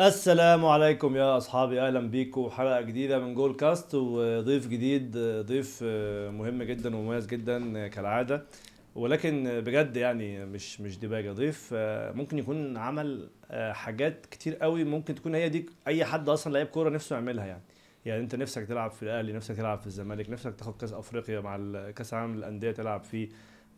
السلام عليكم يا أصحابي أهلا بيكم حلقة جديدة من جول كاست وضيف جديد ضيف مهم جدا ومميز جدا كالعادة. ولكن بجد يعني مش مش ديباجه ضيف ممكن يكون عمل حاجات كتير قوي ممكن تكون هي دي أي حد أصلا لعيب كورة نفسه يعملها يعني. يعني أنت نفسك تلعب في الأهلي نفسك تلعب في الزمالك نفسك تاخد كأس أفريقيا مع كأس العالم للأندية تلعب فيه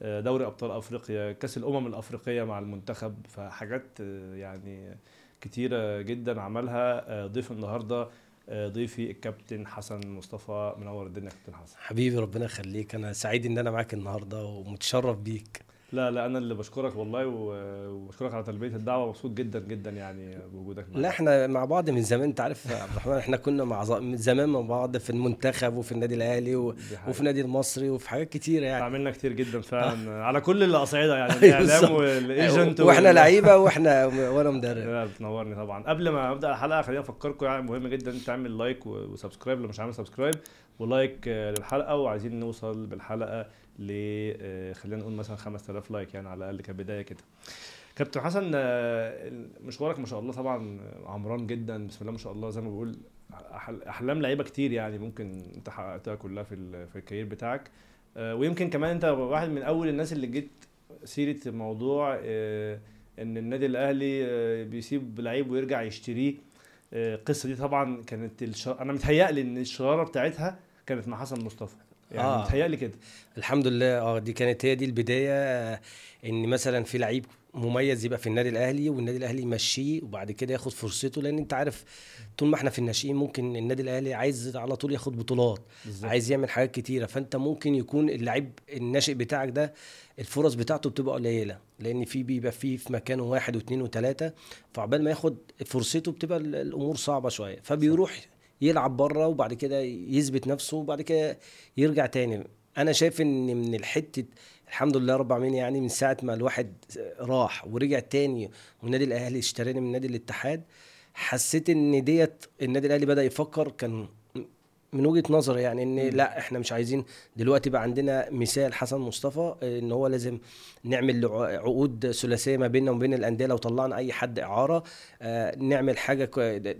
دوري أبطال أفريقيا كأس الأمم الأفريقية مع المنتخب. فحاجات يعني كتيرة جدا عملها. ضيف النهاردة ضيفي الكابتن حسن مصطفى. منور الدنيا كابتن حسن. حبيبي ربنا يخليك. أنا سعيد إن أنا معاك النهارده ومتشرف بيك. لا لا أنا اللي بشكرك والله وبشكرك على تلبية الدعوة. مبسوط جدا جدا يعني بوجودك معنا لا إحنا مع بعض من زمان أنت عارف عبد الرحمن إحنا كنا مع من زمان مع بعض في المنتخب وفي النادي الأهلي و... وفي النادي المصري وفي حاجات كتيرة يعني. عملنا كتير جدا فعلا على كل الأصعدة يعني الإعلام وال agent وإحنا لعيبة وإحنا وأنا مدرب. لا بتنورني طبعا. قبل ما أبدأ الحلقة خليني أفكركم يعني مهم جدا تعمل like و subscribe. لو مش عامل subscribe و like للحلقة وعايزين نوصل بالحلقة ل خلينا نقول مثلا 5000 like يعني على الأقل كبداية كده. كابتن حسن مشوارك ما شاء الله طبعا عمران جدا. بسم الله ما شاء الله. زي ما بقول أحلام لعيبة كتير يعني ممكن انت حققتها كلها في في ال career بتاعك. ويمكن كمان أنت واحد من أول الناس اللي جيت سيرة موضوع إن النادي الأهلي بيسيب لعيب ويرجع يشتريه. القصة دي طبعا كانت الش... أنا متهيألي إن الشرارة بتاعتها كانت مع حسن مصطفى. يعني آه. متهيألي كده الحمد لله آه دي كانت هي دي البداية إن مثلا في لعيب مميز يبقى في النادي الأهلي والنادي الأهلي يمشيه وبعد كده ياخد فرصته لأن أنت عارف طول ما إحنا في الناشئين ممكن النادي الأهلي عايز على طول ياخد بطولات بالزبط. عايز يعمل حاجات كتيرة فأنت ممكن يكون اللعيب الناشئ بتاعك ده الفرص بتاعته بتبقى قليلة لأن في بيبقى فيه في مكانه واحد واثنين وثلاثة فعقبال ما ياخد فرصته بتبقى الأمور صعبة شوية فبيروح يلعب بره وبعد كده يثبت نفسه وبعد كده يرجع تاني. أنا شايف إن من الحتة الحمد لله رب العالمين يعني من ساعة ما الواحد راح ورجع تاني والنادي الأهلي اشتراني من نادي الاتحاد حسيت إن ديت النادي الأهلي بدأ يفكر كان من وجهة نظري يعني إن لأ إحنا مش عايزين دلوقتي بقى عندنا مثال حسن مصطفى إن هو لازم نعمل عقود ثلاثية ما بيننا وبين الأندية لو طلعنا أي حد إعارة آه نعمل حاجة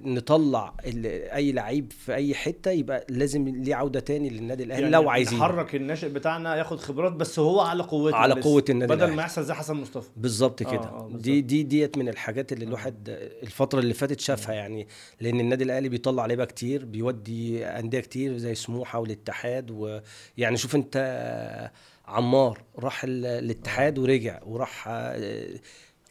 نطلع أي لعيب في أي حتة يبقى لازم ليه عودة تاني للنادي الأهلي يعني لو عايزين. نحرك الناشئ بتاعنا ياخد خبرات بس هو على قوته على قوة النادي بدل ما يحصل زي حسن مصطفى. بالظبط كده. آه آه دي دي ديت من الحاجات اللي الواحد الفترة اللي فاتت شافها يعني لأن النادي الأهلي بيطلع لعيبة كتير بيودي أندية كتير زي سموحة والاتحاد ويعني شوف أنت عمار راح الاتحاد ورجع وراح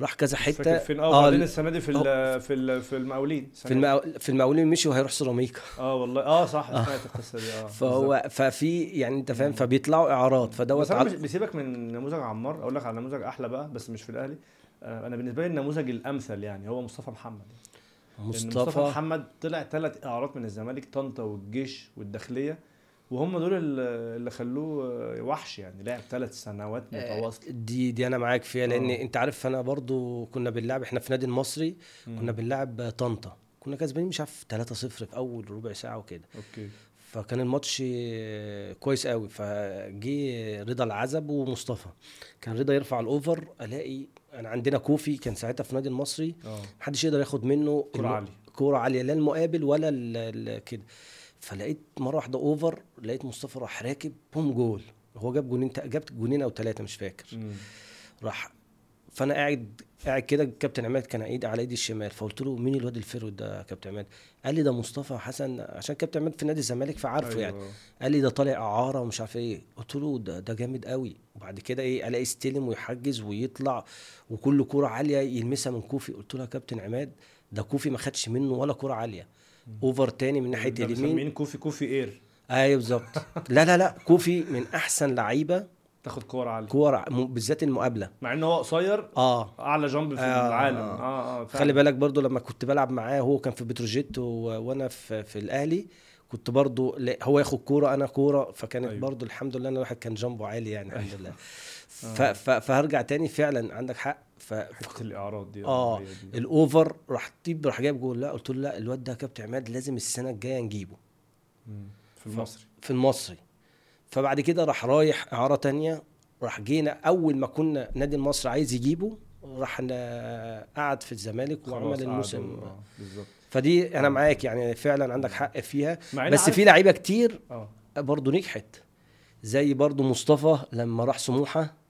راح كذا حتة. فين. آه بعدين السنة دي في ال في ال في المقاولين. في المقاو... في المقاولين مشي وهيروح سيراميكا. آه والله. آه صح سمعت القصة دي. آه فهو ففي يعني أنت فاهم فبيطلعوا إعارات. فدوت بس عل... بيسيبك من نموذج عمار. أقول لك على نموذج أحلى بقى بس مش في الأهلي. أنا بالنسبة لي النموذج الأمثل يعني هو مصطفى محمد. مصطفى مصطفى محمد طلع ثلاث إعارات من الزمالك طنطا والجيش والداخلية. وهم دول اللي خلوه وحش يعني لعب ثلاث سنوات متواصله دي دي أنا معاك فيها لأن أوه. أنت عارف أنا برضو كنا بنلعب إحنا في نادي المصري. كنا بنلعب طنطا. كنا كسبانين مش عارف 3-0 في أول ربع ساعة وكده. أوكي. فكان الماتش كويس قوي. فجه رضا العزب ومصطفى. كان رضا يرفع ال over ألاقي أنا عندنا كوفي كان ساعتها في نادي المصري محدش يقدر ياخد منه كوره عالية. كوره عالية لا المقابل ولا كده. فلقيت مرة واحدة over لقيت مصطفى راح راكب بوم جول. هو جاب جونين جاب جونين أو ثلاثة مش فاكر. مم. راح فأنا قاعد قاعد كده الكابتن عماد كان ايدي على إيدي الشمال فقلت له مين الواد ال forward ده يا كابتن عماد؟ قال لي ده مصطفى حسن عشان كابتن عماد في نادي الزمالك فعارفه أيوة. يعني قال لي ده طالع إعارة ومش عارف إيه. قلت له ده ده جامد قوي وبعد كده إيه ألاقي يستلم ويحجز ويطلع وكل كورة عالية يلمسها من كوفي. قلت له يا كابتن عماد ده كوفي ما خدش منه ولا كورة عالية. over تاني من ناحية اليمين. مين كوفي كوفي اير. أيوه بالظبط. لا لا لا كوفي من أحسن لعيبة تاخد كور عاليه كور بالذات المقابلة. مع إن هو قصير آه. أعلى jump في آه. العالم. آه آه, آه خلي بالك برضو لما كنت بلعب معاه هو كان في بتروجيت و... وأنا في, في الأهلي كنت برضو هو ياخد كورة أنا كورة فكانت أيوه. برضو الحمد لله إن الواحد كان جنبه عالي يعني الحمد لله. ف... ف... فهرجع تاني فعلا عندك حق. ف حتة الإعراض دي آه الأوفر راح طيب راح جايب جول. لا قلت له لا الواد ده كابتن عماد لازم السنة الجاية نجيبه. في المصري. في المصري. فبعد كده راح رايح إعارة تانية راح جينا أول ما كنا نادي المصري عايز يجيبه راح قعد في الزمالك وعمل الموسم. آه، بالظبط. فدي أنا معاك يعني فعلا عندك حق فيها. بس في لعيبة كتير آه. برضه نجحت زي برضه مصطفى لما راح سموحة.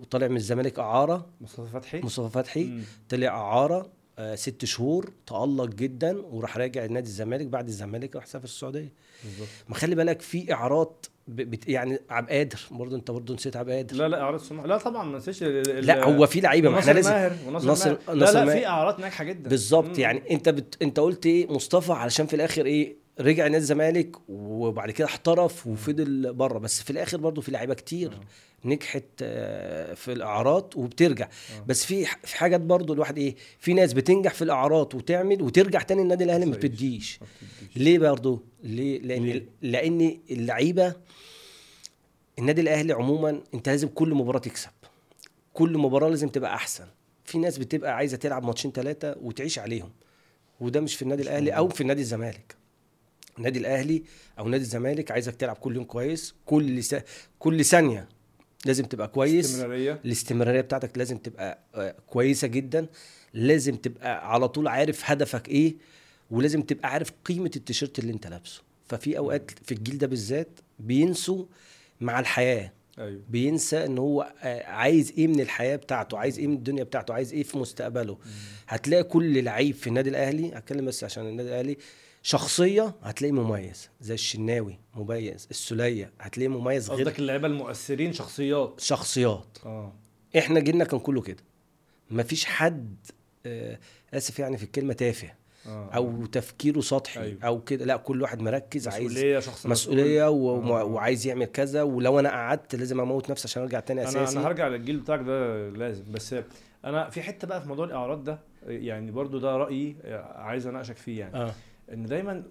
وطلع من الزمالك أعارة. مصطفى فتحي. مصطفى فتحي. طلع أعارة آه ست شهور تألق جدا وراح راجع نادي الزمالك بعد الزمالك راح سافر السعودية. بالظبط. ما خلي بالك في إعارات ب- بت يعني عبد القادر برضه أنت برضه نسيت عبد القادر لا لا اعراض سموحه لا طبعا ما ال- لا هو في لعيبة ما إحنا لازم ماهر ناصر- ماهر. لا لا. في اعراض ناجحة جدا. بالظبط. يعني أنت بت... أنت قلت إيه؟ مصطفى علشان في الآخر إيه؟ رجع نادي الزمالك وبعد كده احترف وفضل بره. بس في الآخر برضه في لعيبة كتير نجحت آه، في الاعارات وبترجع. بس في في حاجات برضه الواحد إيه في ناس بتنجح في الاعارات وتعمل وترجع تاني النادي الأهلي ما بتديش. ليه برضه؟ ليه؟ لأن ليه؟ لأن اللعيبة النادي الأهلي عموما أنت لازم كل مباراة تكسب. كل مباراة لازم تبقى أحسن. في ناس بتبقى عايزة تلعب ماتشين ثلاثة وتعيش عليهم. وده مش في النادي الأهلي أو في النادي الزمالك. النادي الأهلي أو نادي الزمالك عايزك تلعب كل يوم كويس كل س... كل ثانية لازم تبقى كويس. استمراريه الاستمرارية بتاعتك لازم تبقى آه، كويسة جدا. لازم تبقى على طول عارف هدفك إيه ولازم تبقى عارف قيمة التيشيرت اللي أنت لابسه. ففي أوقات في الجيل ده بالذات بينسوا مع الحياة. أيوه. بينسى إن هو آه، عايز إيه من الحياة بتاعته عايز إيه من الدنيا بتاعته عايز إيه في مستقبله. هتلاقي كل لعيب في النادي الأهلي هتكلم بس عشان النادي الأهلي شخصية هتلاقيه مميز زي الشناوي مميز السولية هتلاقيه مميز غير قصدك اللعيبة المؤثرين شخصيات. شخصيات. آه. إحنا جيلنا كان كله كده. مفيش حد آه، آسف يعني في الكلمة تافه آه. أو تفكيره سطحي أيوة. أو كده. لا كل واحد مركز عايز مسؤولية شخص مسؤولية و... آه. وعايز يعمل كذا ولو أنا قعدت لازم أموت نفسي عشان أرجع تاني أنا أساسي. أنا هرجع للجيل بتاعك ده لازم. بس أنا في حتة بقى في موضوع الإعراض ده يعني برضو ده رأيي عايز أناقشك فيه يعني. آه. إن دايما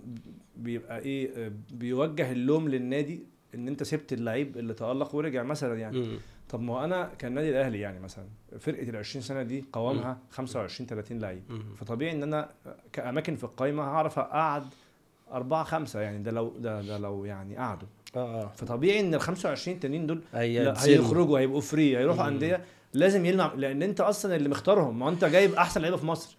بيبقى إيه بيوجه اللوم للنادي إن أنت سبت اللعيب اللي تألق ورجع مثلا يعني. طب ما أنا كالنادي الأهلي يعني مثلا فرقة ال 20 سنة دي قوامها 25 30 لعيب. فطبيعي إن أنا كأماكن في القايمة هعرف أقعد أربعة خمسة يعني ده لو ده, ده لو يعني قعدوا آه آه فطبيعي إن ال 25 التانيين دول. هيخرجوا هيبقوا فري هيروحوا. أندية لازم يلمع لأن أنت أصلا اللي مختارهم ما أنت جايب أحسن لعيبة في مصر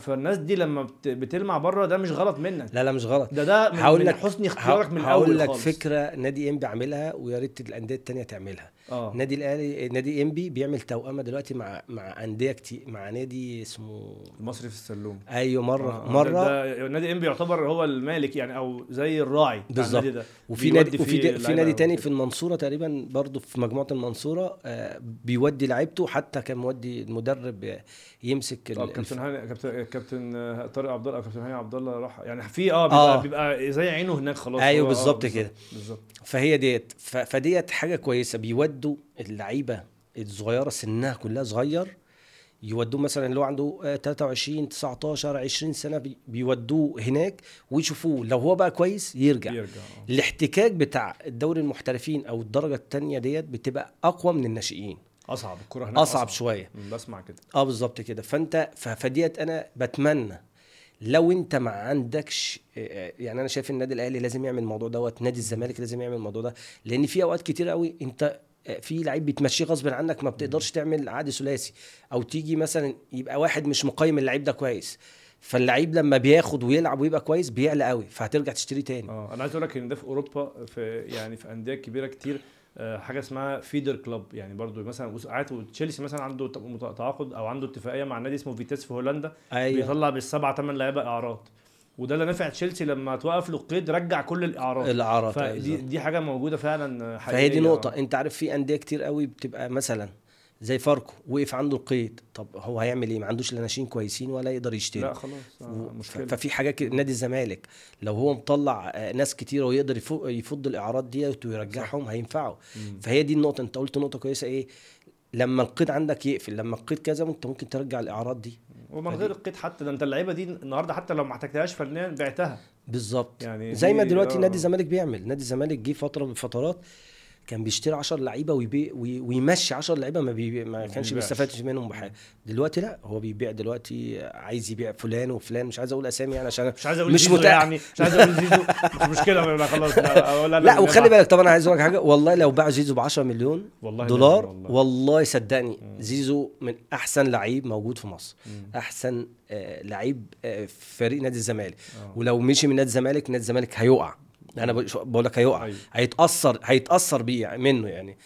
فالناس دي لما بت- بتلمع بره ده مش غلط منك. لا لا مش غلط. ده ده من, هقول من لك حسن اختيارك من هقول الأول لك خالص. فكرة نادي إنبي عاملها ويا ريت الأندية التانية تعملها. آه نادي الأهلي نادي انبي بيعمل توأمة دلوقتي مع مع أندية كتير مع نادي اسمه المصري في السلوم أيوه مرة آه، مرة ده, نادي انبي يعتبر هو المالك يعني أو زي الراعي بالظبط. النادي وفي بيودي نادي وفي في لعيبة نادي تاني. في المنصورة تقريبا برضه في مجموعة المنصورة آه، بيودي لعيبته حتى كان مودي المدرب آه، يمسك آه كابتن هاني كابتن كابتن آه، طارق عبد الله كابتن هاني عبد الله راح يعني في آه آه. بيبقى, بيبقى زي عينه هناك خلاص أيوه هو- آه، بالظبط كده. بالظبط فهي ديت فديت حاجة كويسة بيودوا اللعيبة الصغيرة سنها كلها صغير يودوه مثلا اللي هو عنده آه، 23 19 20 سنة بي- بيودوه هناك ويشوفوه. لو هو بقى كويس يرجع. يرجع. آه. الاحتكاك بتاع الدوري المحترفين أو الدرجة الثانية ديت بتبقى أقوى من الناشئين. أصعب الكرة هناك أصعب شوية. مم، بسمع كده. آه بالظبط كده. فأنت فديت أنا بتمنى لو أنت ما عندكش آه، يعني أنا شايف النادي الأهلي لازم يعمل الموضوع دوت نادي الزمالك لازم يعمل الموضوع ده لأن في أوقات كتير قوي أنت آه، في لعيب بتمشيه غصب عنك ما بتقدرش تعمل عقد ثلاثي أو تيجي مثلا يبقى واحد مش مقيم اللعيب ده كويس فاللعيب لما بياخد ويلعب ويبقى كويس بيعلى قوي فهترجع تشتري تاني آه أنا عايز أقول لك ان ده في اوروبا في يعني في انديه كبيره كتير آه، حاجة اسمها feeder club يعني برضو مثلا ساعات تشيلسي مثلا عنده تعاقد أو عنده اتفاقيه مع نادي اسمه فيتاس في هولندا أيوه بيطلع بالسبعه ثمان لعيبه إعارات وده اللي نفع تشيلسي لما توقف له القيد رجع كل الإعارات الإعارات أيوة فدي بالظبط. دي حاجة موجودة فعلا حقيقية. فهي دي. نقطة. أنت عارف في أندية كتير قوي بتبقى مثلا زي فاركو وقف عنده القيد طب هو هيعمل إيه؟ ما عندوش لا ناشئين كويسين ولا يقدر يشتري. لا خلاص آه مشكلة. ففي حاجات نادي الزمالك لو هو مطلع آه، ناس كتيرة ويقدر يفو- يفض الاعراض ديت ويرجعهم هينفعوا. مم. فهي دي النقطة. أنت قلت نقطة كويسة إيه؟ لما القيد عندك يقفل لما القيد كذا أنت ممكن ترجع الاعراض دي. ومن غير القيد حتى ده انت اللعيبة دي النهارده حتى لو ما احتجتهاش فنيا بعتها. بالظبط. يعني زي ما دلوقتي آه. نادي الزمالك بيعمل. نادي الزمالك جه فترة من الفترات كان بيشتري 10 لعيبة ويبيع وي- ويمشي 10 لعيبة ما, بي ما كانش بيبيعش. بيستفادش منهم بحاجة. دلوقتي لا هو بيبيع دلوقتي عايز يبيع فلان وفلان. مش عايز أقول أسامي يعني عشان مش عايز أقول مش متاح. يعني. مش عايز أقول زيزو. مش مشكلة لا خلاص. لا, لا وخلي بالك طبعا عايز أقول لك حاجة. والله لو باع زيزو ب 10 مليون والله دولار والله. والله صدقني زيزو من أحسن لعيب موجود في مصر. أحسن آه، لعيب آه، في فريق نادي الزمالك. آه. ولو مشي من نادي الزمالك نادي الزمالك هيقع. أنا بقول- لك هيقع أيوة. هيتاثر هيتأثر بيه يعني منه يعني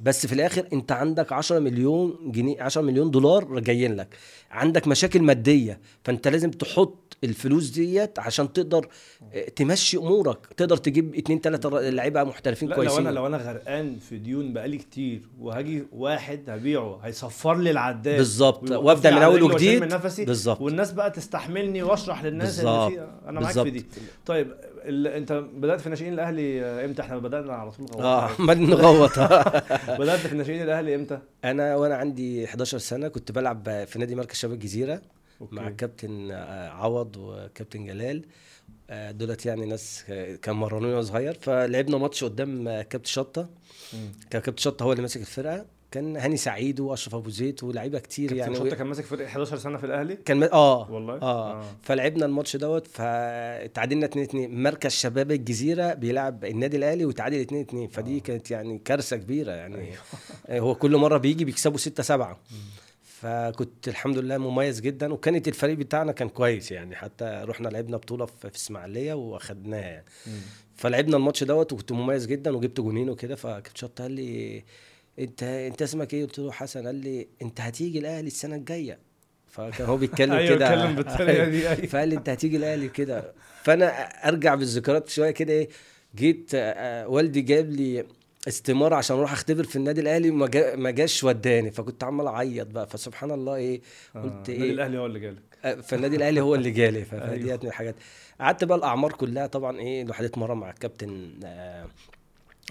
بس في الآخر أنت عندك 10 مليون جنيه 10 مليون دولار جايين لك عندك مشاكل مادية فأنت لازم تحط الفلوس ديت عشان تقدر آه، تمشي أمورك تقدر تجيب اتنين تلاتة لعيبة محترفين لا لو كويسين أنا لو أنا غرقان في ديون بقالي كتير وهاجي واحد هبيعه هيصفر لي العداد بالظبط. وأبدأ من رجلي وجديد. بالظبط. والناس بقى تستحملني وأشرح للناس اللي. فيها أنا معاك في. دي طيب. انت بدأت في ناشئين الأهلي إمتى؟ إحنا بدأنا على طول غلط. آه عمال نغوط بدأت في ناشئين الأهلي إمتى؟ أنا وأنا عندي 11 سنة كنت بلعب في نادي مركز شباب الجزيرة okay. مع الكابتن آه، عوض وكابتن جلال. آه، دولت يعني ناس آه، كان مرنوني وأنا صغير. فلعبنا ماتش قدام كابتن شطة. كان كابتن شطة هو اللي ماسك الفرقة. كان هاني سعيد واشرف ابو زيد ولاعيبه كتير يعني شطة كان ماسك فريق 11 سنة في الأهلي؟ كان ما- آه. والله؟ آه, آه. فلعبنا الماتش دوت فتعادلنا 2 2 مركز شباب الجزيرة بيلعب النادي الأهلي وتعادل 2 2 فدي آه. كانت يعني كارثة كبيرة يعني. أيوه. هو كل مرة بيجي بيكسبوا 6 7 فكنت الحمد لله مميز جدا. وكانت الفريق بتاعنا كان كويس يعني. حتى رحنا لعبنا بطولة في إسماعيلية وأخدناها يعني. فلعبنا الماتش دوت وكنت مميز جدا وجبت جونين وكده. فكابتن شط قال لي انت انت اسمك إيه؟ قلت له حسن قال لي انت هتيجي الاهلي السنة الجاية. فكان هو بيتكلم أيوه كده. اتكلم بالطريقة دي أيوه. فقال لي انت هتيجي الاهلي كده فانا ارجع بالذكريات شوية كده إيه جيت آه، آه، والدي جاب لي استمارة عشان أروح اختبر في النادي الاهلي ما جاش وداني. فكنت عمال اعيط بقى. فسبحان الله إيه آه، قلت النادي إيه الأهلي هو اللي جالك. آه، فالنادي الأهلي هو اللي جالي. أيوه. فديت من الحاجات. قعدت بقى الأعمار كلها طبعا إيه الواحد اتمرن مع الكابتن آه،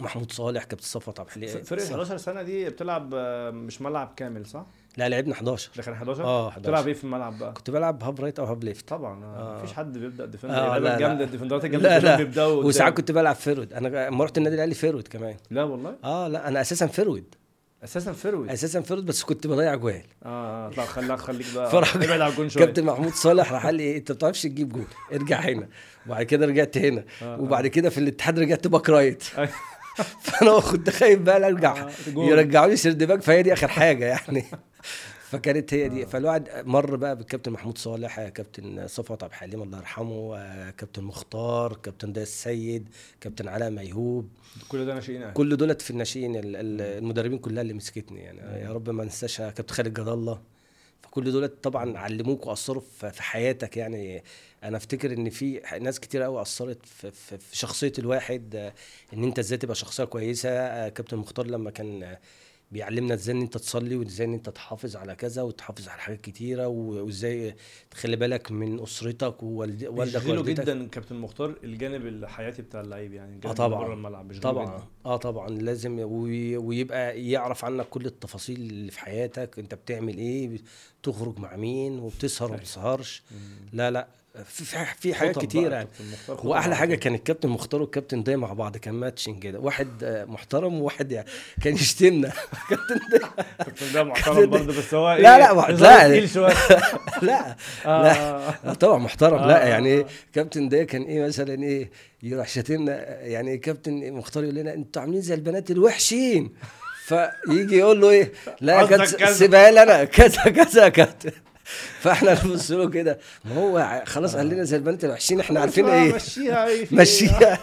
محمود صالح كابتن صفوت عبد الحليم. فرقه 11 سنة دي بتلعب آه، مش ملعب كامل صح؟ لا لعبنا 11 ده كان 11 آه 11 بتلعب إيه في الملعب بقى؟ كنت بلعب half right أو half left طبعا آه. آه. مفيش حد بيبدأ defender آه، آه لا، لا. جامده الديفندرات الجامده لا لا. وساعات كنت بلعب forward أنا لما رحت النادي الأهلي forward كمان. لا والله؟ آه لا أنا أساسا forward أساسا forward؟ أساسا forward بس كنت بضيع جوان. آه آه لا خليك خليك بقى فرح- ابعد على الجون شوية. كابتن محمود صالح راح قال لي إيه، أنت ما بتعرفش تجيب جول. ارجع هنا. وبعد كده رجعت هنا. آه، وبعد كده في الاتحاد رجعت back right. أيوة. فانا كنت خايف بقى أرجع. آه، جول. يرجعوا لي third back فهي دي آخر حاجة يعني. فكانت هي دي. فالواحد مر بقى بالكابتن محمود صالح كابتن صفوت عبد الحليم الله يرحمه آه، كابتن مختار كابتن ضياء السيد كابتن علاء ميهوب. كل ده ناشئين كل دولت في الناشئين ال- ال- المدربين كلها اللي مسكتني يعني. يا رب ما انساش كابتن خالد جد الله فكل دولت طبعا علموك وأثروا في حياتك يعني. أنا افتكر ان في ناس كتير قوي اثرت في, في, في شخصية الواحد آه، ان انت إزاي تبقى شخصية كويسة آه، كابتن مختار لما كان آه، بيعلمنا إزاي ان انت تصلي وازاي ان انت تحافظ على كذا وتحافظ على حاجات كتيرة وازاي تخلي بالك من اسرتك ووالدك ووالدتك جدا كابتن مختار الجانب الحياتي بتاع اللعيب يعني الجانب طبعاً. بره الملعب طبعا جداً. آه طبعا لازم وي- ويبقى يعرف عنك كل التفاصيل اللي في حياتك انت بتعمل إيه بتخرج مع مين وبتسهر وما. بتسهرش. لا لا في في, حاجات كتيرة يعني وأحلى حاجة. كان الكابتن مختار والكابتن ضياء مع بعض كان ماتشنج كده واحد آه، محترم وواحد يعني كان يشتمنا كابتن ضياء كابتن ده محترم برضه بس هو لا، إيه، لا، هزاره لا. شوية لا آه، لا. آه، طبعا محترم لا يعني. كابتن ده كان إيه مثلا إيه يروح شاتمنا يعني كابتن مختار يقول لنا أنتوا عاملين زي البنات الوحشين فيجي يقول له إيه لا. سيبها لي أنا كذا كذا يا كابتن فاحنا نبص له كده ما هو خلاص قال لنا زي البنات الوحشين إحنا عارفين آه، إيه مشيها إيه إيه؟ مشيها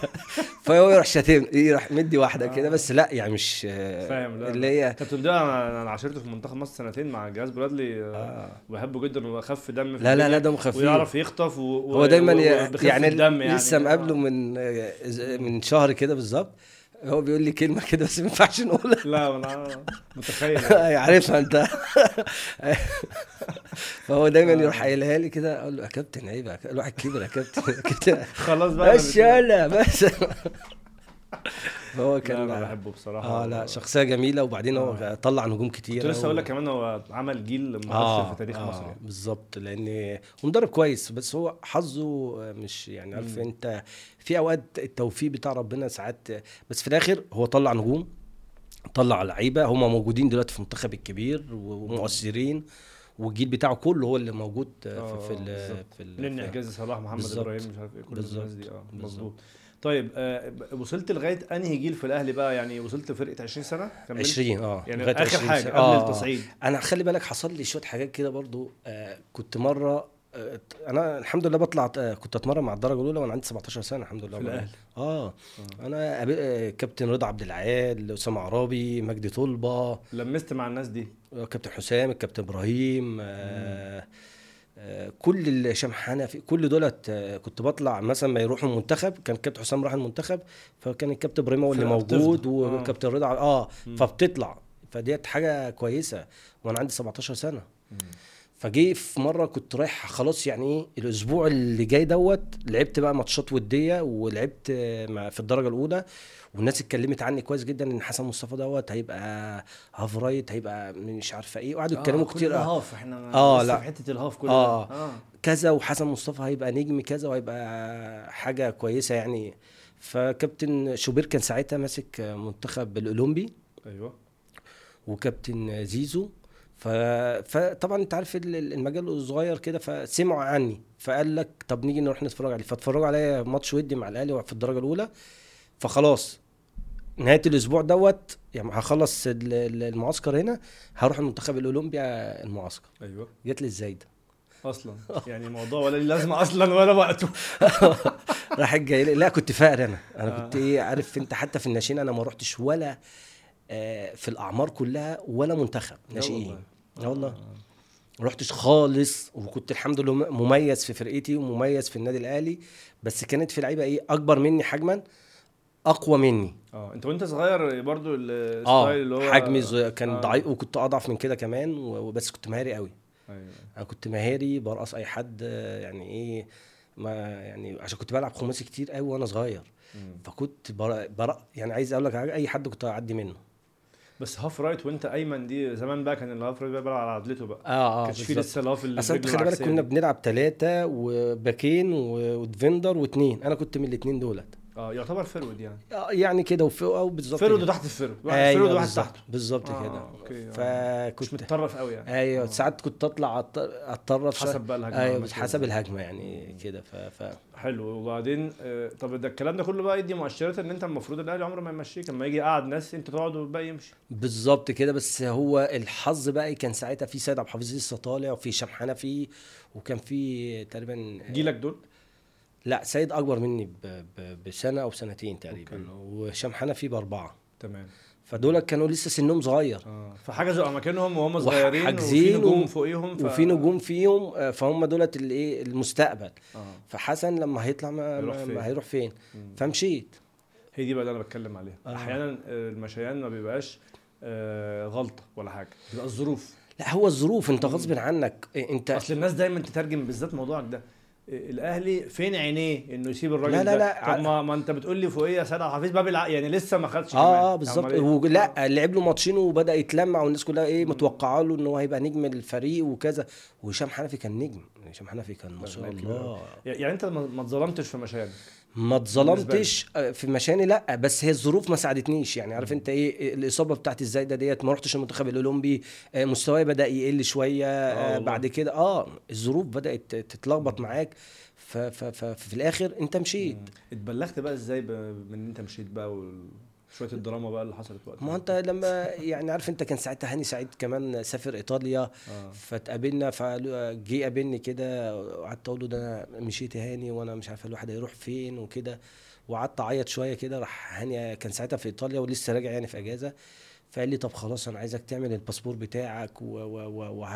فهو يروح شاتم يروح مدي واحدة كده بس لا يعني مش فاهم لا اللي هي كابتن ده أنا عاشرته في منتخب مصر سنتين مع جهاز برادلي آه. آه. بحبه جدا وخف دم في لا لا لا ده مخفف ويعرف يخطف و... هو دايما يعني, يعني لسه مقابله من من شهر كده بالظبط هو بيقول لي كلمة كده بس ما ينفعش نقولها. لا أنا متخيل. عارفها أنت. فهو دايما آه. يروح قايلها لي كده أقول له يا كابتن عيب الواحد كبر يا كابتن. خلاص بقى بس يلا بس. لا كان أنا بحبه بصراحة آه لا شخصية جميلة وبعدين هو آه. طلع نجوم كتير كنت لسه أقول لك كمان هو عمل جيل مؤثر آه في تاريخ آه مصر يعني. بالظبط لأن ومدرب كويس بس هو حظه مش يعني عارف. أنت في أوقات التوفيق بتاع ربنا ساعات بس في الآخر هو طلع نجوم طلع لعيبة هم موجودين دلوقتي في المنتخب الكبير ومؤثرين والجيل بتاعه كله هو اللي موجود آه، في بالظبط. في في- حجازي صلاح محمد. إبراهيم مش عارف إيه كل الناس. دي آه. مظبوط طيب آه وصلت لغاية أنهي جيل في الأهلي بقى؟ يعني وصلت لفرقة 20 سنة؟ كملت؟ 20 آه يعني لغاية آخر 20 حاجة سنة. قبل آه، التصعيد. أنا خلي بالك حصل لي شوية حاجات كده برضو آه كنت مرة آه أنا الحمد لله بطلع آه كنت أتمرن مع الدرجة الأولى وأنا عندي 17 سنة الحمد لله في الأهلي. آه أنا آه كابتن رضا عبد العال اسامه عرابي مجدي طلبة. لمست مع الناس دي؟ آه، كابتن حسام الكابتن إبراهيم آه آه كل هشام حنفي كل دولت آه كنت بطلع مثلا ما يروحوا المنتخب كان كابتن حسام راح المنتخب فكان الكابتن إبراهيم هو اللي موجود. آه. وكابتن رضا آه. فبتطلع. فديت حاجة كويسة. وأنا عندي 17 سنة. فجي في مرة كنت رايح خلاص يعني إيه الأسبوع اللي جاي دوت لعبت بقى ماتشات ودية ولعبت آه، في الدرجة الأولى والناس اتكلمت عني كويس جدا إن حسن مصطفى دوت هيبقى half right هيبقى مش عارفة إيه وقعدوا يتكلموا كتير. آه. half إحنا آه، لسه لا. في حتة ال half كل آه. آه. كذا وحسن مصطفى هيبقى نجم كذا وهيبقى حاجة كويسة يعني. فكابتن شوبير كان ساعتها ماسك منتخب الأولمبي. أيوه. وكابتن زيزو. ف... فطبعا أنت عارف ال- ال- المجال صغير كده فسمعوا عني فقال لك طب نيجي نروح نتفرج عليه. فاتفرجوا عليا ماتش ودي مع الأهلي في الدرجة الأولى فخلاص نهاية الأسبوع دوت يعني هخلص ال- ال- المعسكر هنا هروح المنتخب الاولمبي المعسكر. أيوه. جات لي إزاي ده أصلا. يعني الموضوع ولا لازمة أصلا ولا وقته راح جاي لا كنت فقر أنا. أنا كنت إيه عارف أنت حتى في الناشئين أنا ما رحتش ولا آه، في الأعمار كلها ولا منتخب ناشئين. آه والله. ما رحتش خالص وكنت الحمد لله مميز في فرقتي ومميز في النادي الأهلي بس كانت في لعيبة إيه أكبر مني حجما أقوى مني. آه أنت وأنت صغير برضو آه الستايل اللي هو حجمي ز- كان آه. ضعيف وكنت أضعف من كده كمان وبس كنت مهاري قوي. أيوه. أنا كنت مهاري برقص أي حد آه، يعني إيه ما يعني عشان كنت بلعب خماسي كتير قوي وأنا صغير. مم. فكنت بر... بر... يعني عايز أقول لك أي حد كنت أعدي منه. بس half right وانت أيمن دي زمان بقى كان ال half right بقى بيلعب على عدلته بقى. آه آه كانش في لسه ال half اللي أصل خلي بالك كنا. بنلعب ثلاثة وباكين و- و defender واثنين أنا كنت من الاثنين دولت. آه يعتبر forward يعني. آه، يعني كده وفوق أو بالظبط forward. وتحت ال forward واحد أيوه فرود وواحد تحته بالظبط آه، كده آه. مش فكنت متطرف قوي يعني. أيوه آه. ساعات كنت أطلع اتطرف حسب بقى الهجمة أيوه. حسب الهجمة يعني كده. ف... ف... حلو. وبعدين آه، طب ده الكلام ده كله بقى يدي مؤشرات إن أنت المفروض الأهلي عمره ما يمشيك. لما يجي قاعد ناس أنت تقعد والباقي يمشي. بالظبط كده. بس هو الحظ بقى كان ساعتها في سيد عبد الحفيظ لسه طالع وفي هشام حنفي وكان في تقريبا جيلك دول؟ لا سيد أكبر مني ب... ب... بسنة أو سنتين تقريبا. وهشام حنفي بأربعة. تمام. فدول كانوا لسه سنهم صغير. آه. فحجزوا اماكنهم وهم صغيرين وفي نجوم و- فوقيهم ف... وفي نجوم فيهم آه، فهم دولت الإيه؟ المستقبل. آه. فحسن لما هيطلع ما, هيروح ما, فين؟ ما هيروح فين؟ مم. فمشيت. هي دي بقى اللي أنا بتكلم عليها. آه. أحيانا آه، المشيان ما بيبقاش آه، غلطة ولا حاجة. بيبقى الظروف. لا هو الظروف. أنت غصب عنك إيه، أنت أصل الناس دايما تترجم بالذات موضوعك ده. آه، الاهلي فين عينيه انه يسيب الراجل لا، لا، ده؟ لا. طب ما, ما انت بتقول لي فوقيه سيد عبد الحفيظ باب الع... يعني لسه ما خدش. آه آه بالظبط أمال إيه؟ هو لا لعب له ماتشين وبدأ يتلمع والناس كلها إيه متوقعة له إن هو هيبقى نجم الفريق وكذا وهشام حنفي كان نجم هشام حنفي كان ما شاء. الله. يعني انت ما اتظلمتش في مشيان ما اتظلمتش آه، في مشاني لا بس هي الظروف ما ساعدتنيش. يعني عارف انت إيه الإصابة بتاعت الزايدة ديت ما رحتش المنتخب الأولمبي آه، مستواي بدأ يقل شوية آه،. بعد كده آه الظروف بدأت تتلخبط معاك. ففي الآخر انت مشيت. اتبلغت بقى إزاي. من إن انت مشيت بقى وشويه الدراما بقى اللي حصلت وقتها. ما انت لما يعني عارف انت كان ساعتها هاني سعيد كمان سافر إيطاليا آه. فتقابلنا فجه قابلني كده وقعدت أقول له ده أنا مشيت يا هاني وأنا مش عارف الواحد هيروح فين وكده. وقعدت أعيط شوية كده راح هاني كان ساعتها في إيطاليا ولسه راجع يعني في أجازة. فقال لي طب خلاص أنا عايزك تعمل الباسبور بتاعك و- و- و-.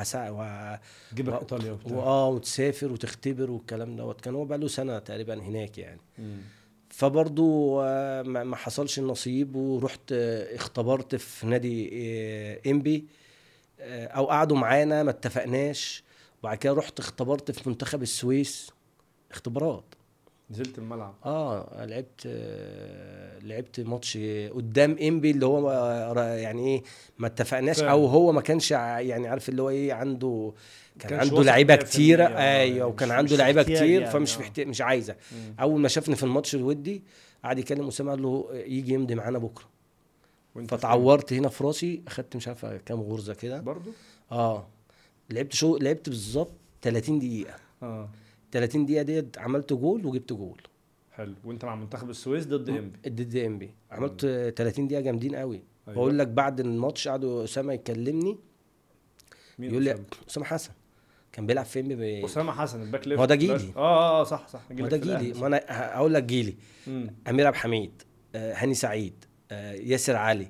جيبك إيطاليا واه وتسافر وتختبر والكلام دوت. كان هو بقى له سنة تقريبا هناك يعني. مم. فبرضو آه، ما حصلش النصيب ورحت آه، اختبرت في نادي إنبي آه، أو قعدوا معانا ما اتفقناش. وبعد كده رحت اختبرت في منتخب السويس. اختبارات. نزلت الملعب آه لعبت لعبت ماتش قدام إنبي اللي هو آه، يعني إيه ما اتفقناش. أو هو ما كانش يعني عارف اللي هو إيه عنده كان عنده لعيبة 100% كتيره آه، يعني أيوه وكان عنده لعيبة كتير يعني، فمش. محتاج مش عايزة مم. أول ما شافني في الماتش الودي قعد يكلم أسامة قال له يجي يمضي معانا بكرة؟ فتعورت هنا في راسي أخدت مش عارف كام غرزة كده برضو آه لعبت شوط لعبت بالظبط 30 دقيقة آه 30 دقيقة ديت عملت جول وجبت جول. حلو. وانت مع منتخب السويس ضد إنبي. ضد إنبي عملت 30 دقيقة جامدين قوي. أيوة. بقول لك بعد الماتش قعدوا أسامة يكلمني. مين يقول لي؟ أسامة؟ حسن. كان بيلعب في إنبي أسامة حسن ال back left هو ده جيلي. آه آه آه صح صح. جيلك ده جيلي. ما أنا هقول لك جيلي. مم. أمير عبد الحميد آه، هاني سعيد آه، ياسر علي.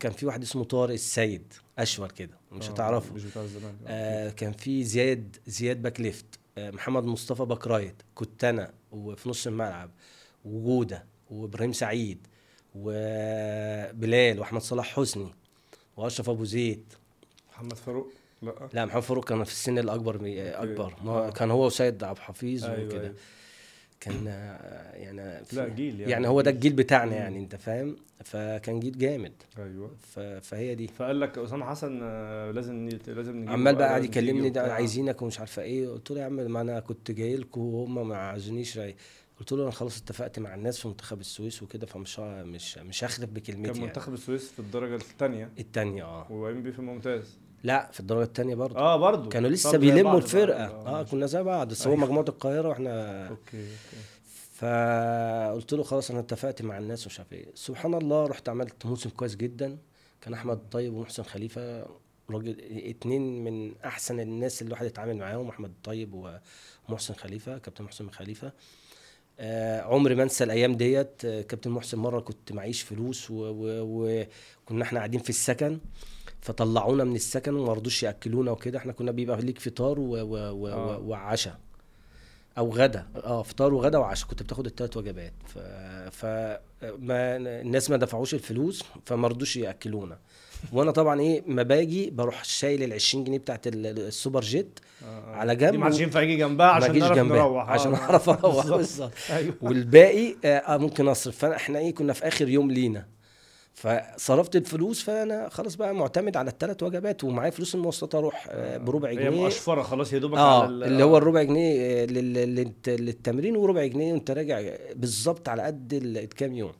كان في واحد اسمه طارق السيد أشول كده مش آه، هتعرفه. مش بتاع الزمان آه كان في زياد زياد back left. آه محمد مصطفى back right كنت أنا وفي نص الملعب وجودة وإبراهيم سعيد وبلال وأحمد صلاح حسني وأشرف أبو زيد. محمد فاروق؟ لا. لا محمد فاروق كان في السن الأكبر. أكبر. ما آه. كان هو وسيد عبد الحفيظ أيوه وكده. أيوه. كان يعني لا جيل يعني يعني هو ده الجيل بتاعنا مم. يعني انت فاهم فكان جيل جامد أيوه فهي دي فقال لك أسامة حسن آه، لازم لازم نجيبه عمال بقى قاعد يكلمني ده. عايزينك ومش عارفة إيه قلت له يا عم ما أنا كنت جاي لكم وهم ما عايزونيش رأي. قلت له أنا خلاص اتفقت مع الناس في منتخب السويس وكده فمش مش مش هخلف بكلمتي كان يعني. منتخب السويس في الدرجة الثانية التانية آه وانبي في الممتاز لا في الدرجة الثانية برضه. آه برضو كانوا لسه بيلموا الفرقة. آه ماشي. كنا زي بعض. بس هو أيوة. مجموعة القاهرة وإحنا okay okay. فقلت له خلاص أنا اتفقت مع الناس ومش عارف إيه. سبحان الله رحت عملت موسم كويس جدا. كان أحمد طيب ومحسن خليفة. راجل اتنين من أحسن الناس اللي الواحد يتعامل معاهم أحمد طيب ومحسن خليفة كابتن محسن خليفة. آه عمري ما انسى الأيام ديت. آه كابتن محسن مرة كنت معيش فلوس وكنا إحنا قاعدين في السكن. فطلعونا من السكن وما رضوش يأكلونا وكده. إحنا كنا بيبقى ليك فطار و- و- و- آه. وعشاء أو غدا. آه فطار وغدا وعشاء. كنت بتاخد الثلاث وجبات. ف... ف ما الناس ما دفعوش الفلوس فما رضوش يأكلونا. وأنا طبعا إيه ما باجي بروح شايل ال 20 جنيه بتاعت ال- السوبر جيت آه، آه. على جنب دي ما ينفع يجي جنبها عشان نعرف جنبها نروح. عشان آه. أعرف أروح. بالظبط. أيوه. والباقي آه آه، ممكن أصرف. فاحنا إيه كنا في آخر يوم لينا. فصرفت الفلوس فأنا خلاص بقى معتمد على الثلاث وجبات ومعايا فلوس المواصلات أروح آه بربع هي جنيه. مقشفرة خلاص يا دوبك آه على ال- اللي هو الربع جنيه آه، لل- للت- للتمرين وربع جنيه وأنت راجع بالظبط على قد ال- كام يوم.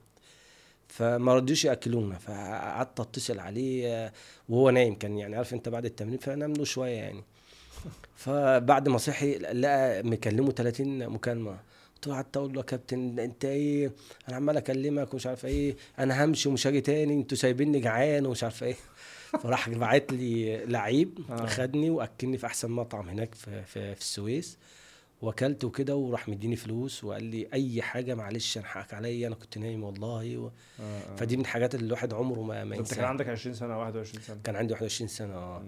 فما رضيوش يأكلونا فقعدت أتصل عليه آه، وهو نايم كان يعني عارف أنت بعد التمرين فنام له شوية يعني. فبعد ما صحي لقى مكلمه 30 مكالمة. قعدت أقول له يا كابتن أنت إيه؟ أنا عمال أكلمك ومش عارف إيه. أنا همشي ومش هاجي تاني. أنتوا سايبيني جعان ومش عارف إيه. فراح بعت لي لعيب آه. خدني وأكلني في أحسن مطعم هناك في في, في السويس. وأكلت وكده وراح مديني فلوس وقال لي أي حاجة معلش أنا حقك عليا. أنا كنت نايم والله و... آه، آه. فدي من الحاجات اللي الواحد عمره ما ما أنت كان عندك 20 سنة 21 سنة. كان عندي 21 سنة آه.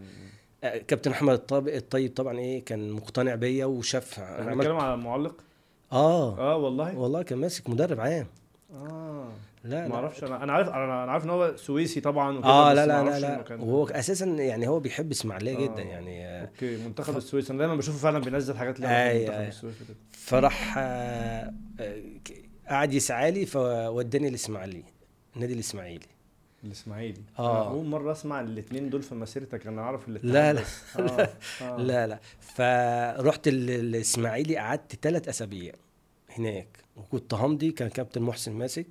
آه، كابتن أحمد الطيب الطيب طبعا إيه كان مقتنع بيا وشاف أنا بنتكلم على المعلق؟ آه. آه والله؟ والله كان ماسك مدرب عام. آه. لا ما أعرفش أنا أنا عارف أنا عارف إن هو سويسي طبعا وكده آه لا لا لا لا. وهو أساسا يعني هو بيحب إسماعيلية آه. جدا يعني. آه، okay منتخب السويس. أنا دايما بشوفه فعلا بينزل حاجات ليها أي- بمنتخب أي. السويس فراح آه، آه، قعد يسعى لي فوداني الاسماعيلي النادي الإسماعيلي. الإسماعيلي. أنا أول مرة أسمع الاثنين دول في مسيرتك أنا أعرف الاثنين لا، لا. آه. آه. لا لا. فرحت ال- الإسماعيلي قعدت ثلاث أسابيع هناك. وكنت همضي كان كابتن محسن ماسك.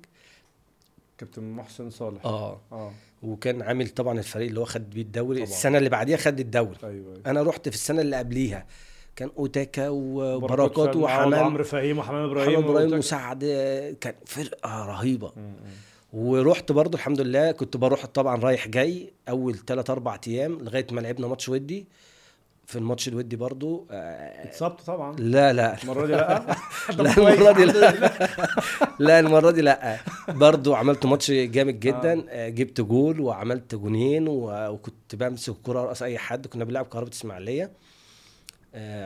كابتن محسن صالح. آه. آه. وكان عامل طبعا الفريق اللي هو خد بيه الدوري. طبعا. السنة اللي بعديها خد الدوري. أيوه أيوه. أنا رحت في السنة اللي قبليها. كان أوتاكا بركات وبركات وحمام. عمرو فهيم وحمام إبراهيم محمد إبراهيم وسعد. كان فرقة رهيبة. م- م. ورحت برضو الحمد لله كنت بروح طبعا رايح جاي أول 3 4 أيام لغاية ما لعبنا ماتش ودي. في الماتش الودي برضو آه، اتصبت طبعا. لا لا. المرة دي لا. لا المرة دي لا. لا المرة دي لا. برضو عملت ماتش جامد جدا. آه. جبت جول وعملت جونين وكنت بمسك الكرة رأس أي حد. كنا بنلعب كهرباء اسماعيليه آه،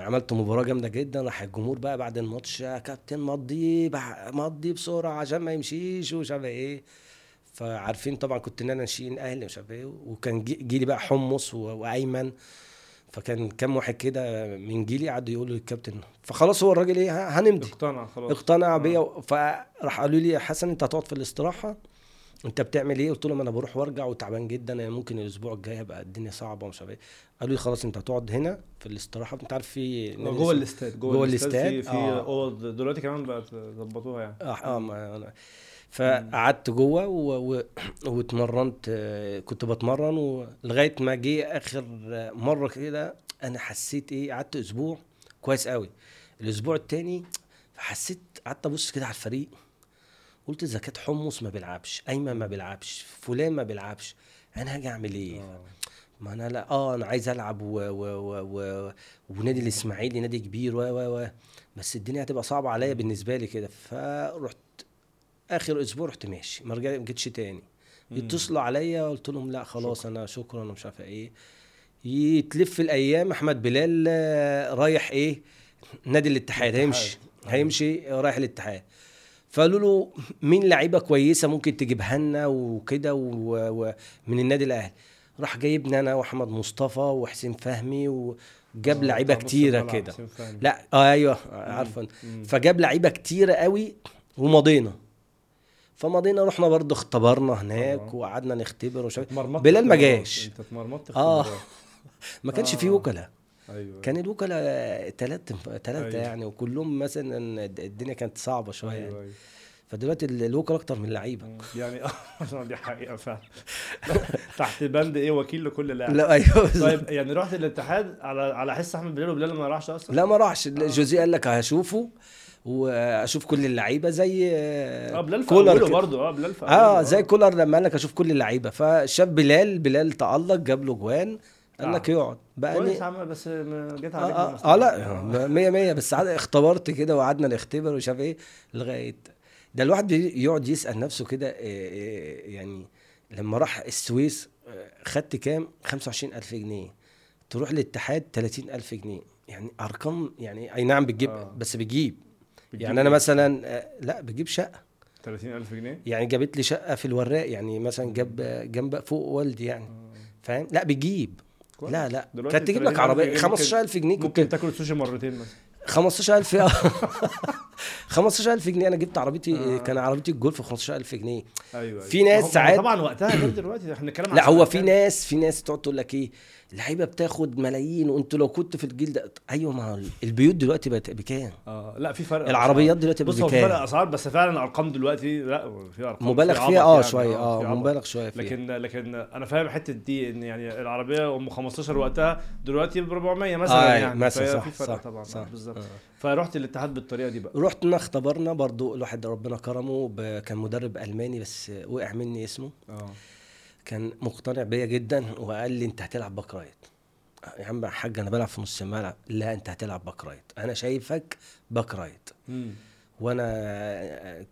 عملت مباراة جامدة جدا راح الجمهور بقى بعد الماتش يا كابتن مضي مضي بسرعة عشان ما يمشيش ومش عارف إيه. فعارفين طبعا كنت إن أنا ناشئين أهلي مش عارف إيه وكان جي- جيلي بقى حمص وأيمن. فكان كام واحد كده من جيلي قعدوا يقولوا للكابتن فخلاص هو الراجل إيه هنمضي. اقتنع خلاص. اقتنع آه. بيا فراح قالوا لي يا حسن أنت هتقعد في الاستراحة انت بتعمل إيه؟ قلت لهم أنا بروح وارجع وتعبان جدا يعني ممكن الأسبوع الجاي هبقى الدنيا صعبة ومش عارف إيه. قالوا لي خلاص انت هتقعد هنا في الاستراحة. انت عارف في جوه الاستاد جوه الاستاد، في آه. أوض. دلوقتي كمان بقت ظبطوها يعني. آه آه ما أنا فقعدت جوه و... و... واتمرنت آه، كنت بتمرن ولغايه ما جه آخر مرة كده أنا حسيت إيه؟ قعدت أسبوع كويس قوي. الأسبوع التاني حسيت قعدت أبص كده على الفريق. قلت إذا كانت حمص ما بيلعبش ايمن ما بيلعبش فلان ما بيلعبش أنا هاجي أعمل إيه؟ آه. ما أنا لا آه أنا عايز ألعب و... و... و... و... ونادي الإسماعيلي نادي كبير و و و بس الدنيا هتبقى صعبة عليا بالنسبة لي كده. فرحت آخر أسبوع رحت ماشي ما رجع- ما جيتش تاني. يتصلوا عليا قلت لهم لا خلاص أنا شكرا أنا مش عارفة إيه. يتلف الأيام أحمد بلال آه، رايح إيه؟ نادي الاتحاد. هيمشي هيمشي رايح الاتحاد. فقالوا له مين لعيبة كويسة ممكن تجيبها لنا وكده ومن النادي الأهلي راح جايبني أنا وأحمد مصطفى وحسين فهمي وجاب آه، لعيبة كتيرة كده. لا آه أيوه عارفه. فجاب لعيبة كتيرة قوي ومضينا فمضينا رحنا برضه اختبرنا هناك آه. وقعدنا نختبر اتمرمطت بلال ما. جاش. أنت اتمرمطت. اختبارات. ما كانش آه. فيه وكلاء أيوه. كان الوكلاء ثلاثة ثلاثة أيوة. يعني وكلهم مثلا الدنيا كانت صعبة شوية يعني. أيوه أيوه. فدلوقتي ال- الوكلاء أكتر من اللعيبة. مم. يعني آه دي حقيقة فعلا. تحت بند إيه وكيل لكل لاعب. لا أيوه طيب يعني رحت الاتحاد على على حس أحمد بلال وبلال ما راحش أصلا؟ لا ما راحش. جوزيه قال لك هشوفه وأشوف كل اللعيبة زي آه بلال في كولر. برضه. آه بلال آه زي كولر لما قال لك أشوف كل اللعيبة. فشاف بلال بلال تألق جاب له جوان. قال آه. لك يقعد. بقى كويس عمل بس جيت آه, عليك آه, بمصلحة. آه لا مية مية بس عاد اختبرت كده وقعدنا نختبر ومش عارف إيه لغاية ده الواحد يقعد يسأل نفسه كده إيه يعني لما راح السويس آه، خدت كام؟ 25000 جنيه. تروح الاتحاد 30000 جنيه. يعني أرقام يعني أي نعم بتجيب آه. بس بتجيب. يعني أنا إيه؟ مثلا آه، لا بجيب شقة. 30000 جنيه؟ يعني جابت لي شقة في الوراق يعني مثلا جاب جنب فوق والدي يعني. فاهم؟ لا بتجيب. كويس. لا لا. كانت تجيب لك 30,000 عربية جنيه ممكن- 15000 جنيه. كنت ممكن تاكل السوشي مرتين مثلا. 15000 آه. 15000 جنيه أنا جبت عربيتي آه. كان عربيتي الجولف 15000 جنيه أيوه أيوة. في ناس ساعات- طبعا وقتها غير دلوقتي إحنا بنتكلم لا هو في؟ ناس في ناس تقعد تقول لك إيه اللعيبة بتاخد ملايين وأنتوا لو كنت في الجيل ده أيوه ما البيوت دلوقتي بقت بكام آه لا في فرق العربيات. دلوقتي بص هو في بكام؟ فرق أسعار بس فعلا الارقام دلوقتي لا في أرقام مبالغ في فيها آه يعني، شوية في آه. مبالغ شوية فيها لكن لكن أنا فاهم حتة دي إن يعني العربية أم 15 وقتها دلوقتي ب 400 مثلا آه، يعني مثلا صح، في فرق صح، طبعا صح. آه، بالظبط آه. فرحت الاتحاد بالطريقة دي بقى. رحنا اختبرنا برضو الواحد ربنا كرمه كان مدرب ألماني بس وقع مني اسمه. آه. كان مقتنع بيا جدا وقال لي أنت هتلعب back right. يا عم يا حاج أنا بلعب في نص الملعب. لا أنت هتلعب back right. أنا شايفك back right. مم. وأنا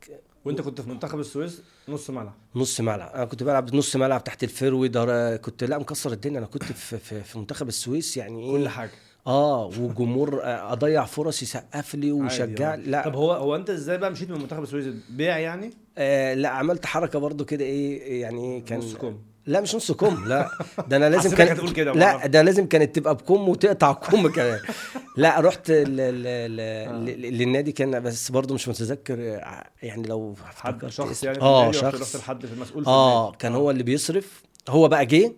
وأنت كنت في منتخب السويس نص ملعب. نص ملعب. أنا كنت بلعب نص ملعب تحت ال forward در- كنت لا مكسر الدنيا. أنا كنت في, في, في منتخب السويس يعني إيه؟ كل حاجة. آه وجمهور آه، أضيع فرص يسقف لي عادي، ويشجع. آه. لا. طب هو هو أنت إزاي بقى مشيت من منتخب السويس بيع يعني؟ آه لا عملت حركة برضو كده إيه يعني كان نص كم؟ لا مش نص كم. لا. ده أنا لازم كان هتقول كده لا. ده لازم كانت تبقى بكم وتقطع كم كمان. لا رحت ل... ل... ل... ل... للنادي كان بس برضو مش متذكر آه، يعني لو حد شخص. يعني آه النادي رحت- شخص. لحد في المسؤول آه. كان هو اللي بيصرف. هو بقى جه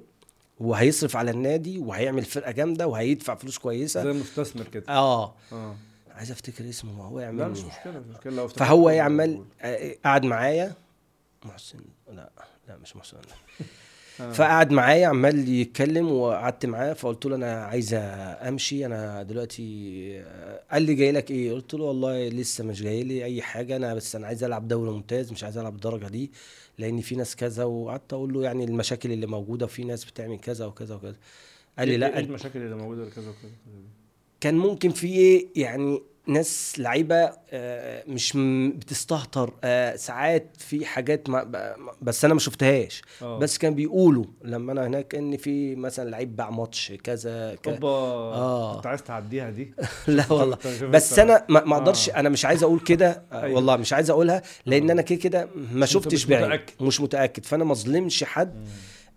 وهيصرف على النادي وهيعمل فرقة جامدة وهيدفع فلوس كويسة. زي مستثمر كده. آه. آه. عايز أفتكر اسمه ما هو لا يعمل مش مشكلة مش مشكلة. لو فهو. إيه عمال آه، قعد معايا. محسن. لا لا مش محسن. آه. فقعد معايا عمال يتكلم وقعدت معاه فقلت له أنا عايز أمشي. أنا دلوقتي قال لي جاي لك إيه؟ قلت له والله لسه مش جاي لي أي حاجة. أنا بس أنا عايز ألعب دوري ممتاز مش عايز ألعب الدرجة دي. لأن في ناس كذا وقعدت أقول له يعني المشاكل اللي موجوده وفي ناس بتعمل كذا وكذا وكذا. قال لي إيه- لا إيه المشاكل اللي موجودة كذا وكذا؟ كان ممكن في إيه يعني ناس لعيبة آه، مش بتستهتر آه، ساعات في حاجات ما بس أنا ما شفتهاش آه. بس كان بيقولوا لما أنا هناك إن في مثلا لعيب باع ماتش كذا. أوبا آه. كنت عايز تعديها دي لا والله بس. أنا ما أقدرش. أنا مش عايز أقول كده أيوة. والله مش عايز أقولها لأن. أنا كده كده ما شفتش بعيد متأكد. مش متأكد فأنا ما اظلمش حد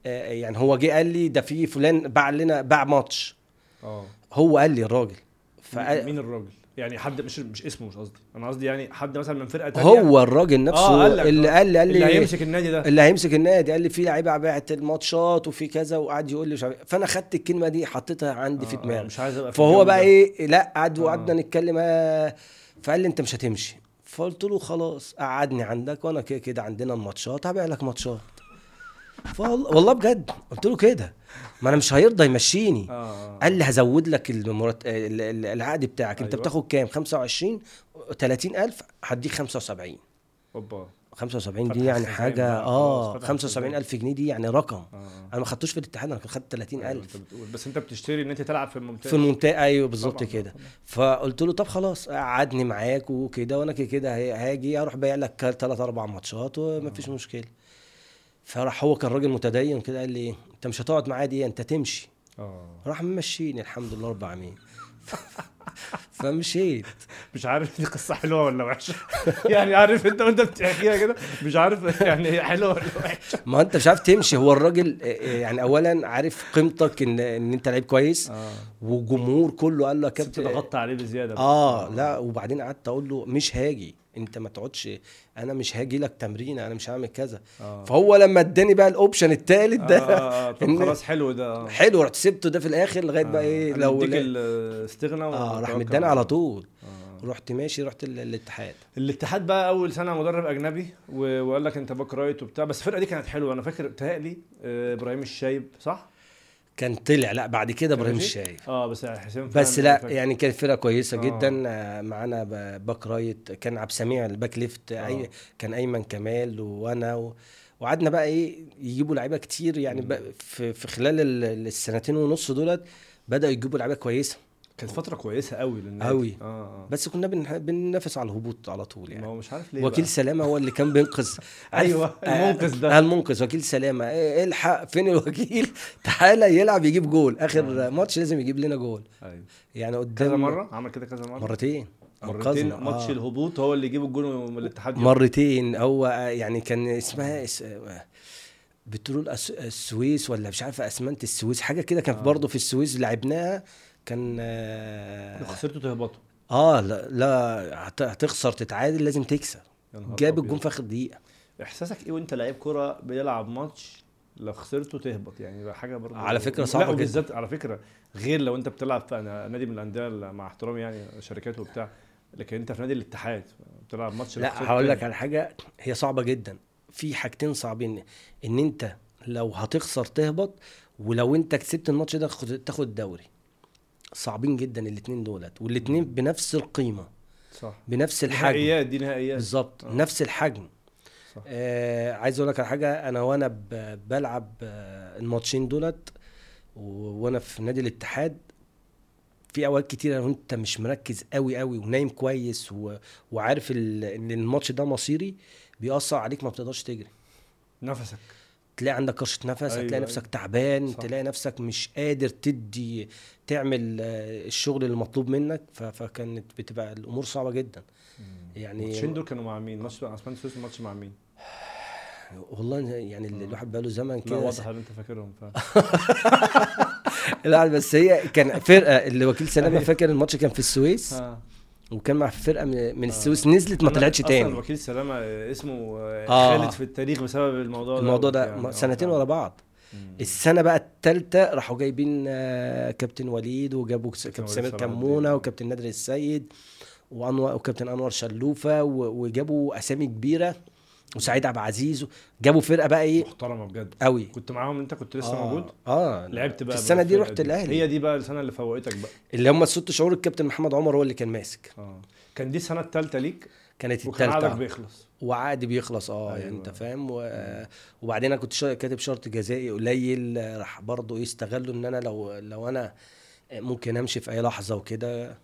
يعني هو جه قال لي ده في فلان باع لنا باع ماتش آه هو قال لي الراجل مين الراجل يعني حد مش مش اسمه مش قصدي. أنا قصدي يعني حد مثلا من فرقة تانية. هو الراجل نفسه آه، قال اللي آه. قال لي قال اللي لي هيمسك النادي ده. اللي هيمسك النادي قال لي في لعيبة باعت الماتشات وفي كذا وقعد يقول لي مش عارف فأنا خدت الكلمة دي حطيتها عندي في آه، آه، دماغي. مش عايز أبقى في فهو بقى ده. إيه لأ قعد وقعدنا آه. نتكلم آه، فقال لي أنت مش هتمشي. فقلت له خلاص قعدني عندك وأنا كده كده عندنا الماتشات هبيع لك ماتشات. والله بجد قلت له كده. ما أنا مش هيرضى يمشيني. آه. قال لي هزود لك المرت... ال- ال- العقد بتاعك. أنت أيوة. بتاخد كام؟ 25 30000 هديك 75 أوبا. 75 دي يعني حاجة آه فتح 75000 جنيه دي يعني رقم. آه. أنا ما خدتوش في الاتحاد أنا خدت أيوة، 30000 أنت بتقول. بس أنت بتشتري إن أنت تلعب في الممتاز في المنطقة أيوه بالظبط كده. فقلت له طب خلاص قعدني معاك وكده وأنا كده هاجي أروح بايع لك ثلاث أربع ماتشات ومفيش مشكلة. فراح هو كان راجل متدين كده قال لي انت مش هتقعد معايا دي انت تمشي. آه. راح ممشيني الحمد لله رب العالمين. فمشيت. مش عارف دي قصة حلوة ولا وحشة. يعني عارف انت وانت بتحكيها كده مش عارف يعني هي حلوة ولا وحشة. ما انت مش عارف تمشي. هو الراجل آه، آه، يعني اولا عارف قيمتك إن إن أنت لعيب كويس آه. والجمهور كله قال له يا كابتن ضغطت عليه بزيادة. آه لا وبعدين قعدت أقول له مش هاجي. انت ما تقعدش أنا مش هاجي لك تمرين أنا مش هعمل كذا. آه. فهو لما اداني بقى ال option التالت آه، ده آه، آه، طب إن- خلاص حلو ده. آه. حلو رحت سبته ده في الآخر لغاية بقى إيه لو لو لا- الاستغنى آه راح مداني على طول. آه. رحت ماشي رحت ال- الاتحاد. الاتحاد بقى أول سنة مدرب أجنبي وقال لك أنت back right وبتاع بس الفرقة دي كانت حلوة. أنا فاكر بتهيألي آه، إبراهيم الشايب صح؟ كان طلع لا بعد كده إبراهيم؟ الشايب آه بس حسين بس لا. يعني كانت فرقة كويسة آه. جدا آه، معانا back right كان عبد السميع ال back left آه. أي كان أيمن كمال وأنا و... وقعدنا بقى إيه يجيبوا لعيبة كتير يعني في, في خلال ال- السنتين ونص دولت بدأوا يجيبوا لعيبة كويسة كانت فترة كويسة قوي للنادي. أوي. آه آه. بس كنا بنح- بننافس على الهبوط على طول ما يعني هو مش عارف ليه وكيل بقى. سلامة هو اللي كان بينقذ. آه، المنقذ ده. آه، المنقذ وكيل سلامة. إيه، الحق؟ فين الوكيل؟ تعالى يلعب يجيب جول. آخر آه. ماتش لازم يجيب لنا جول. أيوه. يعني قدام كذا مرة؟ عمل كده كذا مرة؟ مرتين. مرتين. أنقذنا، ماتش آه. الهبوط هو اللي يجيب الجول من الاتحاد. مرتين. هو يعني كان اسمها اس... بترول. السويس ولا مش عارف أسمنت السويس حاجة كده كان آه. برضه في السويس لعبناها. كان آه, لو خسرتوا تهبطوا آه لا, لا هت... هتخسر تتعادل لازم تكسب جاب. الجون في آخر دقيقة إحساسك إيه وأنت لعيب كورة بيلعب ماتش لو خسرته تهبط يعني حاجة برضه على فكرة لا صعبة جدا. وبالذات على فكرة غير لو أنت بتلعب في نادي من الأندية مع احترامي يعني شركات وبتاع لكن أنت في نادي الاتحاد بتلعب ماتش لا هقول لك. على حاجة هي صعبة جدا في حاجتين صعبين إن أنت لو هتخسر تهبط ولو أنت كسبت الماتش ده خد- تاخد الدوري صعبين جدا الاثنين دولت والاثنين بنفس القيمة صح. بنفس الحجم. نهائيات دي نهائيات. بالظبط آه. نفس الحجم. صح. آه عايز أقول لك على حاجة أنا وأنا بلعب آه الماتشين دولت وأنا في نادي الاتحاد في أوقات كتيره لو انت مش مركز قوي قوي ونايم كويس و... وعارف ال... إن الماتش ده مصيري بيأثر عليك ما بتقدرش تجري. نفسك. تلاقي عندك كرشه نفس أيوة، هتلاقي أيوة. نفسك تعبان صح. تلاقي نفسك مش قادر تدي تعمل آه، الشغل اللي مطلوب منك. فكانت بتبقى الأمور صعبة جدا يعني الماتشين دول كانوا مع مين؟ ماتش اسبان سويس الماتش مع مين؟ والله يعني اللي آه. الواحد بقاله زمن كده واضح إن أنت فاكرهم ف... لا بس هي كان فرقة اللي وكيل سلامة فاكر الماتش كان في السويس آه. وكان مع فرقة من آه. السويس نزلت ما طلعتش أصلا تاني وكيل سلامة اسمه آه. آه. خالد في التاريخ بسبب الموضوع ده الموضوع ده يعني. آه، سنتين. ورا بعض مم. السنة بقى الثالثه راحوا جايبين آه، كابتن وليد وجابوا كابتن سمير. كمونة وكابتن نادر السيد وانور وكابتن أنور شلوفة وجابوا أسامي كبيرة وسعيد عبد العزيز جابوا فرقة بقى إيه؟ محترمة بجد. قوي. كنت معاهم. أنت كنت لسه آه، موجود؟ آه. لعبت بقى في السنة دي رحت الأهلي. هي دي بقى السنة اللي فوقتك بقى. اللي هم الست شهور الكابتن محمد عمر هو اللي كان ماسك. آه. كان دي السنة الثالثه ليك؟ كانت الثالثه بيخلص. وعقدي بيخلص آه أيوة. يعني أنت فاهم؟ و... وبعدين أنا كنت شا- كاتب شرط جزائي قليل راح برضه يستغلوا إن أنا لو لو أنا ممكن أمشي في أي لحظة وكده.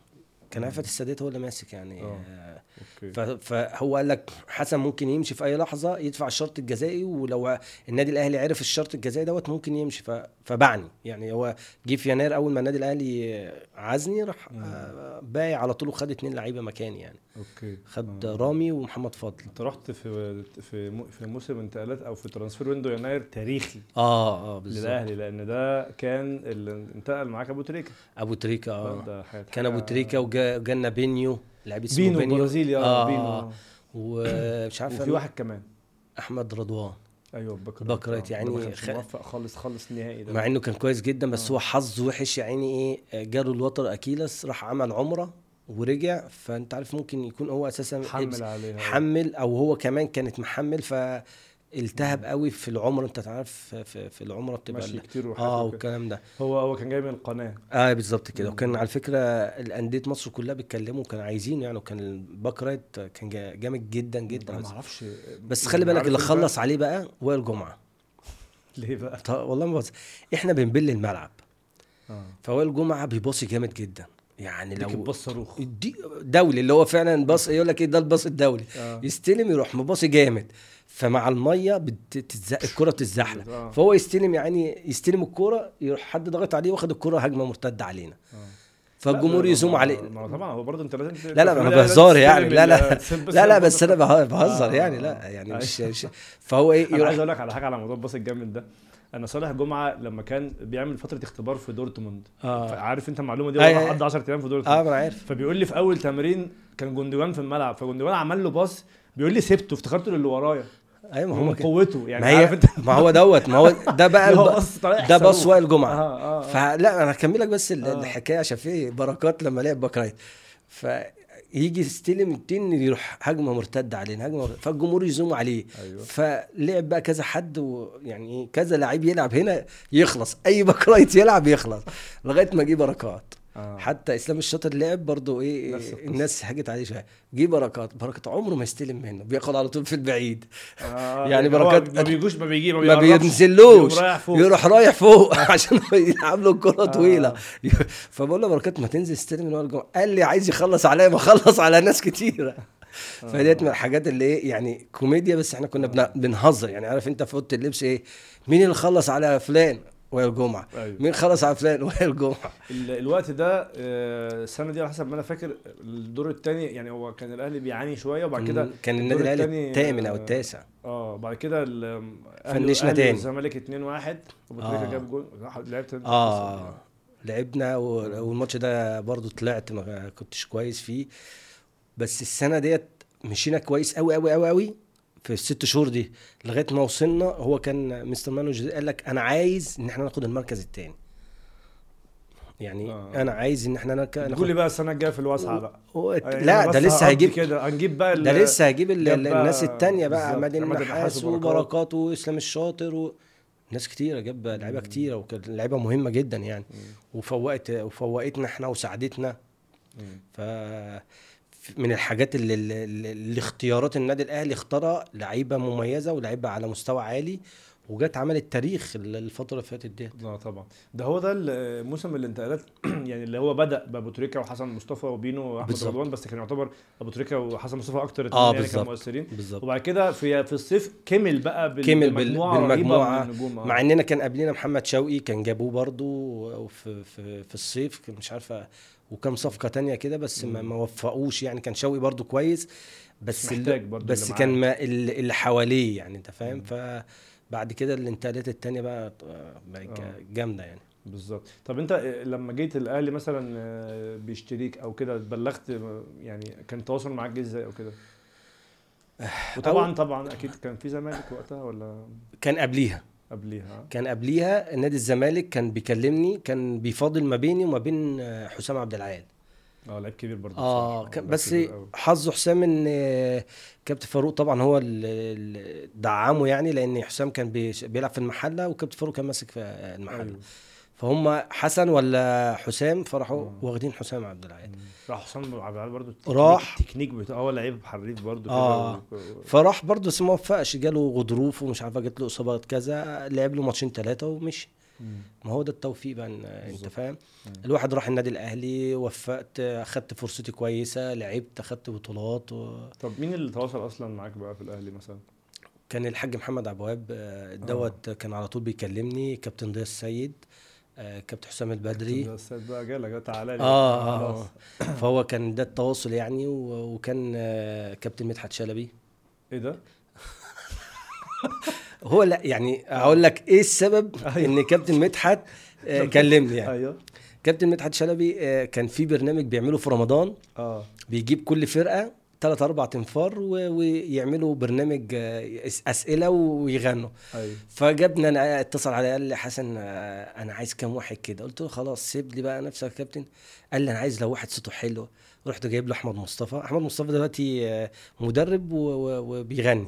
كان عفت السادات هو اللي ماسك يعني. آه. آه، أوكي. ف- فهو قال لك حسن ممكن يمشي في أي لحظة يدفع الشرط الجزائي ولو النادي الأهلي عرف الشرط الجزائي دوت ممكن يمشي. فبعني. يعني هو جه في يناير أول ما النادي الأهلي عازني راح. آه، بايع على طول وخد اتنين لعيبة مكاني يعني. أوكي. خد آه. رامي ومحمد فضل أنت رحت في في في موسم انتقالات أو في transfer window يناير تاريخي. آه آه بالظبط. للأهلي لأن ده كان اللي انتقل معاك أبو تريكة. أبو تريكة آه. كان أبو تريكة وجا- وجالنا بينيو لعيب اسمه بينو بينيو. برازيلي آه آه، بينو. آه. آه. ومش عارف وفي واحد كمان. أحمد رضوان. أيوه بكرة. بكرة يعني ما كانش خ- موفق خالص خالص نهائي ده. مع إنه كان كويس جدا بس آه. هو حظه وحش يا عيني إيه جاله الوتر أكيلس راح عمل عمرة ورجع. فأنت عارف ممكن يكون هو أساسا حمل عليها. حمل أو هو كمان كانت محمل. فالتهب قوي في العمر أنت تعرف في, في العمره بتبقى ماشي كتير وحاجات آه. والكلام ده. هو هو كان جاي من القناة. آه بالظبط كده. وكان على فكرة الأندية مصر كلها بيتكلموا كانوا عايزينه يعني وكان ال back right كان جا- جامد جدا جدا. أنا ما أعرفش بس خلي بالك اللي خلص عليه بقى وائل جمعة. ليه بقى؟ ط- والله ما بهزر. إحنا بنبل الملعب. آه. فوائل جمعة بيباصي جامد جدا. يعني لو بص صاروخ. دولي اللي هو فعلا باص يقول لك إيه ده الباص الدولي. آه. يستلم يروح مباصي جامد. فمع المية بتتزق الكرة بتتزحلق. آه. فهو يستلم يعني يستلم الكرة يروح حد ضاغط عليه واخد الكرة هجمة مرتدة علينا. آه. فالجمهور يزوم عليه. ما طبعا هو برضه أنت لازم لا لا أنا بهزار يعني. لا لا لا لا بس أنا بهزر آه، يعني. آه، لا يعني آه. مش, مش فهو إيه أنا عايز أقول لك على حاجة على موضوع الباص الجامد ده. أنا صالح جمعة لما كان بيعمل فترة اختبار في دورتموند. آه. عارف أنت المعلومة دي؟ هو أي. قضى 10 أيام في آه دورتموند ما أنا عارف. فبيقول لي في أول تمرين كان جندوان في الملعب. فجندوان عمل له باص بيقول لي سبته افتكرته للي ورايا. أيوه ما هو. قوته يعني ما عارف هي أنت ما هو دوت ما هو ده بقى الب... ده صاروخ. وائل جمعة آه آه آه. فلا أنا هكمل لك بس آه. الحكاية عشان في بركات لما لعب back right فيجي يستلم التين يروح هجمة مرتدة علينا هجمة مرتدة فالجمهور يزوم عليه أيوه فلعب بقى كذا حد ويعني إيه، كذا لعيب يلعب هنا يخلص أي back right يلعب يخلص لغاية ما جه بركات آه. حتى إسلام الشاطر لعب برضه إيه. الناس هاجت عليه شوية جه بركات بركات عمره ما يستلم منه بياخد على طول في البعيد آه. يعني هو بركات- ما بيجوش ما بيجي ما. بينزلوش يروح رايح فوق عشان يلعب له الكره آه. طويلة فبقول له بركات ما تنزل استلم من الجمهور قال لي عايز يخلص عليا ما خلص على ناس كتيرة فديت من الحاجات اللي إيه يعني كوميديا بس إحنا كنا بن- بنهزر يعني عارف أنت في أوضة اللبس إيه مين اللي خلص على فلان وائل جمعة. أيوه. مين خلص على فلان وائل جمعة. ال- الوقت ده آه، السنة دي على حسب ما أنا فاكر الدور الثاني يعني هو كان الأهلي بيعاني شوية وبعد كده كان النادي الأهلي الثامن أو آه، التاسع. آه بعد كده فنشنا تاني. والزمالك 2 1 ابو تريكة آه. جاب جول لعبت آه. لعبنا والماتش ده برضو طلعت ما كنتش كويس فيه. بس السنة ديت مشينا كويس قوي قوي قوي قوي في الست شهور دي لغاية ما وصلنا هو كان مستر مانو قال لك أنا عايز إن إحنا ناخد المركز الثاني يعني آه. آه. أنا عايز إن إحنا تقول ناخد لي بقى السنة الجاية في الواسعة بقى هو- يعني لا ده لسه هيجيب كده هنجيب بقى ال- ده لسه هيجيب ال- الناس التانية بقى عماد النحاس وبركات. وإسلام الشاطر و... ناس كتيرة جاب لعيبة كتيرة وكانت لعيبة مهمة جدا يعني مم. وفوقت وفوقتنا إحنا وساعدتنا. ف من الحاجات اللي, اللي, اختيارات النادي الأهلي اختارها لعيبة مميزة ولعيبة على مستوى عالي. وجت عملت تاريخ الفترة اللي فاتت دي لا طبعا. ده هو ده الموسم الانتقالات يعني اللي هو بدأ بأبو تريكة وحسن مصطفى وبينو وأحمد. رضوان بس كان يعتبر أبو تريكة وحسن مصطفى أكتر اتنين آه يعني كانوا بالظبط. مؤثرين بالظبط. وبعد كده في في الصيف كمل بقى بال- كمل بال- بمجموعه رهيبة بالمجموعة، آه. مع إننا كان قبلنا محمد شوقي كان جابوه برضو في في في الصيف مش عارفة وكم صفقة تانية كده بس ما, ما وفقوش يعني. كان شوقي برضو كويس بس محتاج برضو بس كان. ما اللي حواليه يعني أنت فاهم؟ مم. فبعد كده الانتقالات التانية بقى بقت آه. جامدة يعني. بالظبط. طب انت لما جيت الأهلي مثلا آه، بيشتريك أو كده بلغت آه، يعني كان التواصل معاك إزاي أو كده؟ وطبعا طبعا أكيد كان في زمالك وقتها ولا؟ كان قبليها. قبليها كان قبليها نادي الزمالك كان بيكلمني كان بيفاضل ما بيني وما بين حسام عبد العال. آه لعيب كبير برضه آه بصراحة. كان بس. حظه حسام إن آه، كابتن فاروق طبعا هو اللي دعمه يعني لأن حسام كان بيلعب في المحلة وكابتن فاروق كان ماسك في آه، المحلة أيوه. فهم حسن ولا حسام فراحوا آه. واخدين حسام عبد العال راح حسام عبد العال برضه راح. التكنيك بتاعه هو لعيب حريف برضه آه. و- فراح برضه بس ما وفقش جاله غضروف ومش عارفه جات له إصابات كذا لعب له ماتشين ثلاثة ومشي. ما هو ده التوفيق بقى أنت. فاهم. الواحد راح النادي الأهلي وفقت أخدت فرصتي كويسة لعبت أخدت بطولات و... طب مين اللي تواصل أصلا معاك بقى في الأهلي مثلا؟ كان الحاج محمد عبد الوهاب آه، دوت كان على طول بيكلمني كابتن ضياء السيد آه، كابتن حسام البدري ده السيد بقى جالك تعالى لي آه آه خلاص. فهو كان ده التواصل يعني وكان آه، كابتن مدحت شلبي إيه ده؟ هو لا يعني أقول لك إيه السبب أيوه. إن كابتن مدحت آه، كلمني يعني. أيوه. كابتن مدحت شلبي آه، كان في برنامج بيعمله في رمضان. آه. بيجيب كل فرقة ثلاث أربع تنفار ويعملوا برنامج آه، أسئلة ويغنوا. أيوه. فجابنا أنا اتصل علي قال لي حسن أنا عايز كام واحد كده. قلت له خلاص سيب لي بقى نفسك يا كابتن. قال لي أنا عايز لو واحد صوته حلو. رحت جايب له أحمد مصطفى. أحمد مصطفى دلوقتي مدرب وبيغني.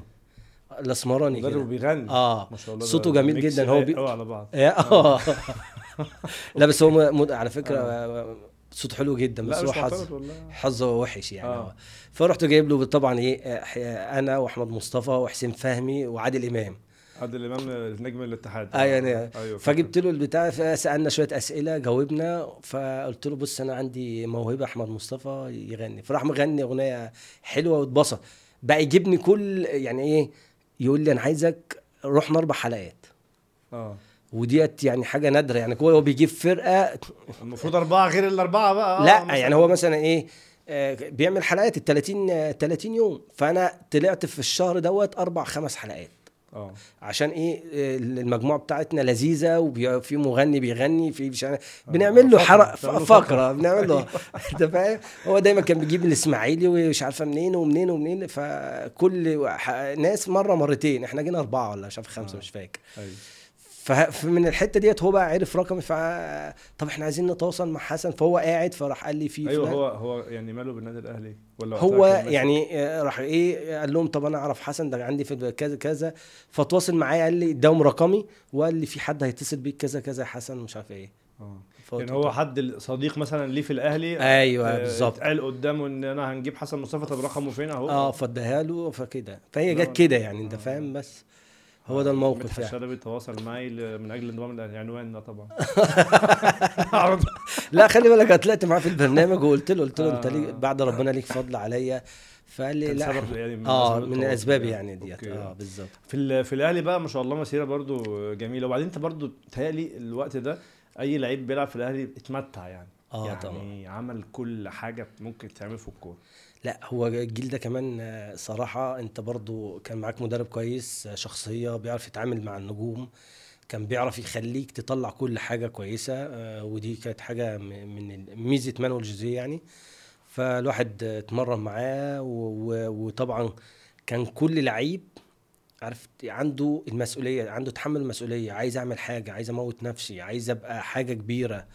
الأسمراني مدرب كده. وبيغني آه. ما شاء الله صوته جميل جدا. هو بي... على بعض. آه. لا بس هو م... م- على فكرة آه. صوته حلو جدا بس هو حظ حظه وحش يعني. آه. آه. فرحت جايب له طبعا إيه آه، أنا وأحمد مصطفى وحسين فهمي وعادل إمام. عادل إمام نجم الاتحاد. آه يعني أيوه فجبت له البتاع فسألنا شوية أسئلة جاوبنا فقلت له بص أنا عندي موهبة أحمد مصطفى يغني. فراح مغني أغنية حلوة واتبسط. بقى يجيبني كل يعني إيه يقول لي أنا عايزك رحنا أربع حلقات آه. وديت يعني حاجة نادرة يعني هو بيجيب فرقة المفروض أربعة غير الأربعة بقى؟ آه، لا مثلاً. يعني هو مثلا إيه آه، بيعمل حلقات ال 30 آه، 30 يوم. فأنا طلعت في الشهر دوت أربع خمس حلقات. آه. عشان إيه آه، المجموعة بتاعتنا لذيذة وفي مغني بيغني في مش عارف- بنعمل له حرق فقرة بنعمل له أنت فاهم؟ هو دايما كان بيجيب الإسماعيلي ومش عارفة منين ومنين ومنين فكل ناس مرة مرتين إحنا جينا أربعة ولا مش عارف خمسة آه. مش فاكر. أيوه. فمن الحتة ديت هو بقى عرف رقمي ف طب إحنا عايزين نتواصل مع حسن فهو قاعد فراح قال لي في أيوه. هو هو يعني ماله بالنادي الأهلي؟ ولا هو؟ يعني آه، راح إيه قال لهم طب أنا أعرف حسن ده عندي في كذا كذا. فتواصل معايا قال لي اداهم رقمي وقال لي في حد هيتصل بيك كذا كذا يا حسن مش عارف إيه. فقلت يعني هو حد صديق مثلا ليه في الأهلي أيوه آه، بالظبط. اتقال قدامه إن أنا هنجيب حسن مصطفى طب رقمه فين أهو؟ آه فاداها له فكده. فهي جت كده يعني أنت آه. فاهم؟ بس هو ده الموقف مدحت يعني. شلبي تواصل معي من أجل انضمام للاهلي عنوان ده طبعا. لا خلي بالك طلعت معاه في البرنامج وقلت له قلت له أنت آه. ليه بعد ربنا ليك فضل عليا؟ فقال لي لا يعني من آه من الاسباب يعني. يعني ديت. آه بالظبط. في في الأهلي بقى ما شاء الله مسيرة برضو جميلة. وبعدين أنت برضو تهيألي الوقت ده أي لعيب بيلعب في الأهلي اتمتع يعني. آه يعني طبعا. عمل كل حاجة ممكن تعمل في الكورة. لا هو الجيل ده كمان صراحة أنت برضو كان معاك مدرب كويس شخصية بيعرف يتعامل مع النجوم كان بيعرف يخليك تطلع كل حاجة كويسة آه، ودي كانت حاجة من ميزة مانويل جوزيه يعني. فالواحد اتمرن معاه وطبعا كان كل لعيب عارف عنده المسؤولية عنده تحمل المسؤولية عايز أعمل حاجة عايز أموت نفسي عايز أبقى حاجة كبيرة.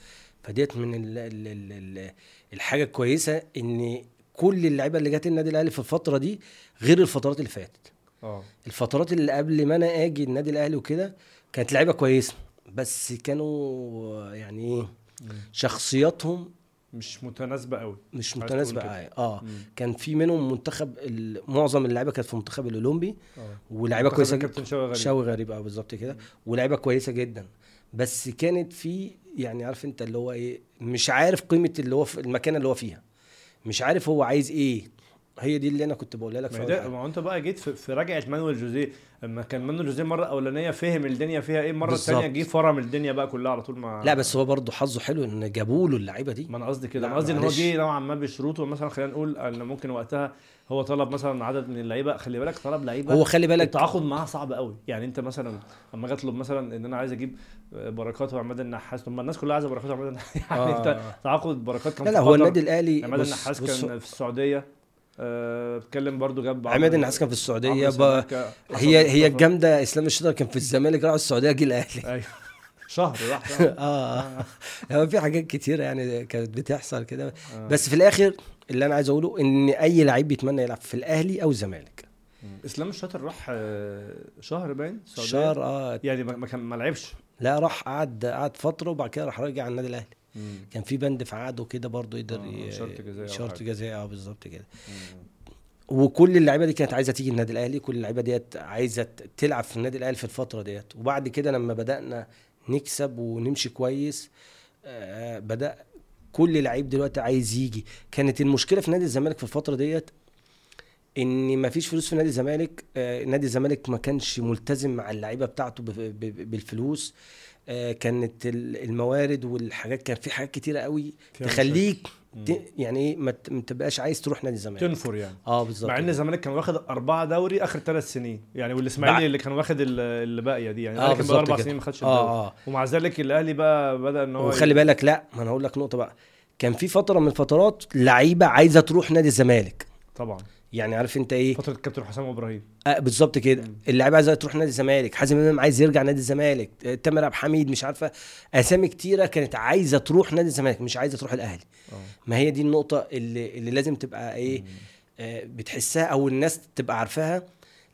فديت من ال ال ال ال الحاجة الكويسة ان كل اللعيبة اللي جت النادي الأهلي في الفترة دي غير الفترات اللي فاتت. آه. الفترات اللي قبل ما أنا آجي النادي الأهلي وكده كانت لعيبة كويسة بس كانوا يعني إيه شخصياتهم مش متناسبة قوي. مش كده. معايا. آه. مم. كان في منهم منتخب معظم اللعيبة كانت في المنتخب الأولمبي آه. ولاعيبه كويسة الكابتن شوقي غريب. شوي غريب آه بالظبط كده. ولاعيبه كويسة جدا. بس كانت في يعني عارف أنت اللي هو إيه مش عارف قيمة اللي هو في المكان اللي هو فيها. مش عارف هو عايز إيه. هي دي اللي أنا كنت بقولها لك ما في. ما هو انت بقى جيت في, في رجعه مانويل جوزيه. اما كان مانويل جوزيه مرة أولانية فهم الدنيا فيها إيه المره الثانية. جه فرم الدنيا بقى كلها على طول. مع لا بس هو برضه حظه حلو إن جابوا له اللعيبة دي. ما أنا قصدي كده. أنا قصدي إن هو. جه نوعا ما بشروطه. مثلا خلينا نقول إن ممكن وقتها هو طلب مثلا عدد من اللعيبة. خلي بالك طلب لعيبة هو خلي بالك التعاقد معاها صعب قوي. يعني أنت مثلا أما أجي اطلب مثلا إن أنا عايز أجيب بركات وعماد النحاس طب ما الناس كلها عايزة بركات وعماد النحاس يعني آه. أنت تعاقد بركات كان لا لا هو. النادي الأهلي عماد بص- النحاس بص- كان في السعودية آه، اتكلم برضو جاب عماد النحاس كان في السعودية ب... هي هي. الجامدة إسلام الشاطر كان في الزمالك راح السعودية جه الأهلي أيوه شهر راح شهر. آه آه. هو في حاجات كتيرة يعني كانت بتحصل كده آه. بس في الآخر اللي أنا عايز أقوله إن أي لعيب بيتمنى يلعب في الأهلي أو الزمالك إسلام الشاطر راح آه، شهر باين. شهر آه يعني ما كان ما لعبش لا راح قعد قعد فترة وبعد كده راح راجع على النادي الأهلي. كان في بند في عقده كده برضه يقدر آه، شرط جزائي شرط. جزائي آه بالظبط كده. وكل اللعيبة دي كانت عايزة تيجي النادي الأهلي كل اللعيبة ديت عايزة تلعب في النادي الأهلي في الفترة ديت. وبعد كده لما بدأنا نكسب ونمشي كويس آه بدأ كل لعيب دلوقتي عايز يجي. كانت المشكلة في نادي الزمالك في الفترة ديت إن ما فيش فلوس في نادي الزمالك آه نادي الزمالك ما كانش ملتزم مع اللعيبة بتاعته بالفلوس. آه كانت ال- الموارد والحاجات كان في حاجات كتيرة قوي تخليك يعني إيه ما تبقاش عايز تروح نادي الزمالك. تنفر يعني. آه بالظبط. مع إن. الزمالك كان واخد أربعة دوري آخر ثلاث سنين. يعني والإسماعيلي اللي كان واخد ال- اللي باقية دي. يعني الاهلي كان بقى أربع. سنين ما خدش الدوري. آه. آه ومع ذلك الأهلي بقى بدأ إن هو وخلي بالك لا ما أنا هقول لك نقطة بقى. كان في فترة من الفترات لعيبة عايزة تروح نادي الزمالك. طبعا. يعني عارف انت إيه؟ فترة الكابتن حسام إبراهيم. آه بالظبط كده. اللعيبه عايزه تروح نادي الزمالك. حازم إمام عايز يرجع نادي الزمالك. آه، تامر عبد الحميد مش عارفة. أسامي كتيرة كانت عايزة تروح نادي الزمالك مش عايزة تروح الأهلي. آه. ما هي دي النقطة اللي اللي لازم تبقى إيه؟ آه، بتحسها أو الناس تبقى عارفاها.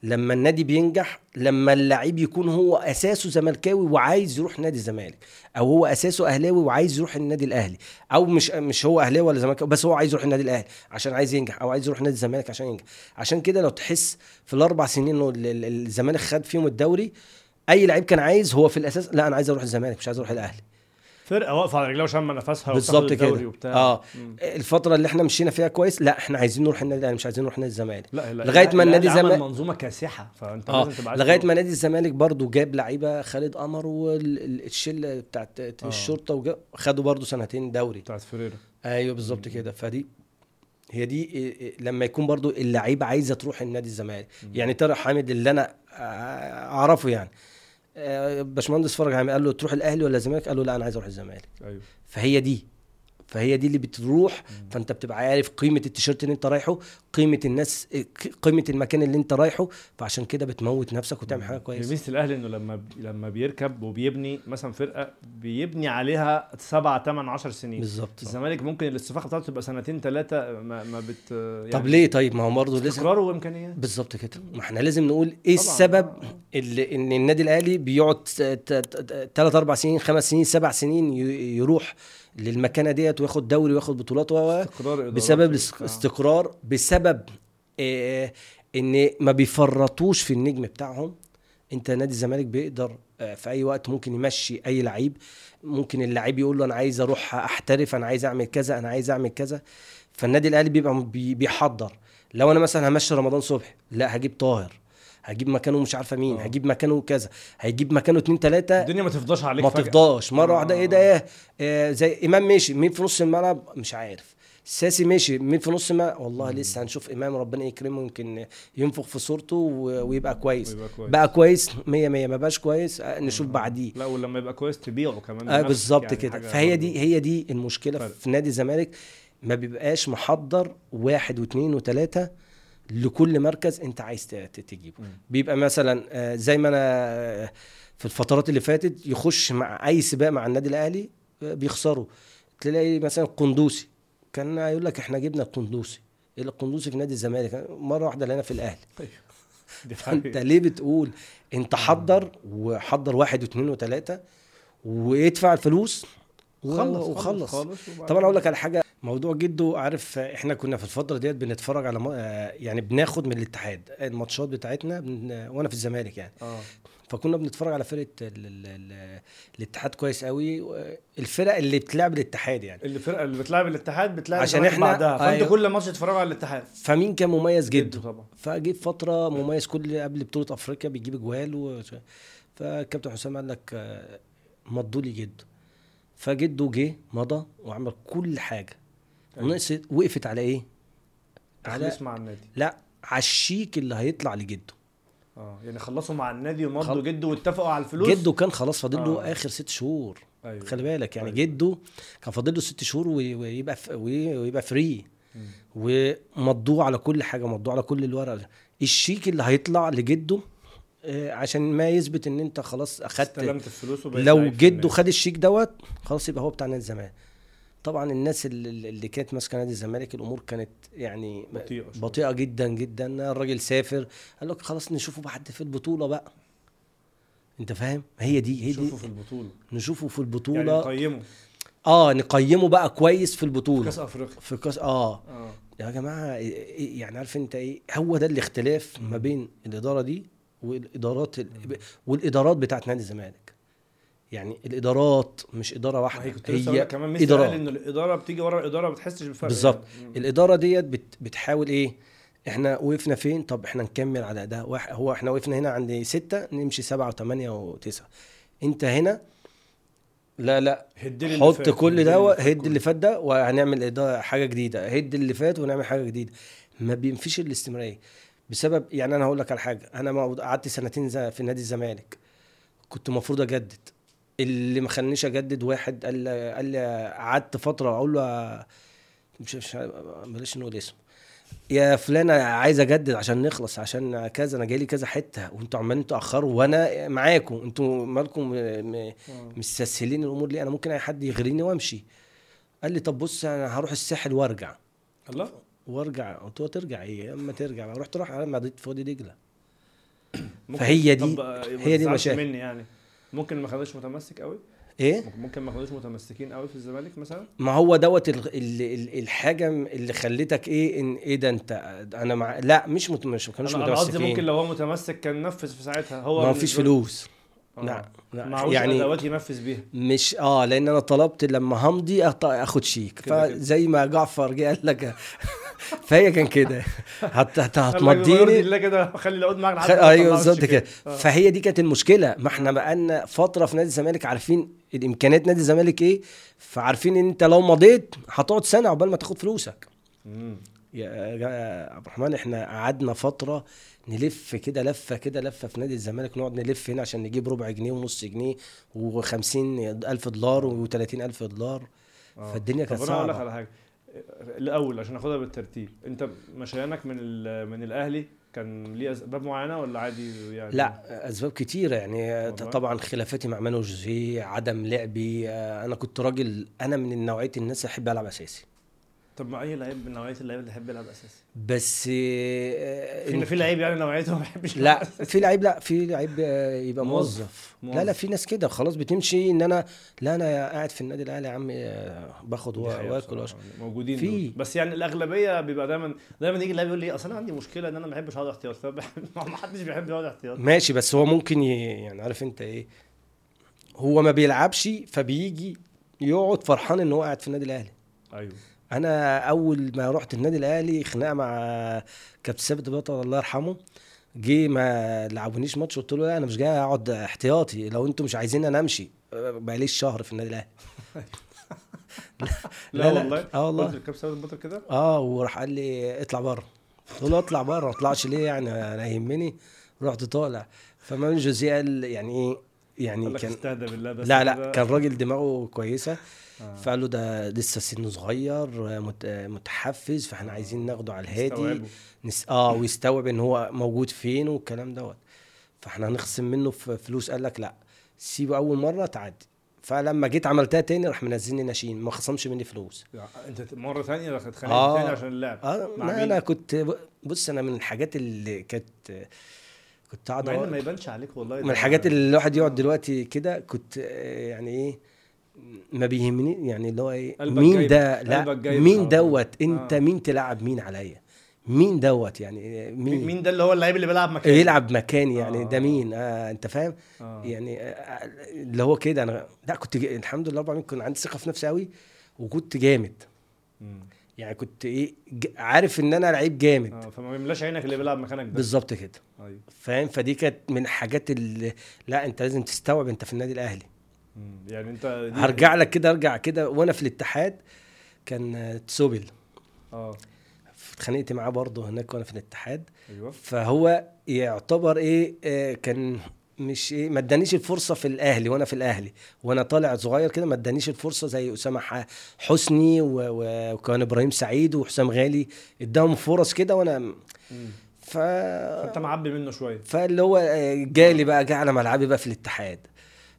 لما النادي بينجح لما اللعيب يكون هو أساسه زملكاوي وعايز يروح نادي الزمالك أو هو أساسه أهلاوي وعايز يروح النادي الأهلي أو مش مش هو أهلاوي ولا زملكاوي بس هو عايز يروح النادي الأهلي عشان عايز ينجح أو عايز يروح نادي الزمالك عشان ينجح. عشان كده لو تحس في الأربع سنين إنه ال- ال- الزمالك خد فيهم الدوري أي لعيب كان عايز هو في الأساس لا أنا عايز أروح الزمالك مش عايز أروح الأهلي. فرقة واقفة على رجلها وشامة نفسها بالظبط كده. وبتاع. آه. مم. الفترة اللي إحنا مشينا فيها كويس لا إحنا عايزين نروح النادي الاهلي مش عايزين نروح نادي الزمالك. لا لا لغاية ما النادي الزمالك- منظومة كاسحة فأنت آه. لازم تبقى لغاية. ما نادي الزمالك برضو جاب لعيبة خالد قمر والشله بتاعت آه. الشرطة وجا- خدوا برضو سنتين دوري. بتاعت فريرة. أيوه بالظبط كده. فدي هي دي إيه إيه لما يكون برضو اللعيبة عايزة تروح النادي الزمالك. يعني طارق حامد اللي أنا آه، أعرفه يعني آه، باشمهندس فرج حامد قال له تروح الأهلي ولا الزمالك؟ قال له لا أنا عايز أروح الزمالك. أيوه. فهي دي. فهي دي اللي بتروح فانت بتبقى عارف قيمة التيشيرت اللي انت رايحه قيمة الناس قيمة المكان اللي انت رايحه فعشان كده بتموت نفسك وتعمل حاجة كويسة. ميزه الاهلي انه لما لما بيركب وبيبني مثلا فرقة بيبني عليها سبعة ثمان 10 سنين. بالظبط. الزمالك ممكن الاستفاقة بتاعته تبقى سنتين ثلاثة ما, ما بت طب ليه؟ طيب ما هو برضه لازم استقرار وإمكانيات. بالظبط كده. ما إحنا لازم نقول إيه طبعاً. السبب اللي إن النادي الأهلي بيقعد ثلاث أربع سنين خمس سنين سبع سنين ي- يروح للمكانة ديت وياخد دوري وياخد بطولات و- بسبب وبتاع. الاستقرار بسبب آه، إن ما بيفرطوش في النجم بتاعهم. أنت نادي الزمالك بيقدر آه، في أي وقت ممكن يمشي أي لعيب. ممكن اللعيب يقول له أنا عايز أروح أحترف أنا عايز أعمل كذا أنا عايز أعمل كذا. فالنادي الأهلي بيبقى بي- بيحضر. لو أنا مثلا همشي رمضان صبحي لا هجيب طاهر. هجيب مكانه مش عارفة مين آه. هجيب مكانه كذا هيجيب مكانه اتنين تلاتة الدنيا ما تفضاش عليك ما فجأة. تفضاش مرة آه. واحدة إيه ده إيه آه زي إمام مشي مين في نص الملعب مش عارف ساسي مشي مين في نص الملعب والله لسه هنشوف إمام ربنا يكرمه يمكن ينفخ في صورته ويبقى كويس ويبقى كويس. بقى كويس 100 100 ما بقاش كويس آه، نشوف بعديه لا ولما يبقى كويس تبيعه كمان بنفسك، بالظبط يعني كده فهي. دي هي دي المشكلة فرق. في نادي الزمالك ما بيبقاش محضر واحد واثنين وثلاثة لكل مركز انت عايز تجيبه. مم. بيبقى مثلا آه، زي ما أنا آه، في الفترات اللي فاتت يخش مع أي سباق مع النادي الأهلي آه، بيخسروا. تلاقي مثلا قندوسي. كان يقول لك إحنا جبنا القندوسي. القندوسي في نادي الزمالك. مرة واحدة لقينا في الأهلي. فانت حقيقة. ليه بتقول؟ أنت حضر وحضر واحد واثنين وثلاثة وادفع الفلوس وخلص. خالص وبعدين- طبعا أقول لك على حاجة موضوع جده عارف إحنا كنا في الفترة ديت بنتفرج على م- آه، يعني بناخد من الاتحاد الماتشات بتاعتنا بن- وأنا في الزمالك يعني. آه. فكنا بنتفرج على فرقة ال ال ال الاتحاد كويس قوي الفرق اللي بتلعب الاتحاد يعني. الفرقة اللي بتلعب الاتحاد بتلعب عشان إحنا- بعدها فأنت أيوه. كل ماتش تتفرج على الاتحاد. فمين كان مميز جده طبعا. فجه فترة مميز كل قبل بطولة أفريقيا بيجيب اجوال و... فالكابتن حسام قال لك آه، مضوا لي جده فجده جه مضى وعمل كل حاجة. ونقصت وقفت على إيه؟ على مع النادي لا على الشيك اللي هيطلع لجده آه يعني خلصوا مع النادي ومضوا خل- جده واتفقوا على الفلوس جده كان خلاص فاضل له آه. آخر ست شهور أيوه خلي بالك يعني أيوة. جده كان فاضل له ست شهور وي- ويبقى ف... وي- ويبقى free. ومضوه على كل حاجة مضوه على كل الورق الشيك اللي هيطلع لجده آه، عشان ما يثبت إن أنت خلاص أخدت استلمت الفلوس لو جده. خد الشيك دوت خلاص يبقى هو بتاع نادي الزمالك طبعا الناس اللي, كانت ماسكة نادي الزمالك الأمور كانت يعني بطيئة شوية. بطيئة جدا جدا. الراجل سافر قال لك خلاص نشوفه بعد في البطولة بقى. أنت فاهم؟ هي دي هي دي. شوفوا في البطولة. نشوفه في يعني البطوله نقيمه. آه نقيمه بقى كويس في البطولة. كأس أفريقيا. في كأس آه. آه. يا جماعة إيه- إيه يعني عارف أنت إيه؟ هو ده الاختلاف ما بين الإدارة دي والإدارات ال... والإدارات بتاعت نادي الزمالك. يعني الإدارات مش إدارة واحدة. هي كنت لك كمان. قال ان الإدارة بتيجي ورا الإدارة ما بتحسش بالفرق بالظبط. يعني. الإدارة ديت بت... بتحاول إيه؟ إحنا وقفنا فين؟ طب إحنا نكمل على ده. واحد هو إحنا وقفنا هنا عند ستة نمشي سبعة وثمانية وتسعة. أنت هنا؟ لا لا. هد لي اللي حط فات، كل ده هد. اللي فات ده وهنعمل حاجة جديدة. هد اللي فات ونعمل حاجة جديدة. ما بينفيش الاستمرارية. بسبب يعني أنا هقول لك على حاجة. أنا قعدت سنتين في نادي الزمالك. كنت المفروض أجدد. اللي ما خلانيش أجدد واحد قال لي قال لي قعدت فترة أقول له مش مش بلاش نقول اسمه يا فلان عايز أجدد عشان نخلص عشان كذا أنا جاي لي كذا حتة. وأنتوا عمالين تأخروا وأنا معاكم. أنتوا مالكم. مستسهلين الأمور ليه؟ أنا ممكن أي حد يغريني وأمشي. قال لي طب بص أنا هروح الساحل وأرجع. الله. وأرجع. قلت له ترجع إيه؟ يا اما ترجع. رحت راح على مدينه فؤاد دجلة. فهي دي- ما هي دي المشاكل. مني يعني. ممكن ما خدوش متمسك قوي؟ إيه؟ ممكن- ما خدوش متمسكين قوي في الزمالك مثلا؟ ما هو دوت ال- ال- ال- الحاجة اللي خلتك إيه إن إيه ده انت أنا مع لا مش مت... مش ما كانوش أنا أنا قصدي ممكن متمسكين لو هو متمسك كان نفذ في ساعتها. هو ما فيش فلوس. آه. لا لا معهوش يعني أدوات ينفذ بيها. مش آه لأن أنا طلبت لما همضي أخد شيك. فزي ما جعفر جه قال لك فهي كان كده هت هتمضيني الله كده خلي العقود معاك. لحد أيوه بالظبط. كده آه. فهي دي كانت المشكلة ما إحنا بقالنا فترة في نادي الزمالك عارفين الإمكانيات نادي الزمالك إيه فعارفين إن أنت لو مضيت هتقعد سنة عقبال ما تاخد فلوسك مم. يا عبد الرحمن إحنا قعدنا فترة نلف كده لفة كده لفة في نادي الزمالك نقعد نلف هنا عشان نجيب ربع جنيه ونص جنيه و50 ألف دولار و30 ألف دولار آه. فالدنيا كانت أقول لك صعبة على حاجة الأول عشان ناخدها بالترتيب. أنت مشيانك من من الأهلي كان ليه اسباب معينة ولا عادي يعني؟ لا أسباب كتيره يعني. والله. طبعا خلافاتي مع مانو جوزيه عدم لعبي آه، أنا كنت راجل أنا من نوعية الناس أحب ألعب أساسي. طب ما أي لعيب من نوعية اللعيبة اللي يحب يلعب أساسي بس آه، في في لعيب يعني نوعيته ما بيحبش لا. في لعيب لا في لعيب آه، يبقى موظف. موظف لا. لا في ناس كده خلاص بتمشي إن أنا لا أنا قاعد في النادي الأهلي يا عم آه، باخد وآكل موجودين في. بس يعني الأغلبية بيبقى دايما دايما يجي اللاعب يقول لي أصل أنا عندي مشكلة إن أنا ما بحبش أقعد احتياط ما حدش بيحب يقعد احتياط ماشي بس هو ممكن. يعني عارف أنت إيه هو ما بيلعبش فبيجي يقعد فرحان إن هو قاعد في النادي الأهلي أيوه أنا أول ما رحت النادي الأهلي خناقة مع كابتن ثابت بطل الله يرحمه جه ما لعبونيش ماتش قلت له لا أنا مش جاي أقعد احتياطي لو أنتوا مش عايزين أنا أمشي. بقاليش شهر في النادي الأهلي؟ لا, والله. آه والله. قلت للكابتن ثابت البطل كده؟ آه وراح قال لي اطلع بره. قلت له اطلع بره ما اطلعش ليه يعني؟ أنا يهمني. رحت طالع. فمان جوزيه قال يعني إيه؟ يعني كان استهدى بالله بس لا لا. كان راجل دماغه كويسة آه. فقال له ده لسه سنه صغير مت- متحفز فإحنا عايزين ناخده على الهادي. نس... آه ويستوعب إن هو موجود فين والكلام دوت فإحنا هنخصم منه في فلوس قال لك لا سيبه أول مرة تعدي فلما جيت عملتها تاني راح منزلني ناشئين ما خصمش مني فلوس يعني أنت مرة ثانية اتخانقت آه. تاني عشان اللعب آه لا؟ أنا كنت بص أنا من الحاجات اللي كانت كنت قاعد مع إن ما يبانش عليك والله من الحاجات اللي الواحد يقعد دلوقتي كده كنت آه، يعني إيه ما بيهمني يعني اللي هو إيه مين ده؟ لا مين. دوت؟ أنت آه. مين تلعب؟ مين عليا؟ مين دوت؟ يعني مين مين, مين ده اللي هو اللعيب اللي بيلعب مكانك يلعب مكاني يعني آه. ده مين؟ آه أنت فاهم؟ آه. يعني آه اللي هو كده. أنا لا كنت الحمد لله رب العالمين كان عندي ثقة في نفسي قوي وكنت جامد. مم. يعني كنت إيه عارف إن أنا لعيب جامد. آه فما بيملاش عينك اللي بيلعب مكانك ده. بالظبط كده. أيوه. فاهم؟ فدي كانت من الحاجات اللي لا أنت لازم تستوعب أنت في النادي الأهلي. يعني أنت هرجع لك كده أرجع كده وأنا في الاتحاد كان تسوبل آه. اتخانقت معاه برضه هناك وأنا في الاتحاد. أيوه. فهو يعتبر إيه آه، كان مش إيه ما ادانيش الفرصة في الأهلي وأنا في الأهلي. وأنا طالع صغير كده ما ادانيش الفرصة زي أسامة حسني وكان إبراهيم سعيد وحسام غالي. اداهم فرص كده وأنا مم. ف فأنت معبي منه شوية. فاللي هو آه، جالي بقى جه على ملعبي بقى في الاتحاد.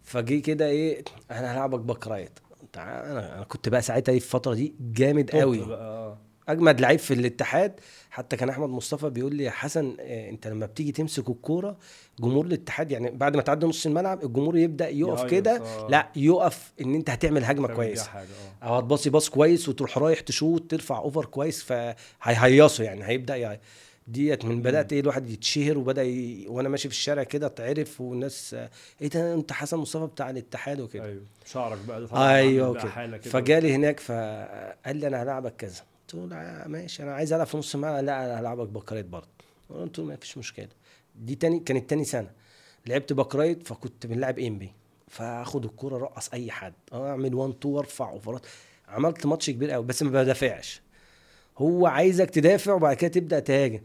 فجي كده إيه أنا هلعبك back right. تعال- أنا كنت بقى ساعتها إيه في الفترة دي جامد قوي بقى آه. أجمد لعيب في الاتحاد. حتى كان أحمد مصطفى بيقول لي يا حسن آه، أنت لما بتيجي تمسك الكورة جمهور الاتحاد يعني بعد ما تعدي نص الملعب الجمهور يبدأ يقف كده آه. لا يقف إن أنت هتعمل هجمة تعمل كويس. بيها حاجة آه. أو هتباصي باص كويس وتروح رايح تشوط ترفع أوفر كويس فهيهيصوا يعني هيبدأ يعني ديت من بدأت إيه الواحد يتشهر وبدأ ي... وأنا ماشي في الشارع كده اتعرف والناس آه، إيه ده أنت حسن مصطفى بتاع الاتحاد وكده. أيوه شعرك بقى ده طبعا أيوه كده فجالي هناك فقال لي أنا هلعبك كذا. قلت له ماشي أنا عايز ألعب في نص الملعب لا أنا هلعبك باكرايت برضه. قلت له ما فيش مشكلة. دي تاني كانت تاني سنة. لعبت back right فكنت بنلعب انبي فآخد الكورة رقص أي حد أعمل 1 2 وارفع أوفرات. عملت ماتش كبير قوي بس ما بدافعش. هو عايزك تدافع وبعد كده تبدأ تهاجم.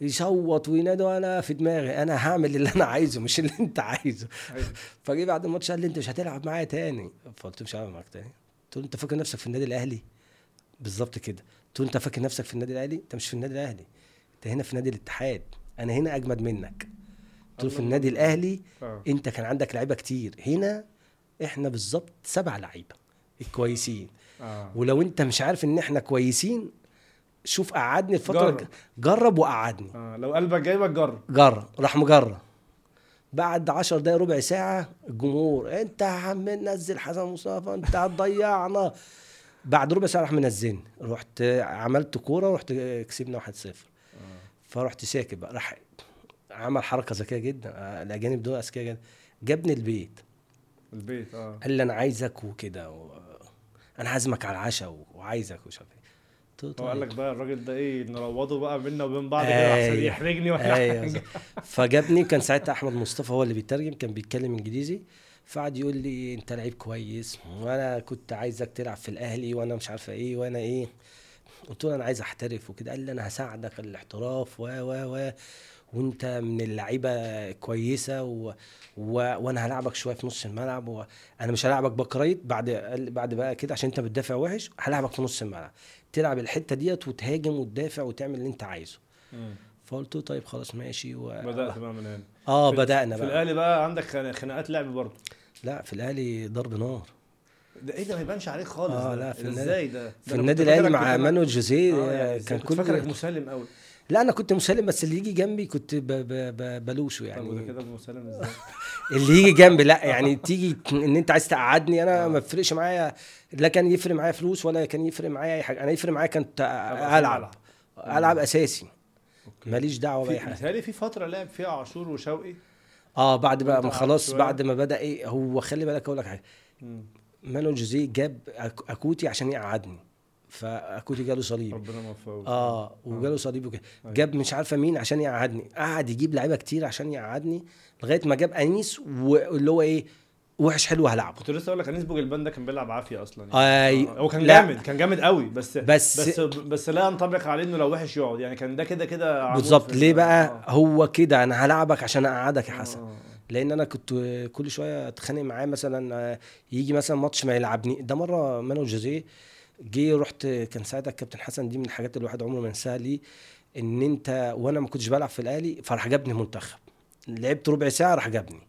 يصوت وينادي وأنا في دماغي أنا هعمل اللي أنا عايزه مش اللي أنت عايزه. أيوة. فجه بعد الماتش قال لي أنت مش هتلعب معايا تاني. فقلت له مش هلعب معاك تاني. قلت له أنت فاكر نفسك في النادي الأهلي؟ بالظبط كده. له انت فاكر نفسك في النادي الاهلي؟ انت مش في النادي الاهلي. انت هنا في نادي الاتحاد. أنا هنا اجمد منك. له في. النادي الاهلي آه. انت كان عندك لعيبة كتير. هنا إحنا بالظبط سبع لعيبة الكويسين. آه. ولو انت مش عارف ان إحنا كويسين شوف قعدني الفترة جرب. جرب, وقعدني. آه. لو قلبك جايبك جرب. جرب. راح مجرب. بعد عشر دقايق ربع ساعة الجمهور انت يا عم نزل حسن مصطفى انت هتضيعنا. بعد ربع ساعة راح منزلني رحت عملت كورة ورحت كسبنا 1-0 فرحت ساكت بقى. راح عمل حركة ذكية جدا. الأجانب دول أذكياء جدا. جابني البيت. البيت آه. قال لي أنا عايزك وكده و... أنا عازمك على العشاء وعايزك ومش عارف إيه. هو قال. لك بقى الراجل ده إيه نروضه بقى بينا وبين بعض كده احسن أيوة. يحرجني ولا حاجة. صح. فجابني كان ساعتها أحمد مصطفى هو اللي بيترجم كان بيتكلم إنجليزي. فقعد يقول لي انت لعيب كويس وأنا كنت عايزك تلعب في الاهلي وأنا مش عارفه إيه وأنا إيه. قلت له أنا عايز احترف وكده قال لي أنا هساعدك الاحتراف و و و وانت من اللعيبه كويسه و... و... وأنا هلعبك شوية في نص الملعب وأنا مش هلعبك back right بعد بعد بقى كده عشان انت بتدافع وحش هلعبك في نص الملعب. تلعب الحته ديت وتهاجم وتدافع وتعمل اللي انت عايزه. فقلت له طيب خلاص ماشي و... بدأت بقى من هنا آه في- بدأنا في بقى. الأهلي بقى عندك خنا- خناقات لعب برضه. لا في الأهلي ضرب نار. ده إيه ده؟ ما يبانش عليك خالص آه، ده. لا، في إزاي ده؟ في ده النادي الأهلي مع مانويل جوزيه آه، يعني كان كنت فاكرك مسالم قوي لا أنا كنت مسلم بس اللي يجي جنبي كنت ب... ب... ب... بلوشه يعني. يعني كده مسالم إزاي؟ اللي يجي جنبي لا يعني تيجي إن أنت عايز تقعدني أنا ما بيفرقش معايا. لا كان يفرق معايا فلوس ولا كان يفرق معايا أي حاجة. أنا يفرق معايا كنت ألعب. ألعب أساسي. ماليش دعوة بأي حاجة. متهيألي في فترة لعب فيها عاشور وشوقي. آه بعد بقى ما خلاص. بعد ما بدأ إيه هو خلي بالك أقول لك حاجة. مم. مانويل جوزيه جاب أكوتي عشان يقعدني. فأكوتي جاله صليب ربنا موفقه آه وجاله صليب وكده. أيوة. جاب مش عارفة مين عشان يقعدني. قعد يجيب لعيبة كتير عشان يقعدني لغاية ما جاب أنيس واللي هو إيه وحش حلو هلعبه كنت لسه أقول لك انيس بوجلبان ده كان بيلعب عافية أصلا يعني. آه، هو كان لا. جامد كان جامد قوي بس بس- بس بس لا ينطبق عليه إنه لو وحش يقعد يعني كان ده كده كده بالظبط ليه بقى آه. هو كده أنا هلعبك عشان أقعدك يا حسن آه. لأن أنا كنت كل شوية أتخانق معاه مثلا آه، يجي مثلا ماتش ما يلعبني ده مرة مانو جوزيه جه رحت كان ساعتها الكابتن حسن دي من الحاجات اللي الواحد عمره ما ينساها ليه إن أنت وأنا ما كنتش بلعب في الأهلي فراح جابني منتخب لعبت ربع ساعة راح جابني.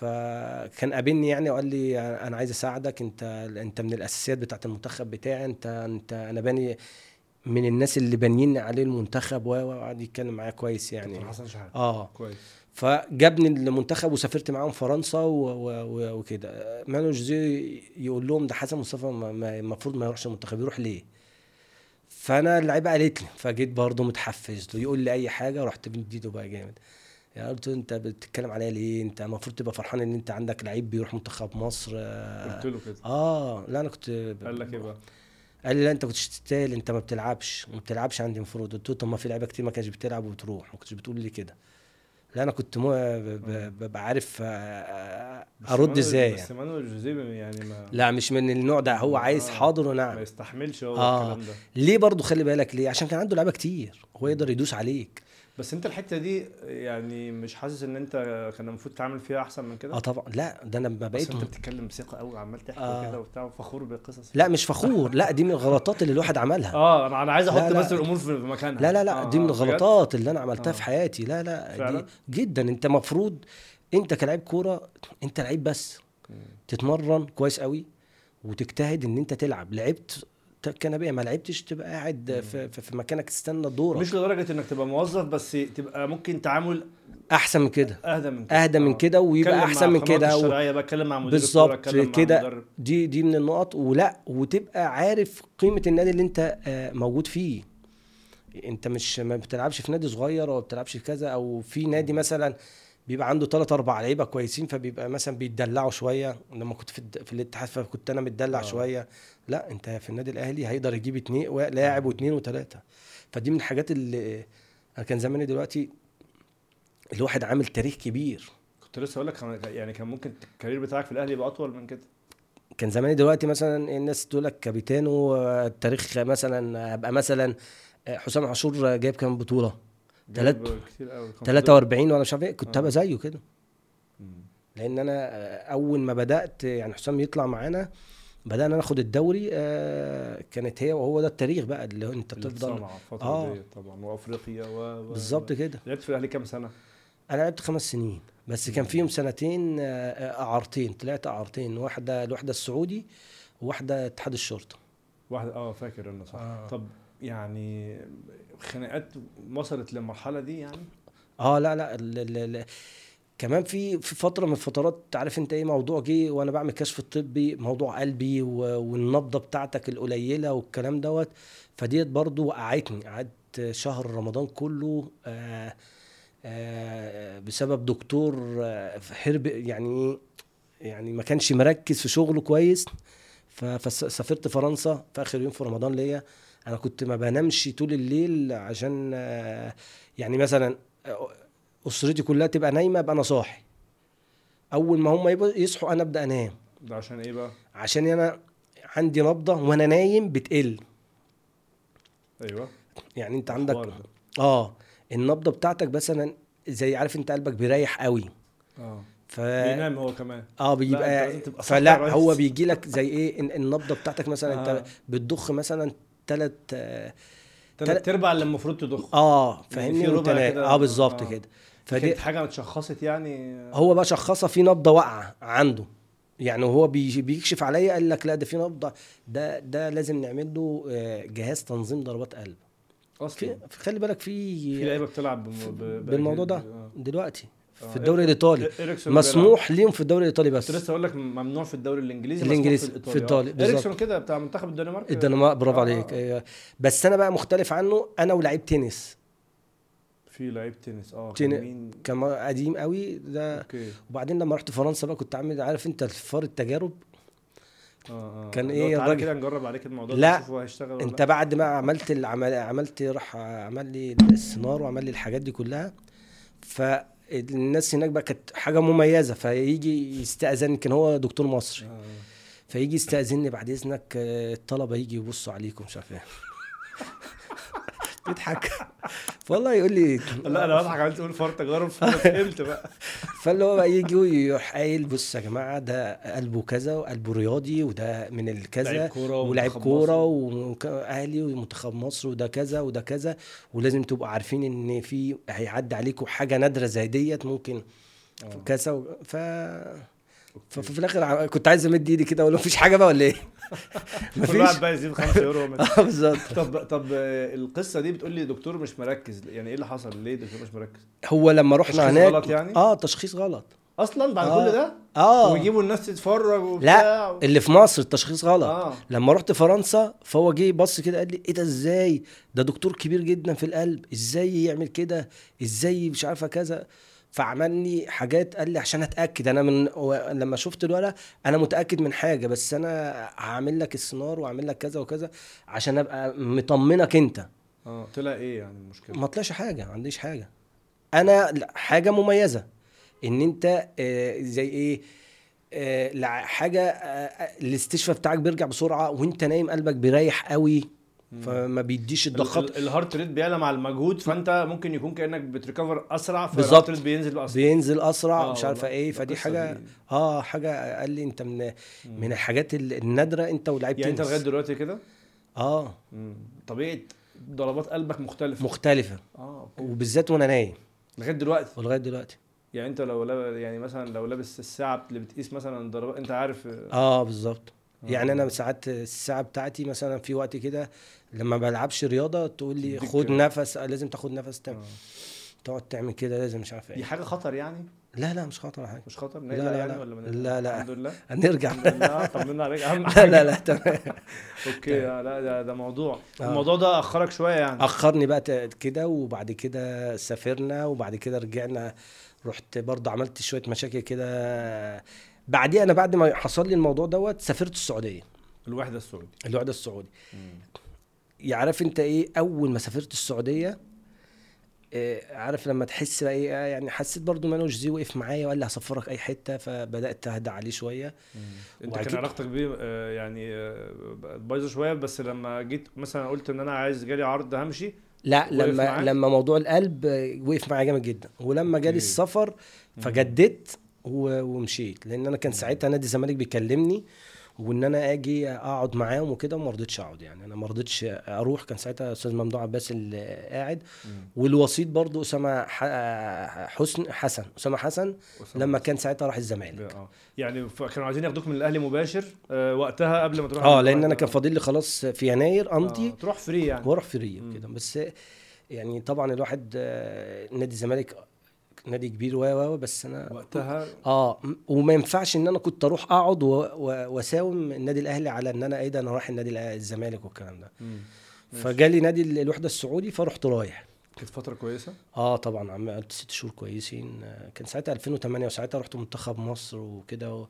فكان قابلني يعني وقال لي أنا عايز أساعدك أنت أنت من الأساسيات بتاعت المنتخب بتاعي أنت أنت أنا باني من الناس اللي بانيين عليه المنتخب و- وقعد يتكلم معايا كويس يعني. حسن شحاته آه. كويس. فجابني المنتخب وسافرت معاهم فرنسا وكده. مانو جوزيه يقول لهم ده حسن مصطفى المفروض ما يروحش المنتخب يروح ليه؟ فأنا اللعيبة قالت لي فجيت برضه متحفز له يقول لي أي حاجة رحت مديته بقى جامد. يعني قلت له انت بتتكلم عليا ليه؟ انت المفروض تبقى فرحان ان انت عندك لعيب بيروح منتخب مصر. قلت له كده. آه لا أنا كنت قال لك إيه بقى؟ قال لي لا أنت كنتش تستاهل أنت ما بتلعبش ما بتلعبش عندي المفروض. قلت له طب ما في لعيبة كتير ما كانتش بتلعب وبتروح ما كنتش بتقول لي كده. لا أنا كنت ببقى عارف آه، آه، أرد إزاي بس يعني؟ مانويل جوزيه يعني ما لا مش من النوع ده. هو عايز آه. حاضر ما ونعم يستحملش هو آه. الكلام ده. ليه برضو خلي بالك ليه؟ عشان كان عنده لعيبة كتير هو يقدر يدوس عليك. بس انت الحتة دي يعني مش حاسس ان انت كان المفروض تعمل فيها احسن من كده؟ آه طبعا. لا ده أنا لما بقيت بس انت بتتكلم بثقه قوي عمال تحكي آه. كده وبتاع وفخور بالقصص. لا مش فخور. لا دي من الغلطات اللي الواحد عملها. آه أنا أنا عايز أحط. بس الأمور في مكانها. لا لا لا آه، دي من آه،؟ الغلطات اللي أنا عملتها آه. في حياتي. لا لا فعلا؟ دي جدا. أنت مفروض أنت كلاعب كورة أنت لعيب بس. تتمرن كويس قوي وتجتهد إن أنت تلعب. لعبت ت- كنبيه ما لعبتش تبقى قاعد في, في, مكانك تستنى دورك. مش لدرجة إنك تبقى موظف بس تبقى ممكن تعامل أحسن من كده. أهدى من كده. أهدى من آه. كده ويبقى أحسن من كده و... اتكلم مع مدير بالظبط كده. دي دي من النقط. ولا وتبقى عارف قيمة النادي اللي أنت آه، موجود فيه. أنت مش ما بتلعبش في نادي صغير أو بتلعبش في كذا أو في نادي مثلا بيبقى عنده ثلاث أربع لعيبة كويسين فبيبقى مثلا بيتدلعوا شوية. لما كنت في في الاتحاد فكنت أنا متدلع آه. شوية. لا أنت في النادي الأهلي هيقدر يجيب اتنين و- لاعب واثنين وثلاثه فدي من الحاجات اللي أنا كان زماني دلوقتي الواحد عامل تاريخ كبير. كنت لسه أقول لك يعني كان ممكن الكارير بتاعك في الأهلي يبقى أطول من كده؟ كان زماني دلوقتي مثلا الناس تقول لك كابيتانو آه، التاريخ مثلا ابقى مثلا آه، حسام عاشور جايب كام بطولة؟ جايب تلات- كتير قوي 43 ولا مش عارف إيه كنت آه. هبقى زيه كده. لأن أنا آه، أول ما بدأت يعني حسام يطلع معانا بدأنا ناخد الدوري آه كانت هي وهو ده التاريخ بقى اللي أنت اللي تفضل اتصنع الفترة آه. دي طبعا وأفريقيا و و- بالظبط كده لعبت في الأهلي كام سنة؟ أنا لعبت خمس سنين بس كان فيهم سنتين آه، أعارتين طلعت أعارتين واحدة الوحده السعودي وواحدة اتحاد الشرطة واحد آه فاكر أنا صح آه. طب يعني خناقات وصلت للمرحلة دي يعني؟ آه لا لا ال ال كمان في في فترة من الفترات عارف أنت إيه موضوع جه وأنا بعمل كشف الطبي موضوع قلبي والنبضة بتاعتك القليلة والكلام دوت فديت برضو وقعتني. قعدت شهر رمضان كله آه آه بسبب دكتور آه حرب يعني يعني ما كانش مركز في شغله كويس فسافرت فرنسا في آخر يوم في رمضان ليا. أنا كنت ما بنامش طول الليل عشان آه، يعني مثلا آه، أسرتي كلها تبقى نايمة أبقى أنا صاحي أول ما هم يصحوا أنا أبدأ أنام ده عشان إيه بقى؟ عشان أنا عندي نبضه وأنا نايم بتقل أيوه يعني أنت عندك. آه النبضة بتاعتك مثلا زي عارف أنت قلبك بيريح قوي آه ف بينام هو كمان آه بيبقى صاحي فلا. هو بيجي لك زي إيه النبضة بتاعتك مثلا آه. انت بتضخ مثلا ثلاث آه تلات أرباع اللي المفروض تضخ آه، في فاهمني؟ آه بالظبط آه. كده. فدي حاجة اتشخصت يعني. هو بقى شخصها في نبضة واقعة عنده. يعني هو بي- بيكشف عليا قال لك لا ده في نبضة. ده ده لازم نعمل له آه، جهاز تنظيم ضربات قلب. أصلا. خلي بالك في في لعيبة بتلعب بالموضوع ده آه. دلوقتي. آه. في الدوري الإيطالي. مسموح ليهم في الدوري الإيطالي بس لسه أقول لك ممنوع في الدوري الإنجليزي مسموح الإنجليزي، في في الإيطالي، آه. بالظبط. اريكسون كده بتاع منتخب الدنمارك الدنمارك برافو آه. عليك أيوة. بس أنا بقى مختلف عنه أنا ولاعيب تنس في لعيب تنس آه تن- كان مين كان قديم قوي ده أوكي وبعدين لما رحت فرنسا بقى كنت عامل عارف أنت الفار التجارب آه آه كان لو إيه تعالى الراجل- كده نجرب عليك الموضوع لا، هيشتغل أنت لأ. بعد ما عملت العمل عملت راح عمل لي السونار وعمل لي الحاجات دي كلها فالناس هناك بقى كانت حاجة مميزة فيجي يستاذن كان هو دكتور مصري آه. فيجي يستاذني بعد إذنك آه، الطلبة يجي يبصوا عليكم مش عارف إيه يضحك والله يقول لي لا أنا بضحك عمال تقول فار تجارب فهمت بقى فاللي هو بقى يجي ويروح قايل بص يا جماعة ده قلبه كذا وقلبه رياضي وده من الكذا ولاعب كورة. واهلي ومنتخب مصر وده كذا وده كذا ولازم تبقوا عارفين إن في هيعدي عليكم حاجة نادرة زي ديت ممكن آه. كذا. ف ففي الآخر كنت عايز أمد إيدي كده أقول له مفيش حاجة بقى ولا إيه؟ كل واحد بقى يزيد 5 يورو آه بالظبط. طب طب آه، القصة دي بتقول لي دكتور مش مركز. يعني إيه اللي حصل؟ ليه دكتور مش مركز؟ هو لما رحنا هناك غلط يعني؟ آه تشخيص غلط. أصلا بعد آه. كل ده؟ آه. ويجيبوا الناس تتفرج وبتاع لا اللي في مصر التشخيص غلط. آه. لما رحت فرنسا فهو جه بص كده قال لي إيه ده إزاي؟ ده دكتور كبير جدا في القلب. إزاي يعمل كده؟ إزاي مش عارفة كذا؟ فعمل لي حاجات قال لي عشان أتأكد. أنا من لما شفت الورقة أنا متأكد من حاجة بس أنا هعمل لك السونار واعمل لك كذا وكذا عشان أبقى مطمنك أنت. آه طلع إيه يعني المشكلة؟ ما طلعش حاجة ما عنديش حاجة. أنا حاجة مميزة إن أنت آه، زي إيه آه، حاجة آه، الاستشفاء بتاعك بيرجع بسرعة وأنت نايم قلبك بيريح قوي. فما بيديش ال- الضغط. ال- ال heart rate بيعلى مع المجهود فانت ممكن يكون كأنك بت recover أسرع. فال heart rate بينزل اسرع بينزل أسرع آه مش عارفة. إيه. فدي حاجة دي. آه حاجة قال لي أنت من من الحاجات ال- النادرة أنت ولاعيب يعني أنت. لغاية دلوقتي كده؟ آه. مم. طبيعه ضربات قلبك مختلفة. مختلفة. آه أوكي. وبالذات وأنا نايم. لغاية دلوقتي؟ ولغاية دلوقتي. يعني أنت لو لاب- يعني مثلا لو لابس الساعة اللي بتقيس مثلا ضربات أنت عارف. آه بالظبط. آه. يعني أنا ساعات الساعة بتاعتي مثلا في وقت كده لما بلعبش رياضة تقول لي خد نفس آه، لازم تاخد نفس تاني آه. تقعد تعمل كده لازم مش عارف دي إيه. حاجة خطر يعني؟ لا لا مش خطر حاجة. مش خطر؟ لا، نقلق لا، يعني لا. ولا لا،؟ لا. الحمد لله. هنرجع. الحمد لله. طمنا عليك؟ أهم لا حاجة. لا لا تمام. أوكي آه، لا ده ده موضوع. آه. الموضوع ده أخرك شوية يعني. أخرني بقى كده وبعد كده سافرنا وبعد كده رجعنا. رحت برضه عملت شوية مشاكل كده. بعديها أنا بعد ما حصل لي الموضوع دوت سافرت السعودية. الوحدة السعودي. الوعد السعودي. يعرف انت إيه أول ما سافرت السعودية آه، عارف لما تحس بقى إيه آه، يعني حسيت برضو مانوش زي وقف معايا وقال لي هسفرك أي حتة فبدأت أهدى عليه شوية. أنت كان علاقتك بيه آه، يعني آه، بايظة شوية بس لما جيت مثلا قلت إن أنا عايز جالي عرض همشي لا لما معاك؟ لما موضوع القلب وقف معايا جامد جدا. ولما جالي. السفر فجددت ومشيت. لأن أنا كان ساعتها نادي الزمالك بيكلمني وإن أنا آجي أقعد معاهم وكده وما رضيتش أقعد يعني. أنا ما رضيتش أروح. كان ساعتها أستاذ ممدوح عباس اللي قاعد. والوسيط برضو أسامة حسن حسن أسامة حسن لما كان ساعتها راح الزمالك. آه. يعني كانوا عايزين ياخدوك من الأهلي مباشر آه وقتها قبل ما تروح آه لأن أنا كان فاضل لي خلاص في يناير آه امضي تروح free يعني. وأروح free مم. كده. بس يعني طبعا الواحد آه، نادي الزمالك نادي كبير و و بس أنا وقتها؟ آه وما ينفعش إن أنا كنت أروح أقعد وأساوم النادي الأهلي على إن أنا إيه ده أنا رايح النادي الزمالك والكلام ده. فجالي نادي ال- الوحدة السعودي فرحت رايح. كانت فترة كويسة؟ آه طبعا عملت ست شهور كويسين. كان ساعتها 2008 وساعتها رحت منتخب مصر وكده و...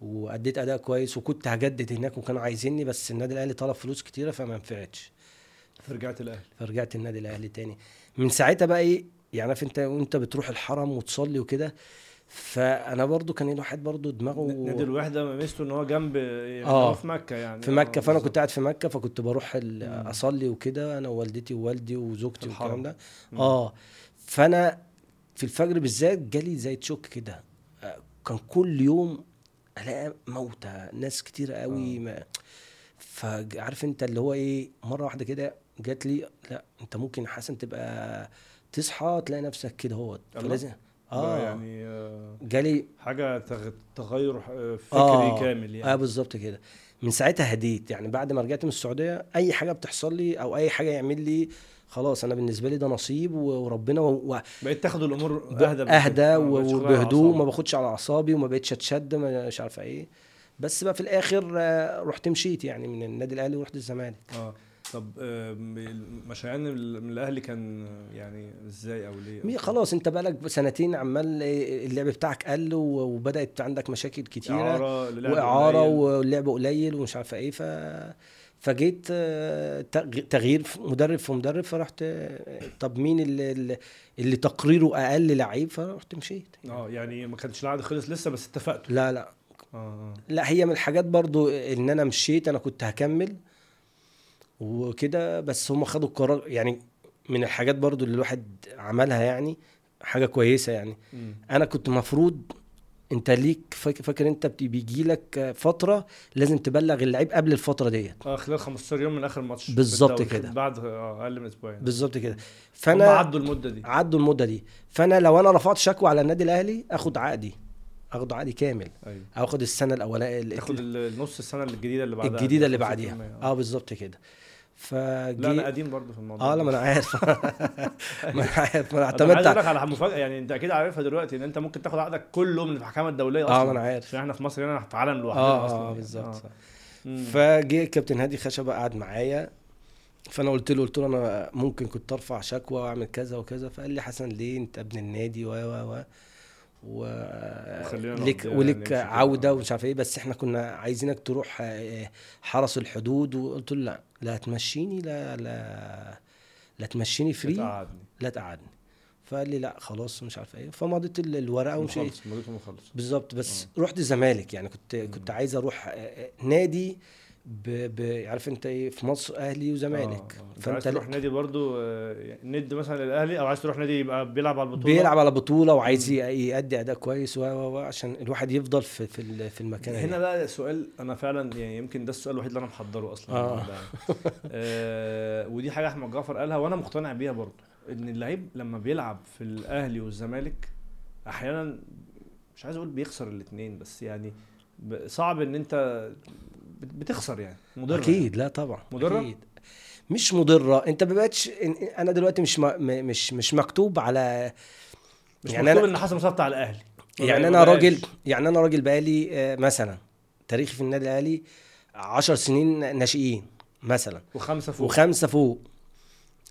وأديت أداء كويس وكنت هجدد هناك وكانوا عايزيني بس النادي الأهلي طلب فلوس كتيرة فما نفعتش. فرجعت الأهلي. فرجعت النادي الأهلي تاني. من ساعتها بقى إيه يعني عارف انت وانت بتروح الحرم وتصلي وكده فأنا برضو كان الواحد برضو دماغه نادي الوحده ميزته إن هو جنب يعني آه. هو في مكة يعني في مكة آه، فأنا. كنت قاعد في مكة فكنت بروح. أصلي وكده أنا ووالدتي ووالدي وزوجتي. والكلام ده. آه فأنا في الفجر بالذات جالي زي تشوك كده آه، كان كل يوم ألاقي موتى ناس كتير قوي آه. ما فعارف انت اللي هو إيه مرة واحدة كده جات لي لا أنت ممكن حسن تبقى تصحى تلاقي نفسك كده هو ده آه. يعني آه، جالي حاجة تغ- تغير فكري آه. كامل آه يعني بالظبط كده. من ساعتها هديت. يعني بعد ما رجعت من السعودية أي حاجة بتحصل لي أو أي حاجة يعمل لي خلاص أنا بالنسبة لي ده نصيب وربنا و... و... بقيت تاخد الأمور أهدى. أهدى وبهدوء ما. باخدش على أعصابي وما بقتش أتشد مش عارفة إيه. بس بقى في الآخر آه، رحت مشيت يعني من النادي الأهلي ورحت الزمالك. آه. طب آه، م- مشيان من الأهلي كان آه، يعني إزاي أو ليه؟ خلاص أنت بقالك سنتين عمال إيه، اللعب بتاعك قل وبدأت عندك مشاكل كتيرة إعارة وإعارة. واللعب قليل ومش عارفة إيه ف فجيت آه، تغ- تغيير في مدرب في مدرب فرحت آه، طب مين اللي اللي- تقريره أقل لعيب؟ فرحت مشيت. آه يعني ما كانش العقد خلص لسه بس اتفقتوا. لا لا. آه. لا هي من الحاجات برضو إن أنا مشيت أنا كنت هكمل. وكده بس هم خدوا القرار يعني من الحاجات برضو اللي الواحد عملها يعني حاجة كويسة يعني. مم. أنا كنت مفروض أنت ليك فاكر, أنت بيجي لك فترة لازم تبلغ اللعيب قبل الفترة ديت. آه خلال 15 يوم من آخر ماتش بالظبط. كده. بعد آه أقل من أسبوعين. بالظبط كده. فأنا عدوا المدة دي. عدوا المدة دي. فأنا لو أنا رفعت شكوى على النادي الأهلي آخد عقدي. آخد عقدي كامل. أيوه. آخد السنة الأولانية تاخد النص السنة الجديدة اللي بعدها. الجديدة اللي 50%. بعديها. آه بالظبط كده. فجي لا أنا قديم برضه في الموضوع آه لا. ما أنا عارف ما أنا عارف ما أنا عايز اعتمدت لك على مفاجأة يعني أنت أكيد عارفها دلوقتي إن أنت ممكن تاخد عقدك كله من الحكامة الدولية أصلا آه ما أنا عارف عشان إحنا في مصر هنا في عالم لوحدنا آه أصلا آه. بالظبط آه. فجه كابتن هادي خشبه قعد معايا فأنا قلت له قلت له أنا ممكن كنت أرفع شكوى وأعمل كذا وكذا فقال لي حسن ليه أنت ابن النادي و و و ولك كده. عودة ومش عارف إيه بس إحنا كنا عايزينك تروح آه، حرس الحدود وقلت له لا لا تمشيني لا لا لا تمشيني فري لا تقعدني. فقال لي لا خلاص مش عارف إيه. فمضيت ال- الورقة ومشيت. بالظبط بس رحت الزمالك يعني كنت كنت عايز أروح آه، آه، نادي ب... ب... عارف انت إيه في مصر أهلي وزمالك. انت عايز تروح نادي برضو آه، يعني ند مثلا للأهلي أو عايز تروح نادي يبقى بيلعب على البطولة؟ بيلعب على بطوله وعايز يأدي أداء كويس و و و عشان الواحد يفضل في في, ال- في المكان هنا هنا بقى سؤال أنا فعلا يعني يمكن ده السؤال الوحيد اللي أنا محضره أصلا. آه. يعني. آه ودي حاجة أحمد جعفر قالها وأنا مقتنع بيها برضو إن اللعيب لما بيلعب في الأهلي والزمالك أحيانا مش عايز أقول بيخسر الاثنين بس يعني صعب إن أنت بتخسر يعني. مضر أكيد لا طبعا. مضرة؟ أكيد. مش مضرة. أنت ما بقتش أنا دلوقتي مش م... مش مش مكتوب على مش يعني يعني مكتوب أنا- إن حسن مصطفى بتاع الأهلي. يعني أنا راجل. يعني أنا راجل بقالي آه، مثلا تاريخي في النادي الأهلي 10 سنين ناشئين مثلا. وخمسة فوق. وخمسة فوق.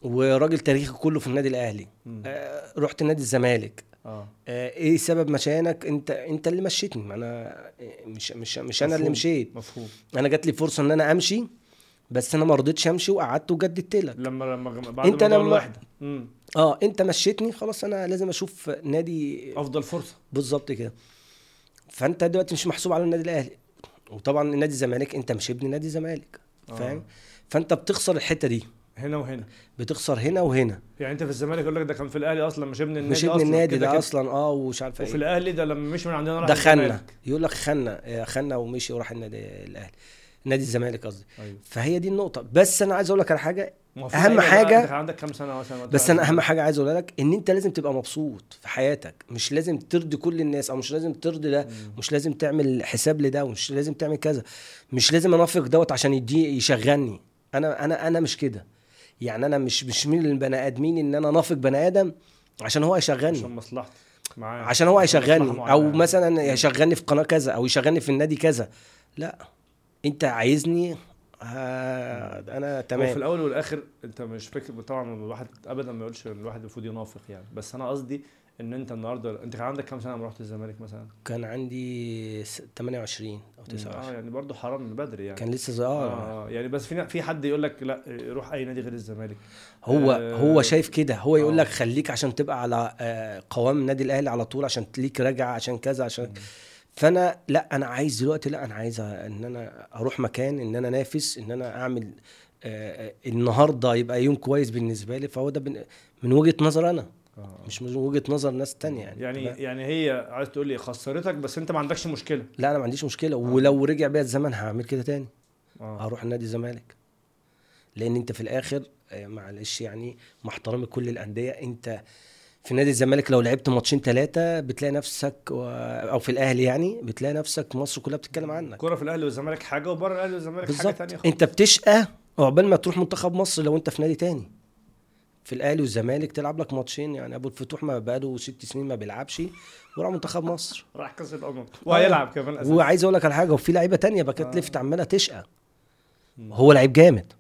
وراجل تاريخي كله في النادي الأهلي. آه، رحت نادي الزمالك. آه. آه، إيه سبب مشانك؟ انت انت اللي مشيتني. ما أنا مش مش مش أنا اللي. مشيت. مفهوم. أنا جات لي فرصة ان أنا امشي بس أنا ما رضيتش امشي وقعدت وجددت لك لما لما بعد موضوع لما-. آه انت مشيتني خلاص أنا لازم أشوف نادي أفضل فرصة. بالظبط كده. فانت دلوقتي مش محسوب على النادي الأهلي. وطبعا نادي الزمالك انت مش ابن نادي الزمالك آه. فاهم؟ فانت بتخسر الحتة دي. هنا وهنا. بتخسر هنا وهنا. يعني انت في الزمالك يقول لك ده كان في الأهلي أصلا مش ابن النادي مش ابن النادي ده. أصلا آه ومش عارف وفي إيه. الأهلي ده لما مشي من عندنا راح ده خنا. يقول لك خنا خنا ومشي وراح النادي الأهلي. نادي الزمالك قصدي. أيوه. فهي دي النقطة. بس أنا عايز أقول لك على حاجة. بقى، حاجة- انت عندك كام سنة مثلا؟ بس أنا؟ أهم حاجة عايز أقولها لك إن أنت لازم تبقى مبسوط في حياتك. مش لازم ترضي كل الناس أو مش لازم ترضي ده. مم. مش لازم تعمل حساب لده. ومش لازم تعمل كذا. مش لازم أنافق دوت عشان يدي يشغلني. أنا أنا أنا مش كده. يعني أنا مش مش من البني آدمين إن أنا انافق بني آدم عشان هو يشغلني. عشان مصلحتي معاه عشان هو يشغلني. أو. مثلا يشغلني في قناة كذا أو يشغلني في النادي كذا. لا أنت عايزني؟ آه أنا هو في تمام الأول والآخر أنت مش فاكر طبعا الواحد ابدا ما يقولش إن الواحد المفروض ينافق يعني. بس أنا قصدي إن أنت النهارده أنت كان عندك كام سنة لما رحت الزمالك مثلا؟ كان عندي س- 28 أو آه 29 يعني برضه حرام من بدري يعني. كان لسه زي آه. آه يعني بس في في حد يقول لك لا روح أي نادي غير الزمالك. هو آه، هو شايف كده. هو يقول آه. لك خليك عشان تبقى على آه، قوام النادي الأهلي على طول عشان ليك راجع عشان كذا عشان فأنا لا أنا عايز دلوقتي لا أنا عايز إن أنا أروح مكان إن أنا أنافس إن أنا أعمل آه، آه، النهارده يبقى يوم كويس بالنسبة لي. فهو ده من وجهة نظر أنا. آه. مش من وجهة نظر ناس تانية يعني يعني لا. يعني هي عايز تقول لي خسرتك بس انت ما عندكش مشكلة. لا أنا ما عنديش مشكلة ولو رجع بيا الزمن هعمل كده تاني. آه. هروح النادي الزمالك. لأن أنت في الآخر آه، معلش يعني مع احترامي كل الأندية أنت في نادي الزمالك لو لعبت ماتشين ثلاثة بتلاقي نفسك و... أو في الأهلي يعني بتلاقي نفسك مصر كلها بتتكلم عنك. الكوره في الأهلي والزمالك حاجة وبره الأهلي والزمالك حاجة ثانية أنت بتشقى عقبال ما تروح منتخب مصر لو أنت في نادي تاني. في الأهلي والزمالك تلعب لك ماتشين. يعني أبو الفتوح ما بقاله ست سنين ما بيلعبش وراح منتخب مصر. راح كأس الأمم. وهيلعب كمان أساسا وعايز أقول لك على حاجة وفي لعيبة تانية backات آه. left عمالة تشقى. هو لعيب جامد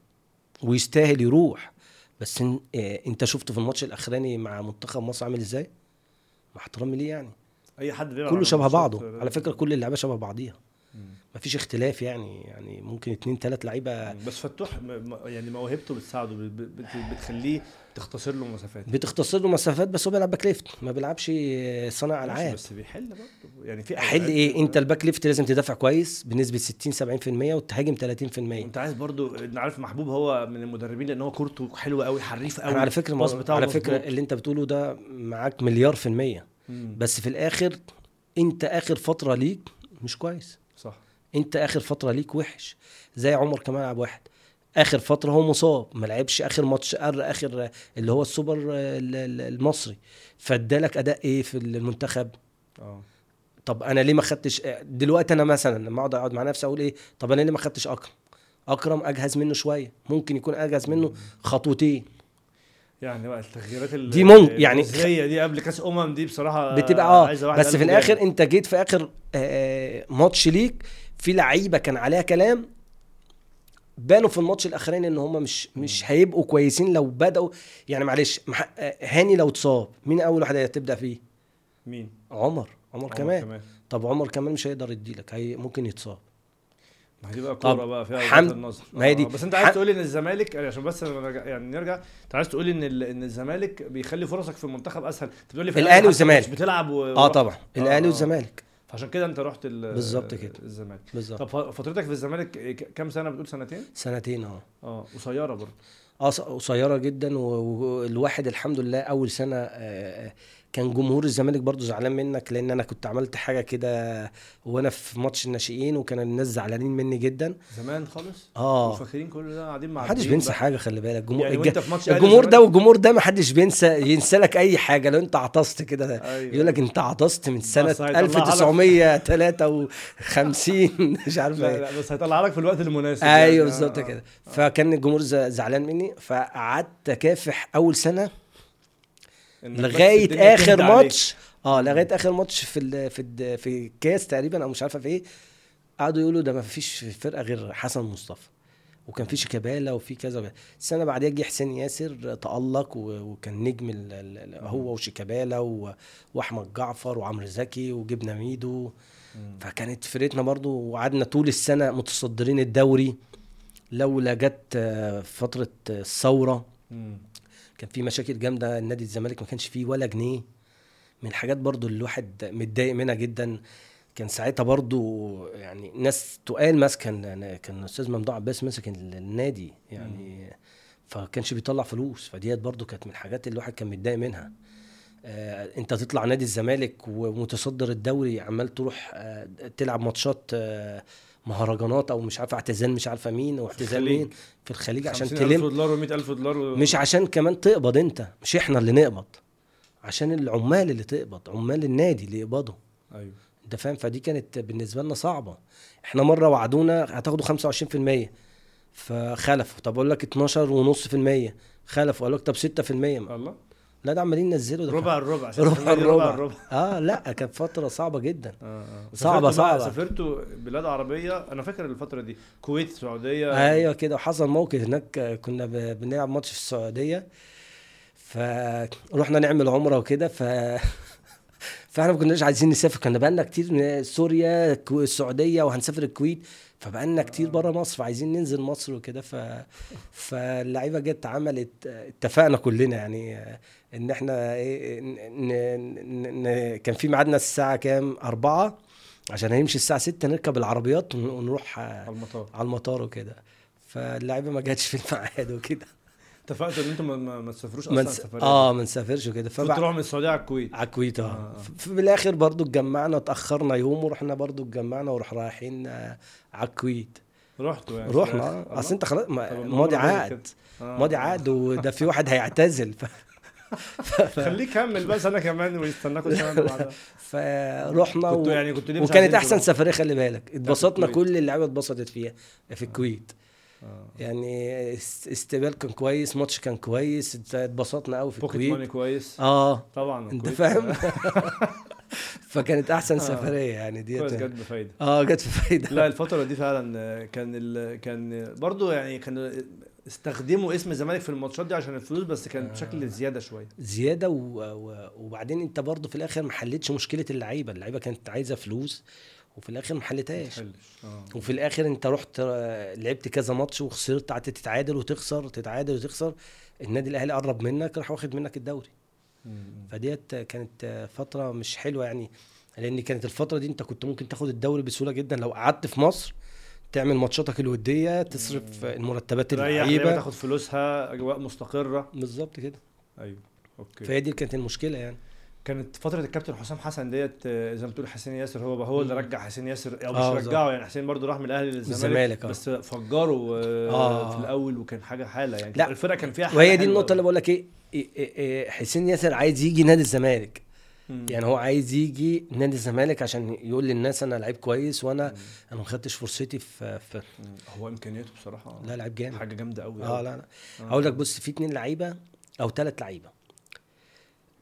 ويستاهل يروح. بس ان... آه أنت شفته في الماتش الأخراني مع منتخب مصر عامل إزاي؟ مع احترامي ليه يعني. أي حد بيلعب كله شبه بعضه. على فكرة كل اللعيبة شبه بعضيها. مم. مفيش اختلاف يعني يعني ممكن اتنين تلات لعيبة بس فتوح يعني موهبته بتساعده بت- بت- بتخليه تختصر له مسافات. بتختصر له مسافات بس هو بيلعب back left ما بيلعبش صانع ألعاب. بس بيحل برضه. يعني في حل إيه؟ أنت ال back left لازم تدافع كويس بنسبة 60 70% وتهاجم 30% انت عايز أنت عارف محبوب هو من المدربين لأن هو كورته حلوة قوي حريف قوي على فكرة بتاعه على فكرة مظبوط. اللي أنت بتقوله ده معاك مليار في المية. مم. بس في الآخر أنت آخر فترة ليك مش كويس. انت اخر فترة ليك وحش زي عمر كمال عبد واحد. اخر فترة هو مصاب ما لعبش اخر ماتش اخر اخر اللي هو السوبر ال- ال- المصري. فادالك اداء إيه في المنتخب؟ آه. طب أنا ليه ما خدتش دلوقتي أنا مثلا لما اقعد اقعد مع نفسي أقول إيه طب أنا ليه ما خدتش اكرم؟ اكرم اجهز منه شوية. ممكن يكون اجهز منه خطوتين. يعني بقى التغييرات ال- دي ممكن- يعني الجذرية دي قبل كأس أمم دي بصراحة بتبقى آه بس في الآخر. انت جيت في آخر آه، ماتش ليك في لعيبة كان عليها كلام بانوا في الماتش الأخراني إن هم مش مش هيبقوا كويسين لو بدأوا يعني معلش آه، هاني لو اتصاب مين أول واحد هتبدأ فيه؟ مين؟ عمر عمر عمر كمان كمان طب عمر كمان مش هيقدر يديلك هي ممكن يتصاب. ما هي دي بقى كوره بقى فيها حمد- النظر. ما هي دي. آه، بس أنت عايز ح- تقولي إن الزمالك يعني عشان بس يعني نرجع أنت عايز تقولي إن ال- إن الزمالك بيخلي فرصك في المنتخب أسهل؟ أنت بتقولي في الأهلي حتى والزمالك. مش بتلعب و... آه طبعا. الأهلي آه. والزمالك. فعشان كده انت رحت ال... بالظبط كده. الزمالك. بالظبط. طب فترتك في الزمالك كام سنة بتقول سنتين؟ سنتين آه. آه قصيرة برضه. آه قصيرة جدا والواحد الحمد لله أول سنة كان جمهور الزمالك برضو زعلان منك لأن أنا كنت عملت حاجة كده وأنا في ماتش الناشئين وكان الناس زعلانين مني جدا زمان خالص آه وفاكرين كل ده قاعدين مع محدش بينسى حاجة خلي بالك الجمهور يعني الج- وأنت في ماتش أهلي الجمهور ده؟ والجمهور ده محدش بينسى ينسى لك أي حاجة لو أنت عطست كده أيوة. يقول لك أنت عطست من سنة بس هيطلعها لك. 1953 مش عارف إيه بس هيطلع لك في الوقت المناسب أيوه يعني. بالظبط آه. كده فكان الجمهور زعلان مني فقعدت أكافح أول سنة لغاية آخر. ماتش آه لغاية آخر ماتش في ال في ال في الكاس تقريبا أو مش عارفة في إيه قعدوا يقولوا ده ما فيش في الفرقه غير حسن مصطفى وكان في شيكابالا وفي كذا وكذا. السنة بعديها جه حسين ياسر تألق وكان نجم ال- ال- ال- هو وشيكابالا وأحمد جعفر وعمرو زكي وجبنا ميدو. فكانت فرقتنا برضو وقعدنا طول السنة متصدرين الدوري لولا جت آه، فترة آه، الثورة. كان في مشاكل جامدة نادي الزمالك ما كانش فيه ولا جنيه. من الحاجات برضو اللي الواحد متضايق منها جدا كان ساعتها برضو يعني ناس تقال ماسكة كان كان الأستاذ ممدوح عباس ماسك ال- النادي يعني فكانش بيطلع فلوس. فديت برضو كانت من الحاجات اللي الواحد كان متضايق منها. آه أنت تطلع نادي الزمالك ومتصدر الدوري عمال تروح آه تلعب ماتشات آه مهرجانات أو مش عارف اعتزال مش عارفة مين واعتزال. مين في الخليج عشان 50000 تلم دولار و100000 دولار و... مش عشان كمان تقبض أنت مش إحنا اللي نقبض عشان العمال اللي تقبض عمال النادي اللي يقبضوا أيوه. أنت فاهم؟ فدي كانت بالنسبة لنا صعبة. إحنا مرة وعدونا هتاخدوا 25% فخلفوا. طب أقول لك 12.5% خلفوا. قال لك طب 6% الله. لا ده عمالين ينزلوا ده ربع الربع ربع الربع. آه لا كانت فترة صعبة جدا. صعبة- سافرتوا بقى- صعبة. سافرتوا بلاد عربية. أنا فاكر الفترة دي كويت السعودية. أيوه كده وحصل موقف هناك. آه، كنا بنلعب ماتش في السعودية. فرحنا نعمل عمرة وكده. ف فإحنا ما كناش عايزين نسافر. كنا بقالنا كتير ن- سوريا السعودية وهنسافر الكويت. فبقالنا كتير بره مصر فعايزين ننزل مصر وكده. ف فاللعيبة جت عملت اتفقنا كلنا يعني. آه، إن إحنا إيه ن... ن... ن... كان في ميعادنا الساعة كام؟ أربعة عشان هيمشي الساعة 6 نركب العربيات ون- ونروح على المطار. على المطار وكده. فاللعيبة ما جاتش في الميعاد وكده. اتفقتوا إن أنتم ما, تسافروش أصلا نس... سفرية؟ آه ما نسافرش وكده. فبعد تروحوا من السعودية على الكويت؟ على الكويت آه. آه. في الآخر برضو اتجمعنا اتاخرنا يوم ورحنا برضو اتجمعنا ورح رايحين آه، على الكويت. رحتوا يعني؟ رحنا. أصل أنت خلاص ماضي عقد. آه. ماضي عقد وده في واحد هيعتزل. ف... خليه يكمل بقى سنه كمان ويستناكوا سنه اللي بعدها فرحنا كنتوا و... يعني مش وكانت أحسن؟ سفرية خلي بالك اتبسطنا. كل اللعيبة اتبسطت فيها في الكويت آه. يعني است- استقبال كان كويس ماتش كان كويس ات- اتبسطنا قوي في بوكيت الكويت ماني كويس آه طبعا أنت. فاهم فكانت أحسن آه. سفرية يعني ديت كويس جت بفايدة آه جت في فايده لا الفترة دي فعلا كان ال... كان برضو يعني كانوا استخدموا اسم الزمالك في الماتشات دي عشان الفلوس بس كان بشكل زيادة شوية. زيادة و... و... وبعدين انت برضو في الآخر ما حلتش مشكلة اللعيبة. اللعيبة كانت عايزة فلوس وفي الآخر ما حلتهاش. آه. وفي الآخر انت رحت آه، لعبت كذا ماتش وخسرت قعدت تتعادل وتخسر تتعادل وتخسر. النادي الأهلي قرب منك راح واخد منك الدوري. فديت كانت فترة مش حلوة يعني لأن كانت الفترة دي انت كنت ممكن تاخد الدوري بسهولة جدا. لو قعدت في مصر تعمل ماتشاتك الودية تصرف المرتبات اللعيبة تاخد فلوسها أجواء مستقرة بالظبط كده أيوه أوكي فهي دي كانت المشكلة يعني كانت فترة الكابتن حسام حسن ديت آه، زي ما بتقول حسين ياسر هو هو اللي. رجع حسين ياسر أو آه، مش. رجعه يعني حسين برضو راح من الأهلي للزمالك آه. بس فجروا آه،. في الأول وكان حاجة حالة يعني لا. الفرقة كان فيها حالة وهي دي النقطة اللي. بقول لك إيه إيه- إيه- إيه، حسين ياسر عايز يجي نادي الزمالك مم. يعني هو عايز يجي نادي الزمالك عشان يقول للناس أنا لعيب كويس وأنا مم. أنا ما خدتش فرصتي في, في. هو إمكانياته بصراحة لا لعيب جامد. حاجة جامدة قوي آه لا لا. هقول لك بص في اتنين لعيبة أو ثلاث لعيبة.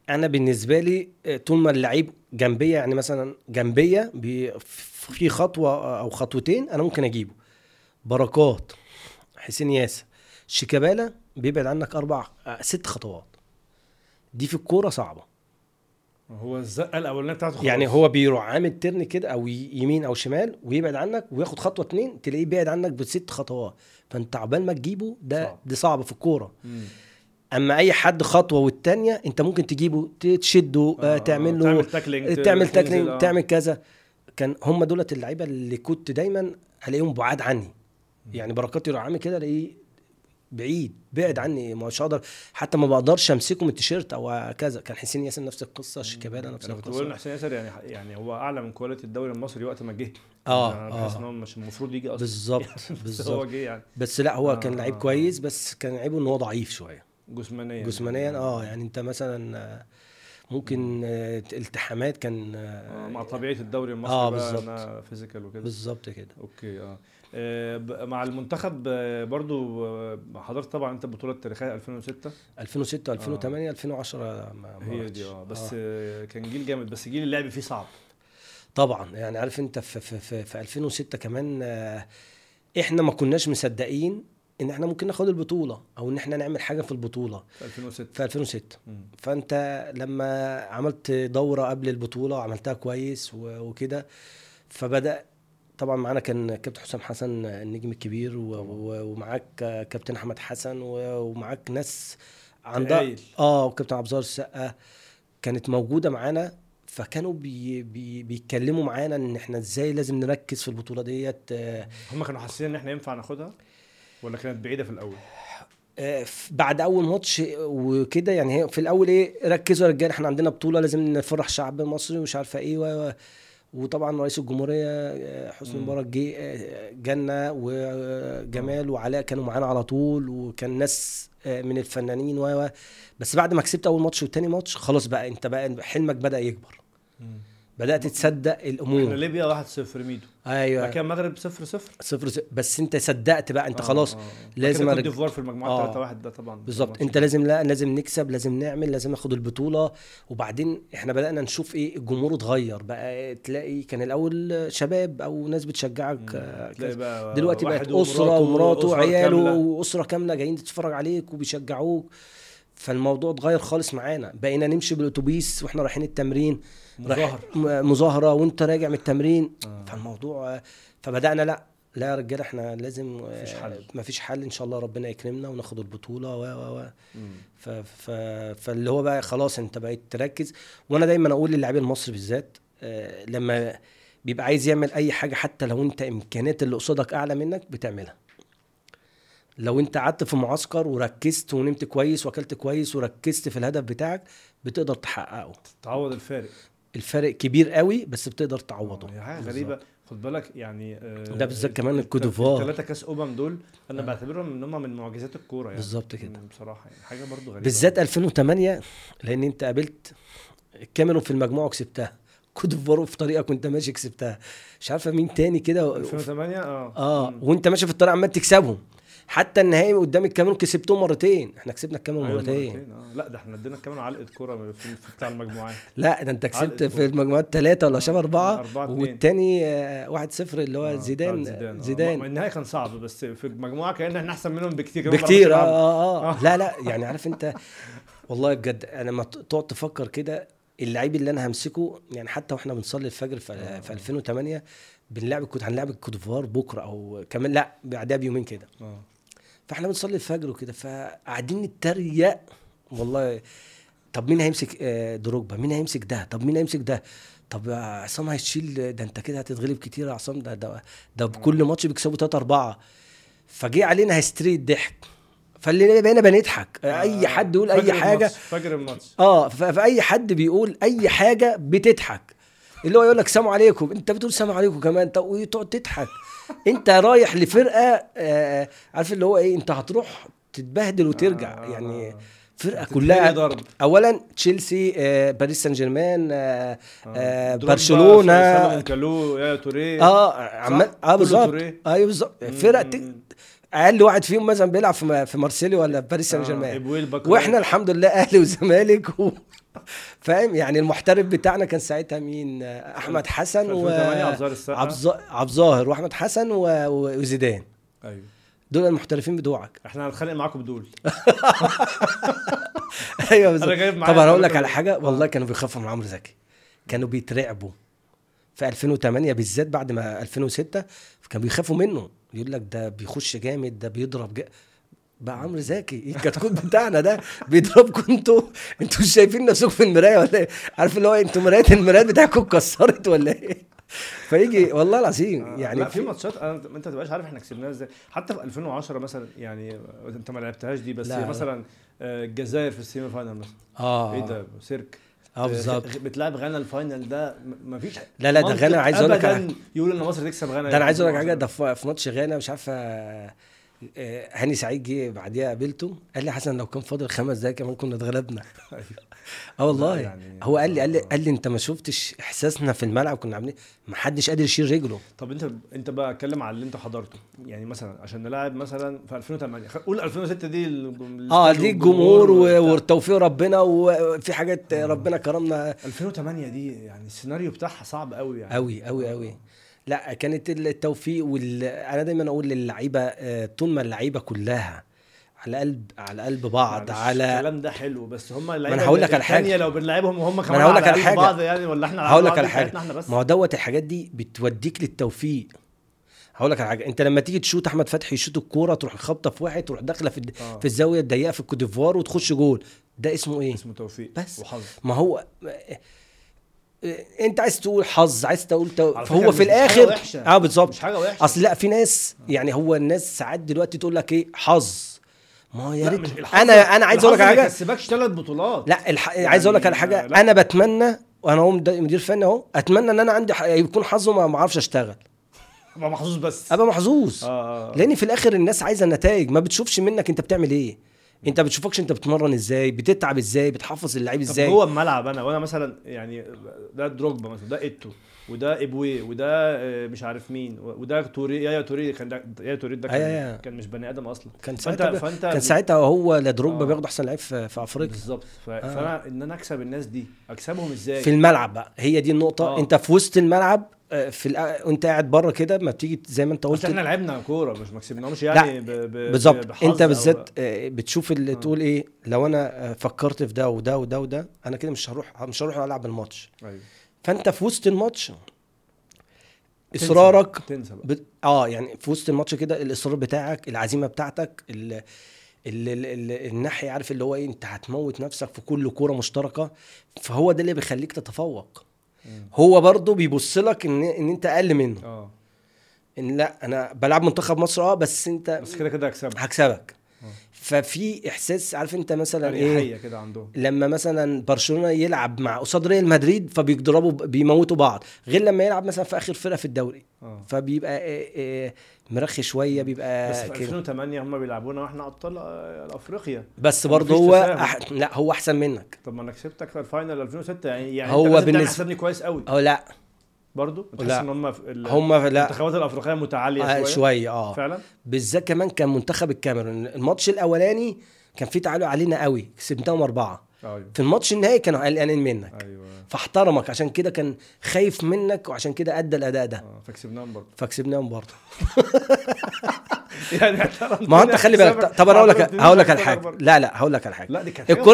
أنا بالنسبة لي آه، طول ما اللعيب جنبية يعني مثلا جنبية بي- في خطوة أو خطوتين أنا ممكن أجيبه. بركات حسين ياسر شيكابالا بيبعد عنك أربع آه، ست خطوات. دي في الكورة صعبة. هو الزقة الأولانية بتاعته خلاص. يعني هو بيروح عامل turn كده أو يمين أو شمال ويبعد عنك وياخد خطوة اتنين تلاقيه بعد عنك بست خطوات فأنت عبال ما تجيبه ده صعب. دي صعبة في الكورة مم. أما أي حد خطوة والتانية أنت ممكن تجيبه تشده آه، آه تعمل له تعمل tackling تعمل تنزل، tackling آه. تعمل كذا كان هم دولت اللعيبة اللي كنت دايما ألاقيهم بعاد عني يعني بركات يروح عامل كده ألاقيه بعيد بعد عني مش هقدر حتى ما بقدرش أمسكه من التيشيرت أو كذا. كان حسين ياسر نفس القصة شيكابالا نفس كنت بقول إن القصة حسين ياسر يعني يعني هو أعلى من كواليتي الدوري المصري وقت ما جه. آه. بحس إن هو مش المفروض يجي أصلا. بالظبط بس هو بالظبط. جه يعني. بس لا هو آه، كان لعيب آه، كويس بس كان عيبه إن هو ضعيف شوية. جسمانيا. جسمانيا آه. يعني أنت مثلا آه، ممكن آه، التحامات كان آه، مع طبيعة الدوري المصري بقى بالظبط. physical وكده. بالظبط كده. okay آه. مع المنتخب آه، برضو آه، حضرت طبعا أنت البطوله التاريخيه 2006 2006 2008 2010 ما هي. دي آه بس آه. آه، كان جيل جامد بس جيل اللعب فيه صعب طبعا يعني عارف أنت في في في, في 2006 كمان آه، إحنا ما كناش مصدقين إن إحنا ممكن ناخد البطولة أو إن إحنا نعمل حاجة في البطولة في 2006 في 2006 مم. فأنت لما عملت دورة قبل البطولة وعملتها كويس وكده فبدأ طبعا معانا كان كابتن حسام حسن النجم الكبير ومعاك كابتن أحمد حسن ومعاك ناس عندها تقايل. آه وكابتن عبد الظاهر السقا كانت موجودة معانا فكانوا بي بي بيتكلموا معانا إن إحنا إزاي لازم نركز في البطولة ديت. هم كانوا حاسين إن إحنا ينفع ناخدها؟ ولا كانت بعيدة في الأول؟ آه، بعد أول ماتش وكده يعني هي في الأول إيه ركزوا يا رجاله إحنا عندنا بطولة لازم نفرح الشعب المصري ومش عارفة إيه و... وطبعا رئيس الجمهورية آه، حسني. مبارك جه آه، جنة وجمال وعلاء كانوا معانا على طول وكان ناس آه، من الفنانين و و- بس بعد ما كسبت أول ماتش والتاني ماتش خلاص بقى أنت بقى حلمك بدأ يكبر. بدأت تصدق إحنا الأمور ليبيا 1-0 ميدو بعد أيوه. كده المغرب 0-0 صفر. صفر بس أنت صدقت بقى أنت آه، خلاص آه. لازم أرج- ديفوار في المجموعه آه. 3 1 ده طبعا. بالظبط. أنت لازم لا لازم نكسب لازم نعمل لازم ناخد البطولة. وبعدين إحنا بدأنا نشوف إيه الجمهور اتغير. بقى تلاقي كان الأول شباب أو ناس بتشجعك آه،. بقى دلوقتي بقت أسرة ومراته وعياله. وأسرة كاملة جايين تتفرج عليك وبيشجعوك. فالموضوع اتغير خالص معانا. بقينا نمشي بالأتوبيس وإحنا رايحين التمرين. رايح- مظاهر م- مظاهرة وانت راجع من التمرين. آه. فالموضوع فبدأنا لا لا يا رجالة إحنا لازم مفيش حل. مفيش حل. إن شاء الله ربنا يكرمنا وناخد البطولة و و و. فاللي هو بقى خلاص انت بقيت تركز. وأنا دايما أقول للاعب المصري بالذات آه، لما بيبقى عايز يعمل أي حاجة حتى لو انت إمكانيات اللي قصادك أعلى منك بتعملها. لو انت قعدت في معسكر وركزت ونمت كويس وأكلت كويس وركزت في الهدف بتاعك بتقدر تحققه. تعوض الفارق. الفرق كبير قوي بس بتقدر تعوضه حاجة. غريبة خد بالك يعني آه، ده بالذات كمان الكوت ديفوار. الثلاثه كاس امم دول أنا آه. بعتبرهم إن هم من معجزات الكورة يعني بالظبط كده. بصراحة يعني حاجة برضو غريبة بالذات 2008 لأن أنت قابلت الكاميرون في المجموعة وكسبتها كوت ديفوار في طريقك وأنت ماشي كسبتها مش عارفة مين تاني كده 2008 آه آه. وأنت ماشي في الطريق عمال تكسبهم حتى النهائي قدام الكاميرون كسبتهم مرتين إحنا كسبنا الكاميرون أيوة، مرتين مرتين، آه. لا ده إحنا ادينا كمان علقه كورة في بتاع المجموعات لا ده أنت كسبت في. المجموعات ثلاثة ولا شبه أربعة اتنين. والتاني آه، واحد صفر اللي هو آه، زيدان زيدان, زيدان آه. النهائي كان صعب بس في المجموعة كأن إحنا أحسن منهم بكتير بكتير آه. آه, آه آه. لا لا يعني عارف أنت والله بجد أنا لما تقعد تفكر كده اللعيب اللي أنا همسكه يعني حتى وإحنا بنصلي الفجر في, في 2008 بنلعب كنت هنلعب الكوت ديفوار بكرة أو كمان لا بعدها بيومين كده آه. فاحنا بنصلي الفجر وكده فقاعدين نتريق. والله طب مين هيمسك آه، دروجبا؟ مين هيمسك ده؟ طب مين هيمسك ده؟ طب عصام هيشيل ده انت كده هتتغلب كتير يا عصام. ده ده ده بكل ماتش بيكسبوا 3 4 فجه علينا هيستري الضحك. فاللي بقينا بنضحك. آه، أي حد يقول أي حاجة الماتش، فاكر الماتش. آه فأي حد بيقول أي حاجة بتضحك. اللي هو يقول لك سلام عليكم. انت بتقول سلام عليكم كمان. وتقعد تضحك. انت رايح لفرقة آه عارف اللي هو إيه؟ انت هتروح تتبهدل وترجع. آه، يعني آه. فرقه كلها ضرب اولا تشيلسي آه باريس سان جيرمان آه. آه دروجبا، برشلونة. يا توريه. آه عمال آه كله بالظبط. توريه. أيوه بالظبط. فرق ت-. أقل واحد فيهم مثلا بيلعب في م- في مارسيليا ولا في باريس سان آه، جيرمان. وإحنا الحمد لله أهلي وزمالك و... فاهم؟ يعني المحترف بتاعنا كان ساعتها مين؟ آه، أحمد حسن و 2008 عبد الظاهر وأحمد حسن وزيدان. أيوه. دول المحترفين بتوعك. إحنا هنتخانق معاكم بدول. أيوه بالظبط. أنا جايب معايا طب أنا أقول لك على. حاجة. آه. والله كانوا بيخافوا من عمرو زكي. كانوا بيترعبوا. في 2008 بالذات بعد ما 2006 كانوا بيخافوا منه. يقول لك ده بيخش جامد ده بيضرب جا... بقى عمرو زكي الكتكوت بتاعنا ده؟ بيضربكم أنتوا أنتوا مش شايفين نفسكم في المراية ولا إيه؟ عارف اللي هو أنتوا مرايات المرايات بتاعتكم اتكسرت ولا إيه؟ فيجي والله العظيم يعني يعني لا في ماتشات أنا أنت ما تبقاش عارف إحنا كسبناها إزاي. حتى في 2010 مثلا يعني أنت ما لعبتهاش دي بس لا، لا. مثلا آه، الجزائر في ال semi final مثلا. آه. إيه ده؟ سيرك. آه بالظبط. بتلعب غانا ال final ده ما فيش لا، لا، ده غانا عايز أقول لك يقول إن مصر تكسب غانا. ده أنا عايز أقول لك حاجة ده في ماتش غانا مش عارفه آه، هاني سعيد جه بعديها قابلته قال لي حسن لو كان فاضل خمس دقايق كمان كنا اتغلبنا. آه والله. يعني- هو قال لي قال لي آه. قال لي أنت ما شفتش إحساسنا في الملعب كنا عاملين ما حدش قادر يشيل رجله. طب أنت أنت بقى اتكلم على اللي أنت حضرته. يعني مثلا عشان نلعب مثلا في 2008 خ- قول 2006 دي آه دي الجمهور. وتوفيق ربنا وفي حاجات آه. ربنا كرمنا. 2008 دي يعني السيناريو بتاعها صعب قوي يعني. قوي قوي قوي لا كانت التوفيق وال... أنا دايما أقول للعيبة آه، طول ما اللعيبة كلها. على قلب على قلب بعض على الكلام ده حلو بس هم أنا هقول لك على. التانية لو بنلعبهم وهم كمان على على قلب حاجة. بعض يعني ولا إحنا هقول لك على حاجة. ما هو دوت الحاجات دي بتوديك للتوفيق. هقول لك على حاجة. أنت لما تيجي تشوط أحمد فتحي يشوط الكورة تروح خابطه في واحد تروح داخلة في آه. في الزاوية الضيقه في الكوت ديفوار وتخش جول. ده اسمه إيه؟ اسمه توفيق بس. وحظ. ما هو انت عايز تقول حظ عايز تقول تو... فهو في الآخر. آه بالظبط. مش حاجة وحشة. أصل لأ في ناس يعني هو الناس ساعات دلوقتي تقول لك إيه حظ. ما يا ريت. أنا أنا عايز أقول لك على ما حاجة. يكسبكش ثلاث بطولات. لأ الح... عايز أقول لك على حاجة. لأ. أنا بتمنى وأنا هو مد- مدير فني أهو أتمنى إن أنا عندي ح... يكون حظه ما ما أعرفش أشتغل. أبقى محظوظ بس. أبقى محظوظ. آه آه لأن في الآخر الناس عايزة النتائج ما بتشوفش منك أنت بتعمل إيه. انت بتشوفكش انت بتتمرن إزاي بتتعب إزاي بتحفظ اللعيب إزاي؟ جوه الملعب أنا وأنا مثلا يعني ده دروجبا مثلا ده إيتو وده إبوي وده آه، مش عارف مين وده توري يايا توري كان ده يايا توري ده كان, أيوة. كان مش بني آدم أصلا. كان ساعتها فأنت كان ساعتها هو لا دروجبا آه. بياخد أحسن لعيب في, في أفريقيا. بالظبط. ف... فأنا إن أنا أكسب الناس دي أكسبهم إزاي؟ في الملعب بقى هي دي النقطة. آه. أنت في وسط الملعب آه، في الأ... وانت قاعد بره كده ما بتيجي زي ما انت قلت إحنا لعبنا كورة مش ما كسبناهمش يعني. بالظبط انت بالذات آه، بتشوف اللي آه. تقول إيه لو أنا آه، فكرت في ده وده وده وده أنا كده مش هروح مش هروح ألعب الماتش أيوه فأنت في وسط الماتش إصرارك تنسى بقى بت... آه يعني في وسط الماتش كده الإصرار بتاعك العزيمة بتاعتك ال... ال... ال... ال... الناحية عارف اللي هو إيه أنت هتموت نفسك في كل كورة مشتركة فهو ده اللي بيخليك تتفوق. هو برضه بيبص لك ان إن أنت أقل منه. آه. إن لأ أنا بلعب منتخب مصر آه بس أنت بس كده كده هكسبك. آه. ففي إحساس عارف أنت مثلا إيه؟ كده عندهم. لما مثلا برشلونة يلعب مع قصاد ريال مدريد فبيضربوا بيموتوا بعض غير لما يلعب مثلا في آخر فرقة في الدوري. آه. فبيبقى إيه إيه مرخي شوية بس بيبقى في كده. 2008 هم بيلعبونا وإحنا أبطال آه، افريقيا بس برضه هو. أح... لا هو أحسن منك. طب ما أنا كسبتك في الفاينل 2006 يعني يعني هو حسابني كويس قوي أو لا. برضه لا. بتحس إن هم في هم لا. المنتخبات الأفريقية متعالية آه شوية؟ شوية آه. فعلا؟ بالذات كمان كان منتخب الكاميرون. الماتش الأولاني كان فيه تعالوا علينا قوي كسبناهم أربعة. أيوه. في الماتش النهائي كانوا قلقانين منك. أيوه. فاحترمك عشان كده كان خايف منك وعشان كده أدى الأداء ده. آه فكسبناهم برضه فكسبناهم برضه يعني ما هو أنت خلي بالك طب أنا هقول لك هقول لك على حاجة. لا لا هقول لك على حاجة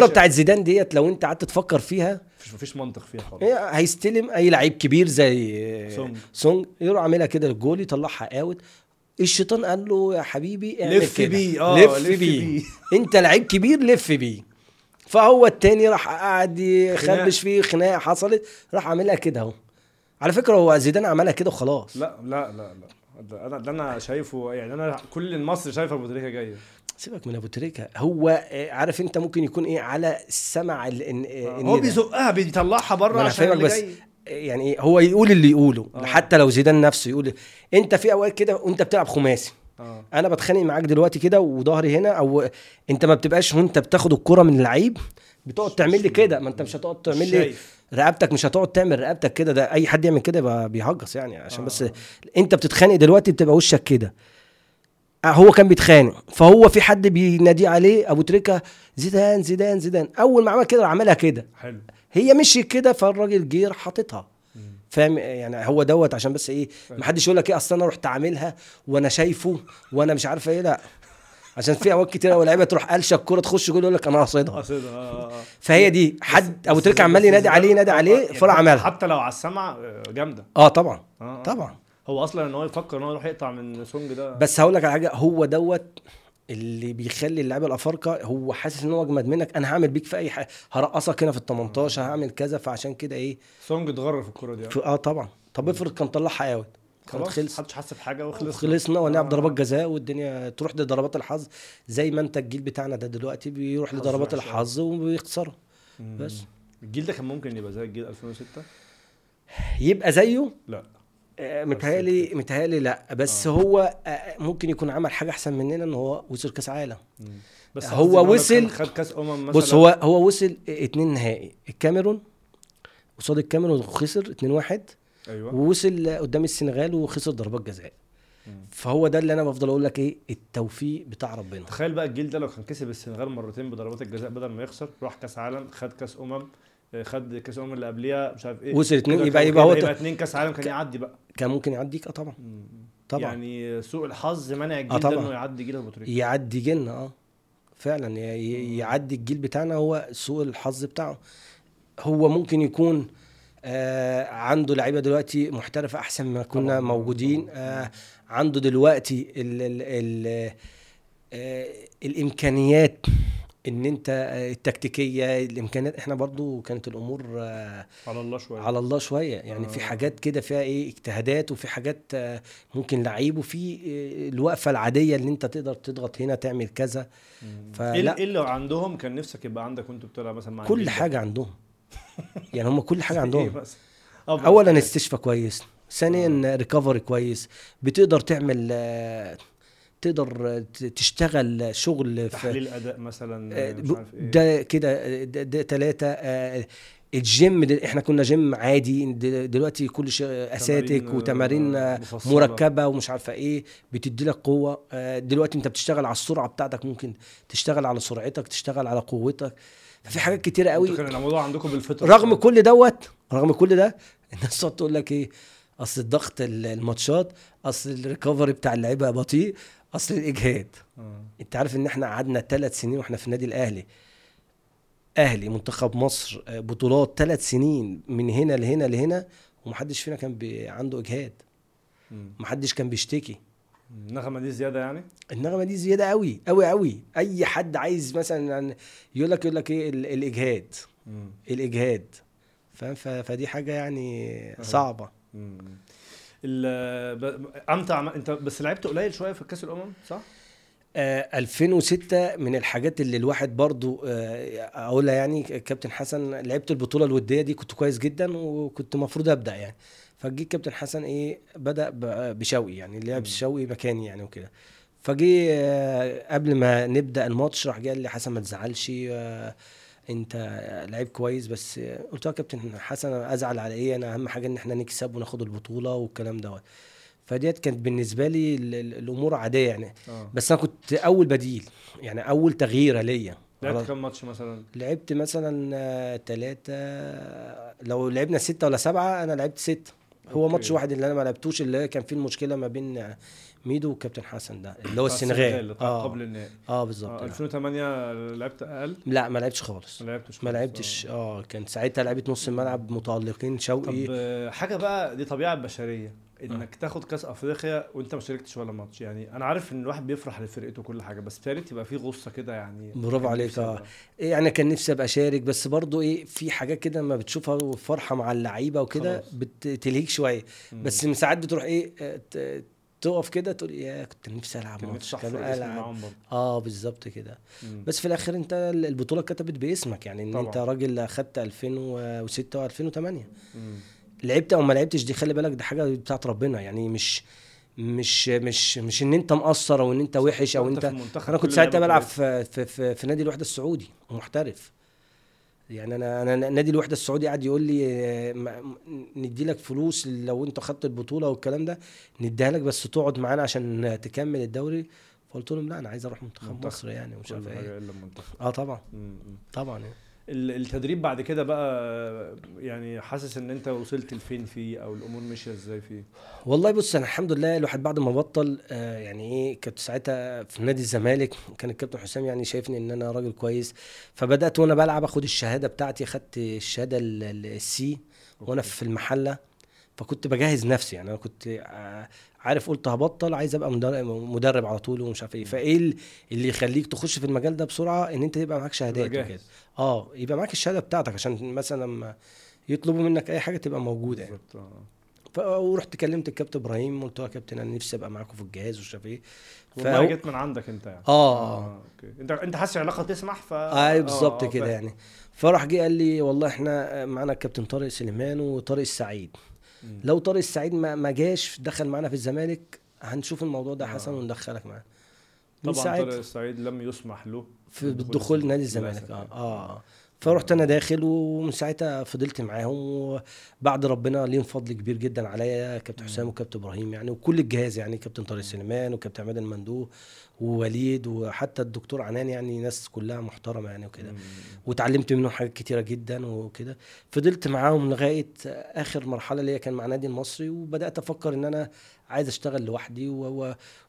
مش- بتاعت زيدان ديت لو أنت قعدت تفكر فيها مفيش مفيش منطق فيها خالص هي هيستلم أي لعيب كبير زي سونج. سونج يروح عاملها كده للجول يطلعها out الشيطان قال له يا حبيبي اعمل لف كده. بيه، آه، لف, لف بيه. بيه. انت لعيب كبير لف بيه فهو التاني راح قاعد. يخربش فيه خناقة حصلت راح عاملها كده اهو على فكرة هو زيدان عملها كده وخلاص لا لا لا لا ده أنا شايفه يعني أنا كل مصر شايفة أبو تريكة جاية سيبك من أبو تريكة. هو آه، عارف أنت ممكن يكون إيه على السمع آه، هو إن- بيزقها بيطلعها بره عشان اللي بس جاي. يعني إيه، هو يقول اللي يقوله. آه. حتى لو زيدان نفسه يقول أنت في أوقات كده وأنت بتلعب خماسي. آه. أنا بتخانق معاك دلوقتي كده وظهري هنا أو أنت ما بتبقاش وأنت بتاخد الكرة من اللعيب بتقعد تعمل لي كده. ما أنت مش هتقعد تعمل لي. رقبتك مش هتقعد تعمل رقبتك كده. ده أي حد يعمل كده يبقى بيهجص يعني. عشان آه. بس أنت بتتخانق دلوقتي بتبقى وشك كده. آه، هو كان بيتخانق. فهو في حد بيناديه عليه أبو تريكة زيدان زيدان زيدان. أول ما عمل كده عملها كده. حلو. هي مشيت كده فالراجل جه حاططها. فاهم؟ يعني هو دوت عشان بس إيه ما حدش يقول لك إيه أصل أنا رحت عاملها وأنا شايفه وأنا مش عارف إيه لا. عشان في اوقات كتير قوي لعيبة تروح قلشة الكورة تخش جول يقول لك أنا قاصدها. قصدها آه آه فهي دي. حد أبو تريكة عمال ينادي عليه ينادي آه، آه، عليه يعني فراح حتى- عملها. حتى لو على السمع آه، جامدة. آه طبعا. آه، آه. طبعا. هو أصلا إن هو يفكر إن هو يروح يقطع من سونج ده بس هقول لك على حاجة هو دوت اللي بيخلي اللعيبة الأفارقة هو حاسس إن هو أجمد منك أنا هعمل بيك في أي حاجة هرقصك هنا في ال 18 هعمل كذا فعشان كده إيه سونج اتغرر في الكورة دي آه. في- آه طبعا طب افرض كان طلعها اوت كانت خلاص خلص محدش حس بحاجة وخلص خلصنا ونلعب آه. ضربات جزاء والدنيا تروح لضربات الحظ زي ما انت الجيل بتاعنا ده دلوقتي بيروح لضربات أوي. الحظ وبيخسروا. بس. الجيل ده كان ممكن يبقى زي الجيل 2006 يبقى زيه لا آه، متهيألي متهيألي لا. بس آه. هو آه، ممكن يكون عمل حاجة أحسن مننا إن هو وصل كأس عالم. بس هو وصل- خد كأس أمم مثلا. بص هو هو وصل اتنين نهائي. الكاميرون قصاد الكاميرون وخسر 2-1 أيوه. ووصل قدام السنغال وخسر ضربات جزاء. فهو ده اللي أنا بفضل أقول لك إيه التوفيق بتاع ربنا. تخيل بقى الجيل ده لو كان كسب السنغال مرتين بضربات الجزاء بدل ما يخسر راح كأس عالم خد كأس أمم آه، خد كاس امم اللي قبليها مش عارف إيه. وصل اتنين، يبقى- يبقى هو يبقى اتنين كاس عالم كان يعدي بقى. كان ممكن يعديك آه طبعا. طبعا. يعني سوء الحظ منع الجيل. ده إنه يعدي جيل ابو تريكه يعدي جيلنا آه. فعلا يعدي الجيل بتاعنا هو سوء الحظ بتاعه. هو ممكن يكون آه عنده لعيبة دلوقتي محترفة أحسن ما كنا طبعاً. موجودين. آه عنده دلوقتي ال ال ال آه الإمكانيات إن أنت آه، التكتيكية الإمكانيات إحنا برضو كانت الأمور آه، على الله شوية على الله شوية يعني في آه. حاجات كده فيها إيه اجتهادات وفي حاجات آه، ممكن لعيب وفي الوقفة العادية اللي أنت تقدر تضغط هنا تعمل كذا. فلا. إيه إيه اللي عندهم كان نفسك يبقى عندك وأنت بتلعب مثلا مع كل؟ حاجة عندهم يعني هم كل حاجة إيه عندهم بس اولا إيه؟ استشفاء كويس ثانيا recovery كويس بتقدر تعمل تقدر تشتغل شغل في تحليل أداء مثلا آه، آه، مش عارف إيه. ده كده آه، ده, ده ثلاثة الجيم إحنا كنا جيم عادي دلوقتي كل شيء وتمارين آه، آه، مفصلة. مركبة ومش عارفة إيه بتدي لك قوة. آه، دلوقتي أنت بتشتغل على السرعة بتاعتك ممكن تشتغل على سرعتك تشتغل على قوتك. ففي حاجات كتيرة قوي. الموضوع عندكم بالفطرة رغم كل دوت رغم كل ده الناس تقعد تقول لك إيه أصل الضغط ال- الماتشات أصل الريكفري بتاع اللعيبة بطيء. أصل الإجهاد. آه. أنت عارف إن إحنا قعدنا ثلاث سنين وإحنا في النادي الأهلي. أهلي منتخب مصر آه، بطولات ثلاث سنين من هنا لهنا لهنا ومحدش فينا كان بي عنده إجهاد. محدش كان بيشتكي. النغمة دي زيادة يعني؟ النغمة دي زيادة قوي قوي قوي أي حد عايز مثلا يعني يقول لك يقول لك إيه؟ ال- الإجهاد. مم. الإجهاد. فاهم؟ فدي حاجة يعني. صعبة. مم. أمتع أنت بس لعبت قليل شوية في كأس الأمم صح؟ آه 2006 من الحاجات اللي الواحد برضو آه أقولها يعني كابتن حسن لعبت البطولة الودية دي كنت كويس جدا وكنت المفروض أبدأ يعني فجي كابتن حسن إيه بدأ بشوقي يعني لعب. شوقي مكاني يعني وكده فجي آه قبل ما نبدأ الماتش راح قال لي حسن ما تزعلش آه انت لعيب كويس بس آه، قلت له يا كابتن حسن أنا ازعل على إيه أنا اهم حاجة ان إحنا نكسب وناخد البطولة والكلام دوت. فديت كانت بالنسبة لي ال- ال- الأمور عادية يعني. آه. بس أنا كنت أول بديل يعني أول تغييرة ليا. لعبت كام ماتش مثلا؟ لعبت مثلا ثلاثة لو لعبنا ستة ولا سبعة أنا لعبت ستة. هو okay. ماتش واحد اللي أنا ما لعبتوش اللي كان فيه المشكلة ما بين آه، ميدو وكابتن حسن ده اللي هو آه، السنغال آه. آه قبل النهائي آه آه. بالظبط آه. 2008 لعبت أقل لا ما لعبتش خالص ما لعبتش ما. لعبتش آه. آه كان ساعتها لعبة نص الملعب متألقين طب شوقي آه، حاجة بقى دي طبيعة بشريه إنك تاخد كأس أفريقيا وأنت ما شاركتش ولا ماتش يعني أنا عارف إن الواحد بيفرح لفرقته كل حاجة بس بتهيألي تبقى في غصة كده يعني برافو كان عليك، آه. أبقى. يعني كان نفسي أبقى شارك بس برضو إيه في حاجات كده لما بتشوفها وفرحة مع اللعيبة وكده. بتلهيك شوية. بس ساعات بتروح إيه آه، تقف كده تقول يا كنت نفسي ألعب ماتش كان ألعب آه بالظبط كده. بس في الآخر أنت البطولة اتكتبت باسمك يعني إن طبعا. انت راجل أخدت 2006 و2008 مم. لعبت أو ما لعبتش دي خلي بالك دي حاجة بتاعت ربنا يعني مش مش مش مش إن أنت مقصر أو إن أنت وحش أو أنت أنا كنت ساعتها بلعب. في في في, في نادي الوحدة السعودي محترف يعني أنا أنا نادي الوحدة السعودي قاعد يقول لي آه، ندي لك فلوس لو أنت خدت البطولة والكلام ده نديها لك بس تقعد معانا عشان تكمل الدوري فقلت لهم لا أنا عايز أروح منتخب منتخب. مصر يعني ومش عارف إيه آه طبعا. مم. طبعا يعني. ال- التدريب بعد كده بقى يعني حاسس إن أنت وصلت لفين فيه أو الأمور ماشية إزاي فيه والله بص أنا الحمد لله الواحد بعد ما بطل آه يعني إيه كنت ساعتها في نادي الزمالك كان الكابتن حسام يعني شايفني إن أنا راجل كويس فبدأت وأنا بلعب أخد الشهادة بتاعتي خدت الشهادة ال- ال- السي وأنا. في المحلة فكنت بجهز نفسي يعني أنا كنت آه، عارف قلت هبطل عايز أبقى مدرب, مدرب على طول ومش عارف إيه. فإيه ال- اللي يخليك تخش في المجال ده بسرعة؟ إن أنت يبقى معاك شهادات وكده. آه يبقى معاك الشهادة بتاعتك عشان مثلا لما يطلبوا منك أي حاجة تبقى موجودة يعني. آه. ف- ورحت كلمت الكابتن إبراهيم قلت له يا كابتن أنا نفسي أبقى معاكم في الجهاز ومش عارف إيه. فهو- جت من عندك أنت يعني. آه. آه أوكي. أنت أنت حاسس العلاقه تسمح؟ ف اي بالظبط آه، كده. يعني. فراح جه قال لي والله إحنا معانا الكابتن طارق سليمان وطارق السعيد. لو طارق السعيد ما ما جاش دخل معانا في الزمالك هنشوف الموضوع ده آه. حسن وندخلك معانا طبعا طارق السعيد لم يسمح له في بالدخول نادي الزمالك. آه. آه. فرحت أنا داخل ومن ساعتها فضلت معاهم وبعد ربنا ليهم فضل كبير جدا عليا كابتن حسام وكابتن إبراهيم يعني وكل الجهاز يعني كابتن طارق سليمان وكابتن عماد المندوب ووليد وحتى الدكتور عنان يعني ناس كلها محترمة يعني وكده. وتعلمت منهم حاجات كتيرة جدا وكده. فضلت معاهم لغاية آخر مرحلة اللي هي كان مع نادي المصري وبدأت أفكر إن أنا عايز اشتغل لوحدي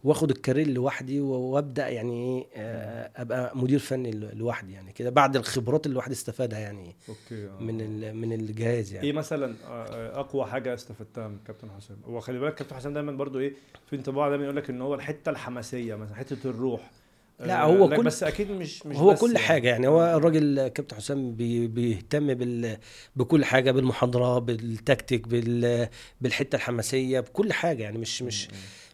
واخد ال career لوحدي وابدأ يعني إيه آه، أبقى مدير فني لوحدي يعني كده بعد الخبرات اللي الواحد استفادها يعني okay آه. من من الجهاز يعني. إيه مثلا آه، أقوى حاجة استفدتها من كابتن حسام؟ هو خلي بالك كابتن حسام دايما برضو إيه في انطباع دايما يقول لك إن هو الحتة الحماسية مثلا حتة الروح. لا، آه، هو كل- بس أكيد مش مش هو بس كل يعني. حاجة يعني. هو الراجل كابتن حسام بي بيهتم بال بكل حاجة بالمحاضرة بالتكتيك بال بالحتة الحماسية بكل حاجة يعني. مش مش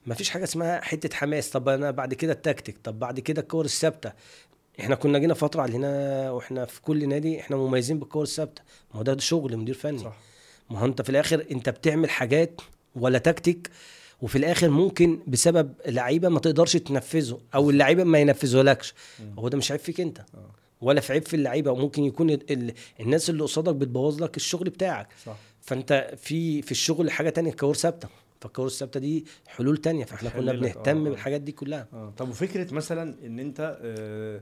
ما فيش حاجة اسمها حتة حماس. طب أنا بعد كده التكتيك طب بعد كده الكور الثابتة. إحنا كنا جينا فترة علينا وإحنا في كل نادي إحنا مميزين بالكور الثابتة. ما هو ده شغل مدير فني. صح. ما هو أنت في الآخر أنت بتعمل حاجات ولا تكتيك وفي الآخر ممكن بسبب لعيبة ما تقدرش تنفذه أو اللعيبة ما ينفذهولكش. هو ده مش عيب فيك أنت. آه. ولا في عيب في اللعيبة. وممكن يكون ال... ال... الناس اللي قصادك بتبوظ لك الشغل بتاعك. صح. فأنت في في الشغل حاجة تانية كور ثابتة. فالكور الثابتة دي حلول تانية. فإحنا كنا بنهتم آه، آه. بالحاجات دي كلها. آه. طب وفكرة مثلا إن أنت آه،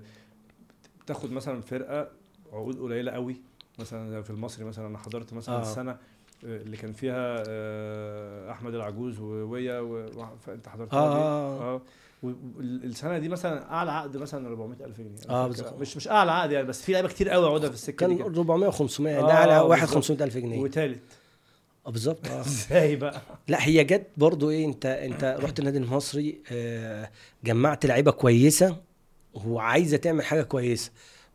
تاخد مثلا فرقة عقود قليلة قوي. مثلا في المصري مثلا أنا حضرت مثلا آه. السنة آه، اللي كان فيها آه، أحمد العجوز وويا فأنت حضرتها آه، دي؟ آه، آه. والسنة دي مثلا أعلى عقد مثلا 400000 جنيه. آه، فاكر. بالظبط. مش مش أعلى عقد يعني بس في لعيبة كتير قوي عقودها في السكة دي كان كده. 400 و500 آه، ده على آه، واحد بالظبط. 500 ألف جنيه. وتالت. آه بالظبط. آه. إزاي بقى؟ لا هي جت برضو إيه أنت أنت رحت النادي المصري آه، جمعت لعيبة كويسة وعايزة تعمل حاجة كويسة.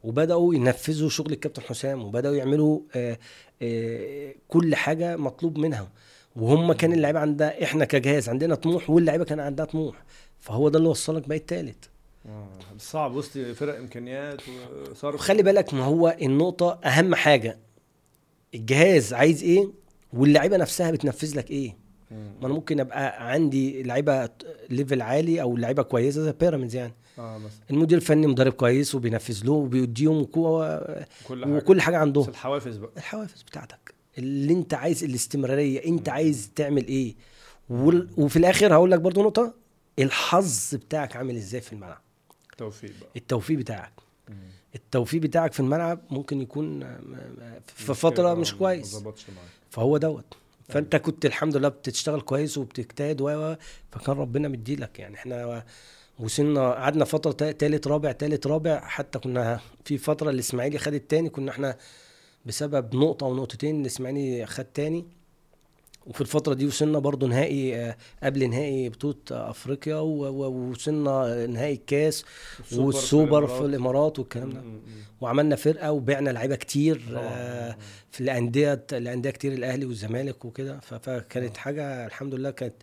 وبدأوا ينفذوا شغل الكابتن حسام وبدأوا يعملوا آه، آه، كل حاجة مطلوب منها وهم كان اللعيبة عندها إحنا كجهاز عندنا طموح واللعيبة كان عندها طموح. فهو ده اللي وصلك بقى التالت آه، صعب وسط فرق إمكانيات وصرف. وخلي بالك ما هو النقطة أهم حاجة. الجهاز عايز إيه؟ واللعيبة نفسها بتنفذ لك إيه. ما أنا ممكن أبقى عندي لعيبة ليفل عالي أو لعيبة كويسة زي بيراميدز يعني. آه مثلا. المدير الفني مدرب كويس وبينفذ له وبيديهم كو- كل حاجة. وكل حاجة بس عندهم الحوافز بقى. الحوافز بتاعتك. اللي انت عايز الاستمرارية انت عايز تعمل إيه؟ وال- وفي الآخر هقول لك برضو نقطة الحظ بتاعك عامل إزاي في الملعب؟ توفيق بقى. التوفيق بتاعك. مم. التوفيق بتاعك في الملعب ممكن يكون آه، آه، في مش فترة مش كويس. فهو دوت. فأنت كنت الحمد لله بتشتغل كويس وبتجتهد و- فكان ربنا مديلك يعني. إحنا وصلنا قعدنا فترة تا- تالت رابع تالت رابع حتى كنا في فترة الإسماعيلي خد التاني كنا إحنا بسبب نقطة أو نقطتين الإسماعيلي خد تاني. وفي الفترة دي وصلنا برضو نهائي آه، قبل نهائي بطولة آه، و- ووصلنا نهائي الكاس والسوبر في الإمارات. والكلام ده. وعملنا فرقة وبعنا لعيبة كتير. آه، في الأندية الأندية كتير الأهلي والزمالك وكده. فكانت حاجة الحمد لله كانت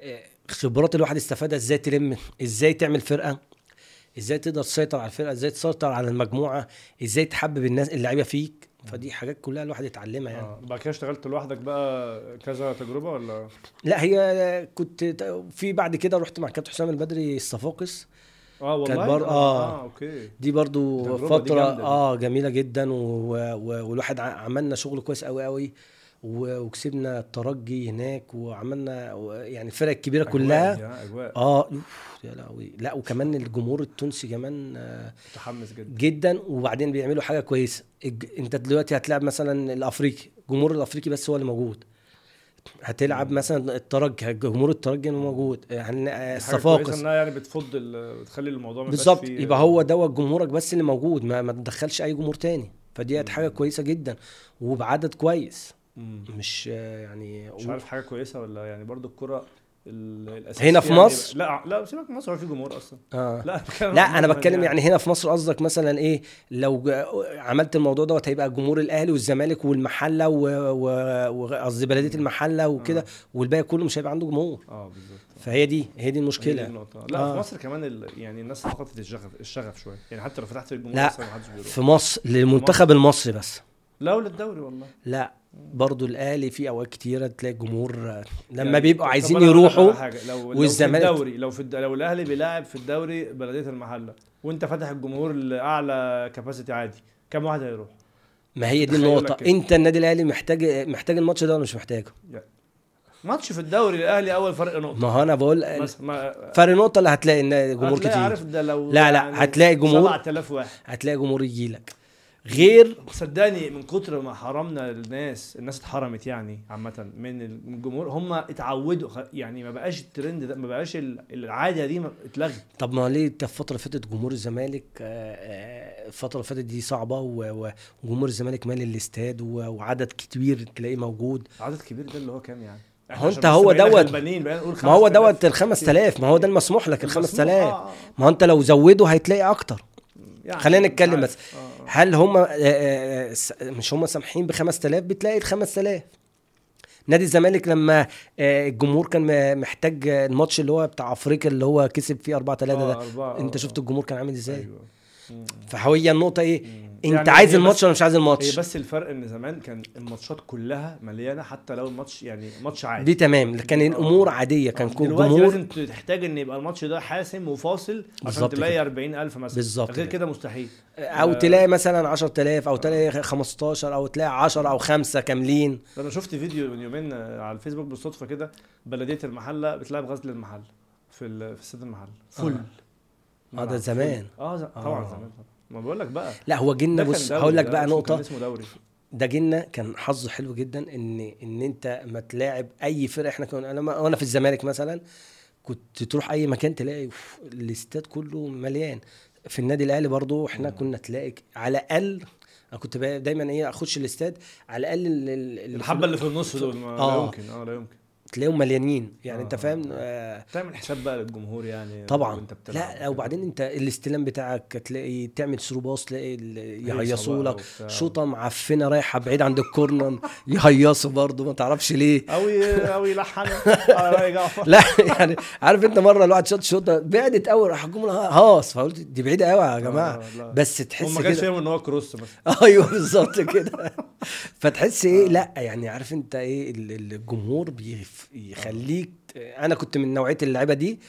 آه، خبرات الواحد استفادها إزاي تلم إزاي تعمل فرقة إزاي تقدر تسيطر على الفرقة إزاي تسيطر على المجموعة إزاي تحبب الناس اللعيبة فيك فدي حاجات كلها الواحد يتعلمها يعني آه بعد كده اشتغلت لوحدك بقى كذا تجربة ولا لا هي كنت في بعد كده رحت مع كابتن حسام البدري الصفاقس آه والله كانت بر- آه. آه okay دي برضو التجربة دي دي. آه جميلة جدا و... و... والواحد عملنا شغل كويس قوي قوي. وكسبنا الترجي هناك وعملنا يعني الفرق الكبيرة أجواء كلها آه، أجواء. آه يا لهوي. لا وكمان الجمهور التونسي كمان آه متحمس جدا. جدا وبعدين بيعملوا حاجة كويسة. الج... أنت دلوقتي هتلعب مثلا الأفريقي الجمهور الأفريقي بس هو اللي موجود. هتلعب مثلا الترجي جمهور الترجي موجود. حاجة الصفاقس إنها يعني بتفض بتخلي الموضوع بالظبط. يبقى هو دوت جمهورك بس اللي موجود ما, ما تدخلش أي جمهور تاني. فدي حاجة كويسة جدا. وبعدد كويس. مش يعني مش عارف حاجة كويسة ولا يعني برضو الكرة ال- الأساسية هنا في يعني مصر؟ لا لا سيبك من مصر هو في جمهور أصلا آه. لا لا أنا بتكلم يعني هنا في مصر قصدك مثلا إيه لو عملت الموضوع دوت هيبقى جمهور الأهلي والزمالك والمحلة و- وقصدي بلدية المحلة وكده آه. والباقي كله مش هيبقى عنده جمهور آه بالظبط فهي دي هي دي هي دي المشكلة النقطة. لا آه. في مصر كمان ال... يعني الناس فقدت الشغف الشغف شوية يعني حتى لو فتحت الجمهور لا. في مصر للمنتخب المصري بس لا وللدوري والله لا برضو الأهلي في أوقات كتيرة تلاقي الجمهور آه، لما يعني بيبقوا عايزين يروحوا. لو لو والزمالك- في الدوري لو في الد... لو الأهلي بيلاعب في الدوري بلدية المحلة وأنت فاتح الجمهور لأعلى كاباسيتي عادي كم واحد هيروح؟ ما هي دي كده. أنت النادي الأهلي محتاج محتاج الماتش ده ولا مش محتاجه؟ ماتش في الدوري الاهلي أول فرق نقطة ما هو أنا بقول ما... فرق نقطة اللي هتلاقي إن جمهور كتير عارف ده لو لا، لا، هتلاقي جمهور. 7000 واحد هتلاقي جمهور يجي لك غير صدقني من كتر ما حرمنا الناس الناس اتحرمت يعني عامة من الجمهور. هم اتعودوا يعني ما بقاش الترند ده ما بقاش ال- العادة دي اتلغت. طب ما ليه انت الفترة اللي فاتت جمهور الزمالك آه، آه، الفترة اللي فاتت دي و- وجمهور الزمالك مالي الاستاد وعدد كبير تلاقيه موجود. عدد كبير ده اللي هو كام يعني؟ هو انت هو دوت ما هو 5000. دوت ال 5000 ما هو ده المسموح لك ال المسموح، 5000 آه، آه. ما هو انت لو زوده هتلاقي أكتر. يعني خلينا نتكلم. بس. آه، آه. هل هم مش هم سامحين ب 5000 بتلاقي ال 5000 نادي الزمالك لما آه، الجمهور كان محتاج آه، الماتش اللي هو بتاع أفريقيا اللي هو كسب فيه 4 3 آه، ده أربعة، أنت آه، شفت آه. الجمهور كان عامل إزاي أيوة. مم. فهي النقطة إيه مم. انت يعني عايز الماتش ولا مش عايز هي الماتش بس الفرق ان زمان كان الماتشات كلها مليانة حتى لو الماتش يعني ماتش عادي دي تمام كان آه. الأمور عادية كان آه، كل دلوقتي جمهور لازم تحتاج إن يبقى الماتش ده حاسم وفاصل عشان تلاقي كده. 40000 مثلا بالظبط غير كده. مستحيل أو آه. تلاقي مثلا 10000 أو تلاقي 15 أو تلاقي 10 أو 5 كاملين أنا شفت فيديو من يومين على الفيسبوك بالصدفة كده بلدية المحلة بتلعب غزل المحل في في استاد المحل فل آه ده. زمان آه طبعا آه. زمان طبعا ما بقول لك بقى. لا هو جينا كان بص هقول لك بقى نقطة. كان اسمه دوري. ده جينا كان حظه حلو جدا إن إن أنت ما تلاعب أي فرقة. إحنا كنا أنا وأنا في الزمالك مثلا كنت تروح أي مكان تلاقي الاستاد كله مليان. في النادي الأهلي برضو إحنا مم. كنا تلاقي على الأقل أنا كنت دايما إيه أخش الاستاد على الأقل ال- ال- ال- الحبة اللي في النص دول ما لا آه. يمكن آه لا يمكن. تلاقيهم مليانين. يعني آه. انت فاهم؟ آه تعمل حساب بقى للجمهور يعني طبعا. وانت لا. وبعدين انت الاستلام بتاعك تلاقي تعمل ثرو باص تلاقي يهيصوا لك. شوطة معفنة رايحة بعيد عند الكورنر يهيصوا برضو ما تعرفش ليه. أو ي- أو يلحن. لا يعني عارف انت مرة الواحد شاط شوطة بعدت قوي راح الجمهور هاص. فقلت دي بعيدة قوي يا جماعة. آه،. بس تحس ما كانش كده. فاهم إن هو كروس مثلا أيوه بالظبط كده. فتحس إيه؟ لا يعني عارف انت إيه؟ ال- ال- الجمهور بيف- يخليك أنا كنت من نوعية اللعيبة دي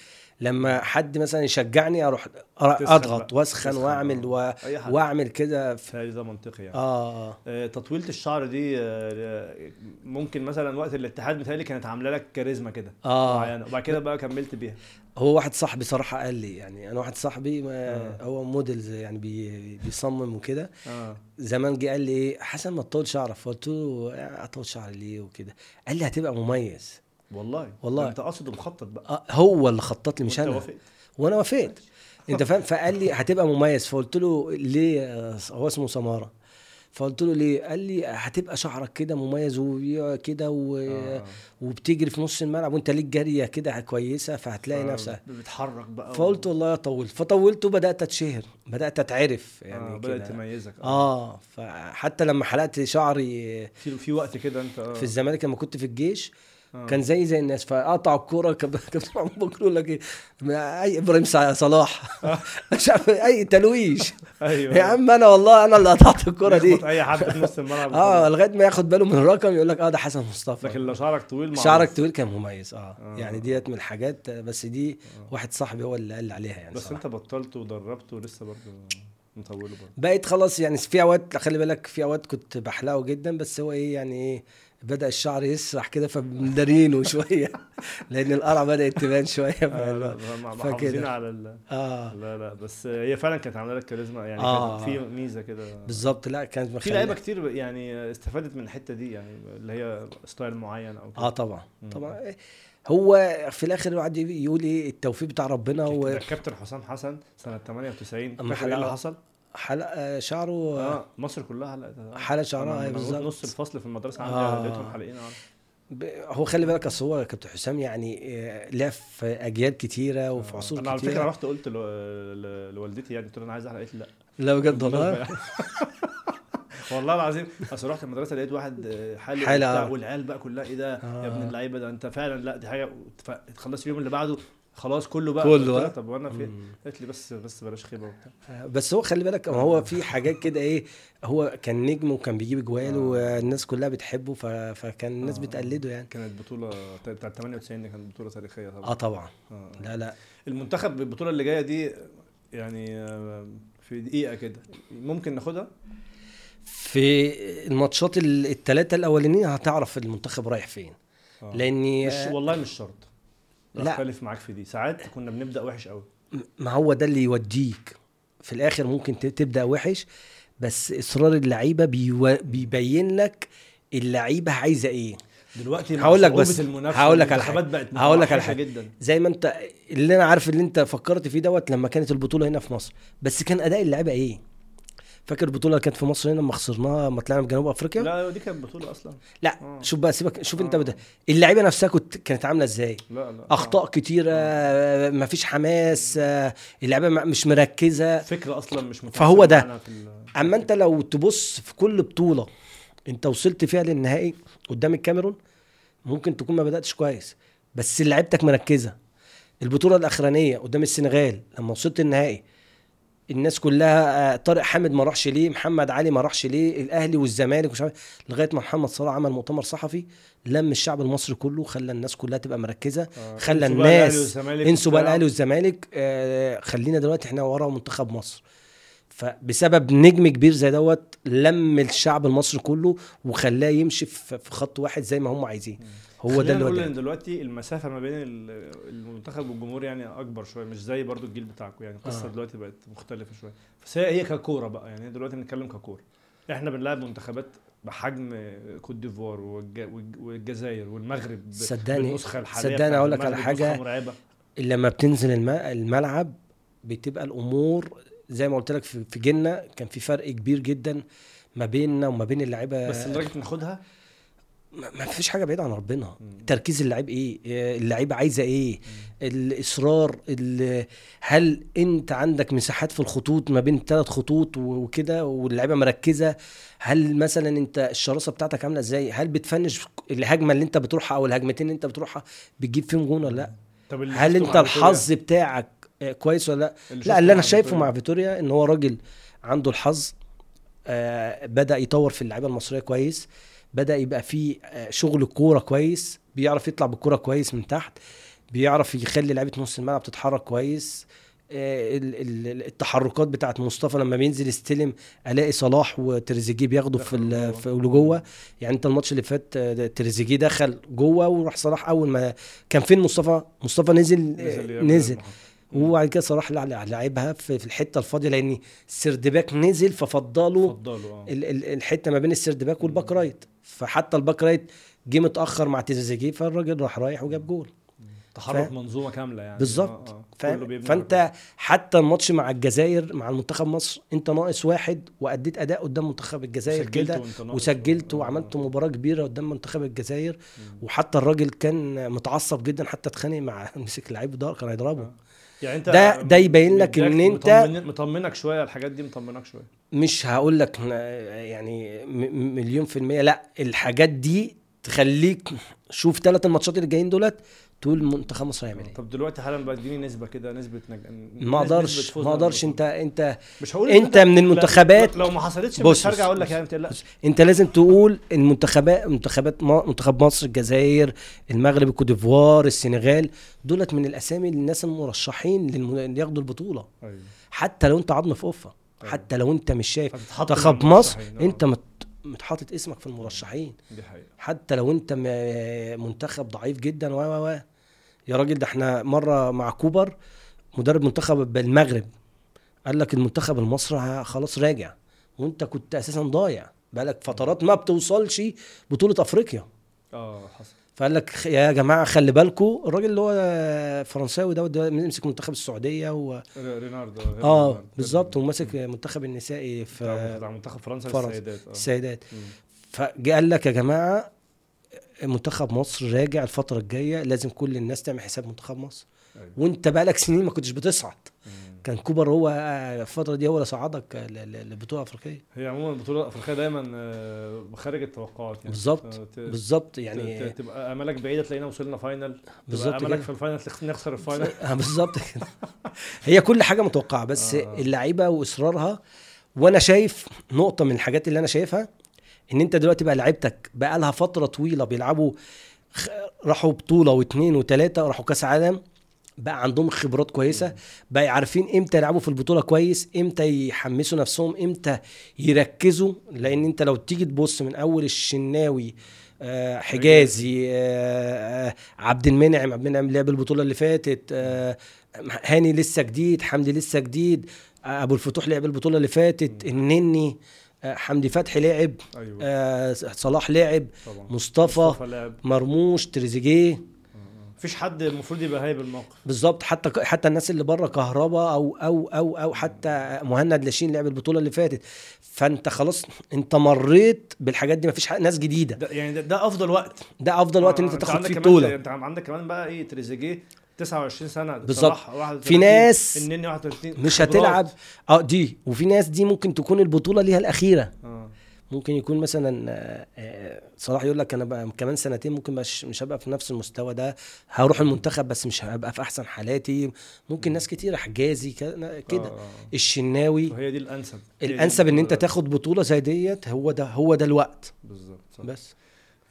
لما حد مثلا يشجعني أروح أضغط. وأسخن وأعمل آه. و... وأعمل كده في... ده منطقي يعني. آه آه، تطويلة الشعر دي آه، ممكن مثلا وقت الاتحاد متهيألي كانت عاملة لك كاريزما كده آه. معينة وبعد كده بقى كملت بيها. هو واحد صاحبي صراحة قال لي يعني أنا واحد صاحبي ما آه. هو models يعني بي... بيصمم وكده. آه. زمان جه قال لي إيه حسن ما تطول شعرك فقلت له يعني أطول شعري ليه وكده. قال لي هتبقى مميز. والله. والله. انت قاصد ومخطط بقى. آه هو اللي خطط لي مش أنا. وافقت. وأنا وافقت. أنت فاهم؟ فقال لي هتبقى مميز. فقلت له ليه؟ يا ص- هو اسمه سمارة. فقلت له ليه؟ قال لي هتبقى شعرك كده مميز وكده و... آه. وبتجري في نص الملعب وأنت ليك جارية كده كويسة فهتلاقي آه، نفسك بتتحرك بقى فقلت والله طول فطولت وبدأت أتشهر. بدأت أتعرف يعني آه بدأت تميزك. آه. فحتى لما حلقت شعري في في وقت كده أنت آه. في الزمالك لما كنت في الجيش آه. كان زي زي الناس فقطعوا الكورة كابتن محمود بكر يقول لك ما أي إبراهيم صلاح مش عارف أي تلويش. أيوه. يا عم أنا والله أنا اللي قطعت الكورة دي. أي حد في نص الملعب. آه لغاية ما ياخد باله من الرقم يقول لك آه ده حسن مصطفى. لكن لو شعرك طويل معروف. شعرك طويل كان مميز آه, آه. يعني ديت من الحاجات بس دي آه. واحد صاحبي هو اللي قال لي عليها يعني بس صراحة. انت بطلت ودربت ولسه برضه مطوله برضه. بقيت خلاص يعني في أوقات خلي بالك في أوقات كنت بحلقه جدا بس هو إيه يعني إيه بدأ الشعر يسرح كده فمدارينه شوية لأن القرع بدات تبان شوية. آه. محافظين على ال... آه. لا لا بس هي فعلا كانت عاملة لك كاريزما يعني آه. كانت في ميزة كده. بالظبط لا كانت في لعيبة كتير يعني استفادت من الحتة دي يعني اللي هي ستايل معين أو كده. آه طبعا مم. طبعا. هو في الآخر الواحد يقول إيه التوفيق بتاع ربنا ده و الكابتن حسام حسن سنة 98 أما فاكر إيه اللي حصل؟ حلق آه، شعره آه. آه مصر كلها حلقت حلق شعرها، بالظبط. نص الفصل في المدرسة عندي آه. لقيتهم ب- هو خلي بالك أصل هو كابتن حسام يعني آه، لف أجيال كتيرة وفي عصور أنا على فكرة رحت قلت لوالدتي يعني قلت لها أنا عايز احلق قالت لا لا بجد والله. والله العظيم أصل رحت المدرسة لقيت واحد آه، وبتاع، آه. والعيال بقى كلها إيه ده يا ابن آه. اللعيبة ده أنت فعلا لا دي حاجة تخلص اليوم اللي بعده خلاص كله بقى كله، لها آه. طب وأنا فين؟ مم. قالت لي بس بس بلاش خيبة وبتاع آه، بس هو خلي بالك ما هو في حاجات كده إيه هو كان نجم وكان بيجيب اجوال آه. والناس كلها بتحبه ف... فكان الناس آه. بتقلده يعني كانت بطولة بتاعت 98 دي كانت بطولة تاريخية طبعا آه طبعا آه. لا لا المنتخب بالبطوله اللي جاية دي يعني آه، في دقيقة كده ممكن ناخدها في الماتشات الثلاثه الأولانيين هتعرف المنتخب رايح فين آه. لأني مش والله مش شرط لا. أختلف معاك في دي. ساعات كنا بنبدأ وحش قوي ما هو ده اللي يوديك. في الآخر ممكن تبدأ وحش بس إصرار اللعيبة بيو... بيبين لك اللعيبة عايزة إيه. دلوقتي هقول لك بس- هقول لك على. بقت هقول لك على حاجة. جدا. زي ما أنت اللي أنا عارف اللي أنت فكرت فيه دوت لما كانت البطولة هنا في مصر. بس كان أداء اللعيبة إيه؟ فاكر البطولة اللي كانت في مصر هنا لما خسرناها لما طلعنا من جنوب أفريقيا؟ لا دي كانت بطولة أصلا. لا آه. شوف بقى سيبك شوف أنت آه. بدا اللعيبة نفسها كنت كانت عاملة إزاي؟ لا لا. أخطاء كتيرة آه، مفيش حماس آه، اللعيبة مش مركزة. فكرة أصلا مش فهو ده. أما أنت لو تبص في كل بطولة أنت وصلت فيها للنهائي قدام الكاميرون ممكن تكون ما بدأتش كويس بس لعيبتك مركزة. البطولة الأخرانية قدام السنغال لما وصلت النهائي الناس كلها آه، طارق حامد ما راحش ليه محمد علي ما راحش ليه الأهلي والزمالك مش عارف لغاية ما محمد صلاح عمل مؤتمر صحفي لم الشعب المصري كله خلى الناس كلها تبقى مركزة آه، خلى الناس إنسوا بقى. الأهلي والزمالك آه، خلينا دلوقتي إحنا ورا منتخب مصر. فبسبب نجم كبير زي دوت لم الشعب المصري كله وخلاه يمشي في خط واحد زي ما هم عايزين. هو ده اللي إن دلوقتي المسافة ما بين ال- المنتخب والجمهور يعني أكبر شوية مش زي برضو الجيل بتاعكم يعني القصة آه. دلوقتي بقت مختلفة شوية. بس هي هي ككورة بقى يعني دلوقتي بنتكلم ككورة. إحنا بنلعب منتخبات بحجم كوت ديفوار والج- والج- والجزائر والمغرب صدقني- بالنسخة الحالية صدقني أقول لك على مرعبة. لما بتنزل الم- الملعب بتبقى الأمور زي ما قلت لك في جيلنا كان في فرق كبير جدا ما بيننا وما بين اللعيبة. بس لدرجة ناخدها ما فيش حاجة بعيدة عن ربنا. مم. تركيز اللعيب إيه؟ آه، اللعيبة عايزة إيه؟ الإصرار ال- هل أنت عندك مساحات في الخطوط ما بين ثلاث خطوط وكده واللعيبة مركزة؟ هل مثلا أنت الشراسة بتاعتك عاملة إزاي؟ هل بتفنش الهجمة اللي أنت بتروحها أو الهجمتين اللي أنت بتروحها بتجيب فيهم جون ولا لأ؟ طب اللي هل أنت الحظ بتاعك آه، كويس ولا لأ؟ فيتوريا- لأ اللي أنا شايفه. مع فيتوريا إن هو راجل عنده الحظ آه بدأ يطور في اللعيبة المصرية كويس. بدأ يبقى فيه آه شغل كورة كويس بيعرف يطلع بالكورة كويس من تحت بيعرف يخلي لعيبة نص الملعب تتحرك كويس آه ال- ال- التحركات بتاعت مصطفى لما بينزل يستلم ألاقي صلاح وتريزيجيه بياخدوا في جوه. في لجوه يعني انت الماتش اللي فات آه، تريزيجيه دخل جوه وراح صلاح أول ما كان فين مصطفى مصطفى نزل نزل نزل. وبعد كده صلاح لع- لع- لعبها في الحتة الفاضية لأن ال third back نزل ففضلوا ال- ال- الحتة ما بين السردباك والباك رايت فحتى الباك رايت جه متأخر مع تريزيجيه فالراجل راح رايح وجاب جول تحرك فاهم؟ منظومة كاملة يعني بالظبط. آه، آه. فأنت حتى الماتش مع الجزائر مع المنتخب مصر أنت ناقص واحد وأديت أداء قدام منتخب الجزائر كده. وسجلت آه. وعملت مباراة كبيرة قدام منتخب الجزائر مم. وحتى الراجل كان متعصب جدا حتى اتخانق مع مسك لعيب ده كان هيضربه آه. يعني انت ده- ده يبين لك أنت- مطمن- مطمنك شوية الحاجات دي مطمنك شوية. مش هقول لك يعني مليون في المية لأ الحاجات دي تخليك شوف ثلاث الماتشات اللي جايين دولت تقول منتخب مصر هيعمل إيه؟ طب دلوقتي حالا بقى اديني نسبة كده نسبة نج... ما أقدرش ما أقدرش. أنت أنت مش هقول أنت من المنتخبات- لو ما حصلتش بص- مش هرجع أقول لك يعني ما تقلقش. أنت لازم تقول المنتخبات منتخبات منتخب مصر الجزائر المغرب الكوت ديفوار السنغال دولت من الأسامي الناس المرشحين للم... اللي ياخدوا البطولة. أيوه. حتى لو أنت عظم في قفه أيوة. حتى لو أنت مش شايف. منتخب مصر المرشحين، آه. انت مت... متحاطط اسمك في المرشحين. دي حقيقة. حتى لو أنت منتخب ضعيف جدا و و و. يا راجل ده إحنا مرة مع كوبر مدرب منتخب المغرب قال لك المنتخب المصري خلاص راجع وانت كنت أساسا ضايع بقالك فترات ما بتوصلش بطولة أفريقيا. آه حصل. فقال لك يا جماعة خلي بالكم الراجل اللي هو فرنساوي ده ده مسك منتخب السعودية و... ريناردو آه بالظبط وماسك منتخب النسائي في منتخب فرنسا. للسيدات آه. السيدات مم. فجاء قال لك يا جماعة منتخب مصر راجع الفترة الجاية لازم كل الناس تعمل حساب منتخب مصر أيوة. وانت بقالك سنين ما كنتش بتصعد مم. كان كوبر هو الفترة دي هو اللي صعدك للبطوله الافريقيه هي عموما البطوله الافريقيه دايما آه، خارج التوقعات يعني بالظبط آه، بالظبط يعني تبقى أمالك بعيدة تلاقينا وصلنا final بالظبط كده. في ال final نخسر ال final آه، بالظبط كده هي كل حاجة متوقعة بس آه. اللعيبة وإصرارها وأنا شايف نقطة من الحاجات اللي أنا شايفها إن أنت دلوقتي بقى لعيبتك بقى لها فترة طويلة بيلعبوا راحوا بطولة واثنين وثلاثه راحوا كأس عالم بقى عندهم خبرات كويسة بقى عارفين إمتى يلعبوا في البطولة كويس إمتى يحمسوا نفسهم إمتى يركزوا لأن أنت لو تيجي تبص من أول الشناوي آه، حجازي آه، آه، عبد المنعم عبد المنعم لعب البطولة اللي فاتت آه، هاني لسه جديد حمدي لسه جديد آه، أبو الفتوح لعب البطولة اللي فاتت النني حمدي فتحي لعب أيوه. آه، صلاح لعب طبعا. مصطفى لعب مرموش تريزيجيه. في مفيش حد المفروض يبقى هايب الموقف. بالظبط. حتى حتى الناس اللي بره كهربا أو أو أو أو حتى مهند لاشين لعب البطولة اللي فاتت. فأنت خلاص أنت مريت بالحاجات دي. مفيش ناس جديدة. ده يعني ده, ده أفضل وقت. ده أفضل وقت إن آه، أنت تاخد عندك فيه بطولة. أنت عندك كمان بقى إيه تريزيجيه. 29 سنة. بالظبط. صلاح 31 في ناس النني 31 مش خبرات. هتلعب. آه دي. وفي ناس دي ممكن تكون البطولة ليها الأخيرة. آه. ممكن يكون مثلا آه، آه، صلاح يقول لك أنا بقى كمان سنتين ممكن مش مش هبقى في نفس المستوى ده. هروح المنتخب بس مش هبقى في أحسن حالاتي. ممكن ناس كتير حجازي كده. آه. الشناوي. وهي دي الأنسب. هي الانسب إن أنت. تاخد بطولة زي ديت هو ده هو ده الوقت. بالظبط. بس.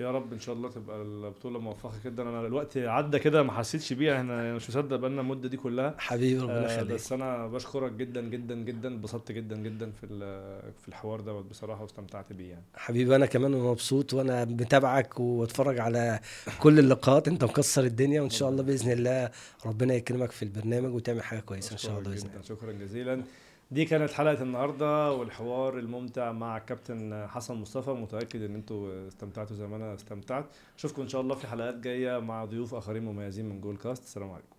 يا رب إن شاء الله تبقى البطولة موفقة جدا. أنا الوقت عدى كده ما حسيتش بيه إحنا مش مصدق بقالنا المدة دي كلها. حبيبي ربنا آه يخليك. بس أنا بشكرك جدا جدا جدا. انبسطت جدا جدا في في الحوار دوت بصراحة واستمتعت بيه يعني. حبيبي أنا كمان مبسوط وأنا متابعك واتفرج على كل اللقاءات. أنت مكسر الدنيا وإن شاء الله بإذن الله ربنا يكرمك في البرنامج وتعمل حاجة كويسة إن شاء الله بإذن الله. شكرا جزيلا. دي كانت حلقة النهارده والحوار الممتع مع الكابتن حسن مصطفى. متأكد إن أنتوا استمتعتوا زي ما أنا استمتعت. أشوفكم إن شاء الله في حلقات جاية مع ضيوف آخرين مميزين من جول كاست. السلام عليكم.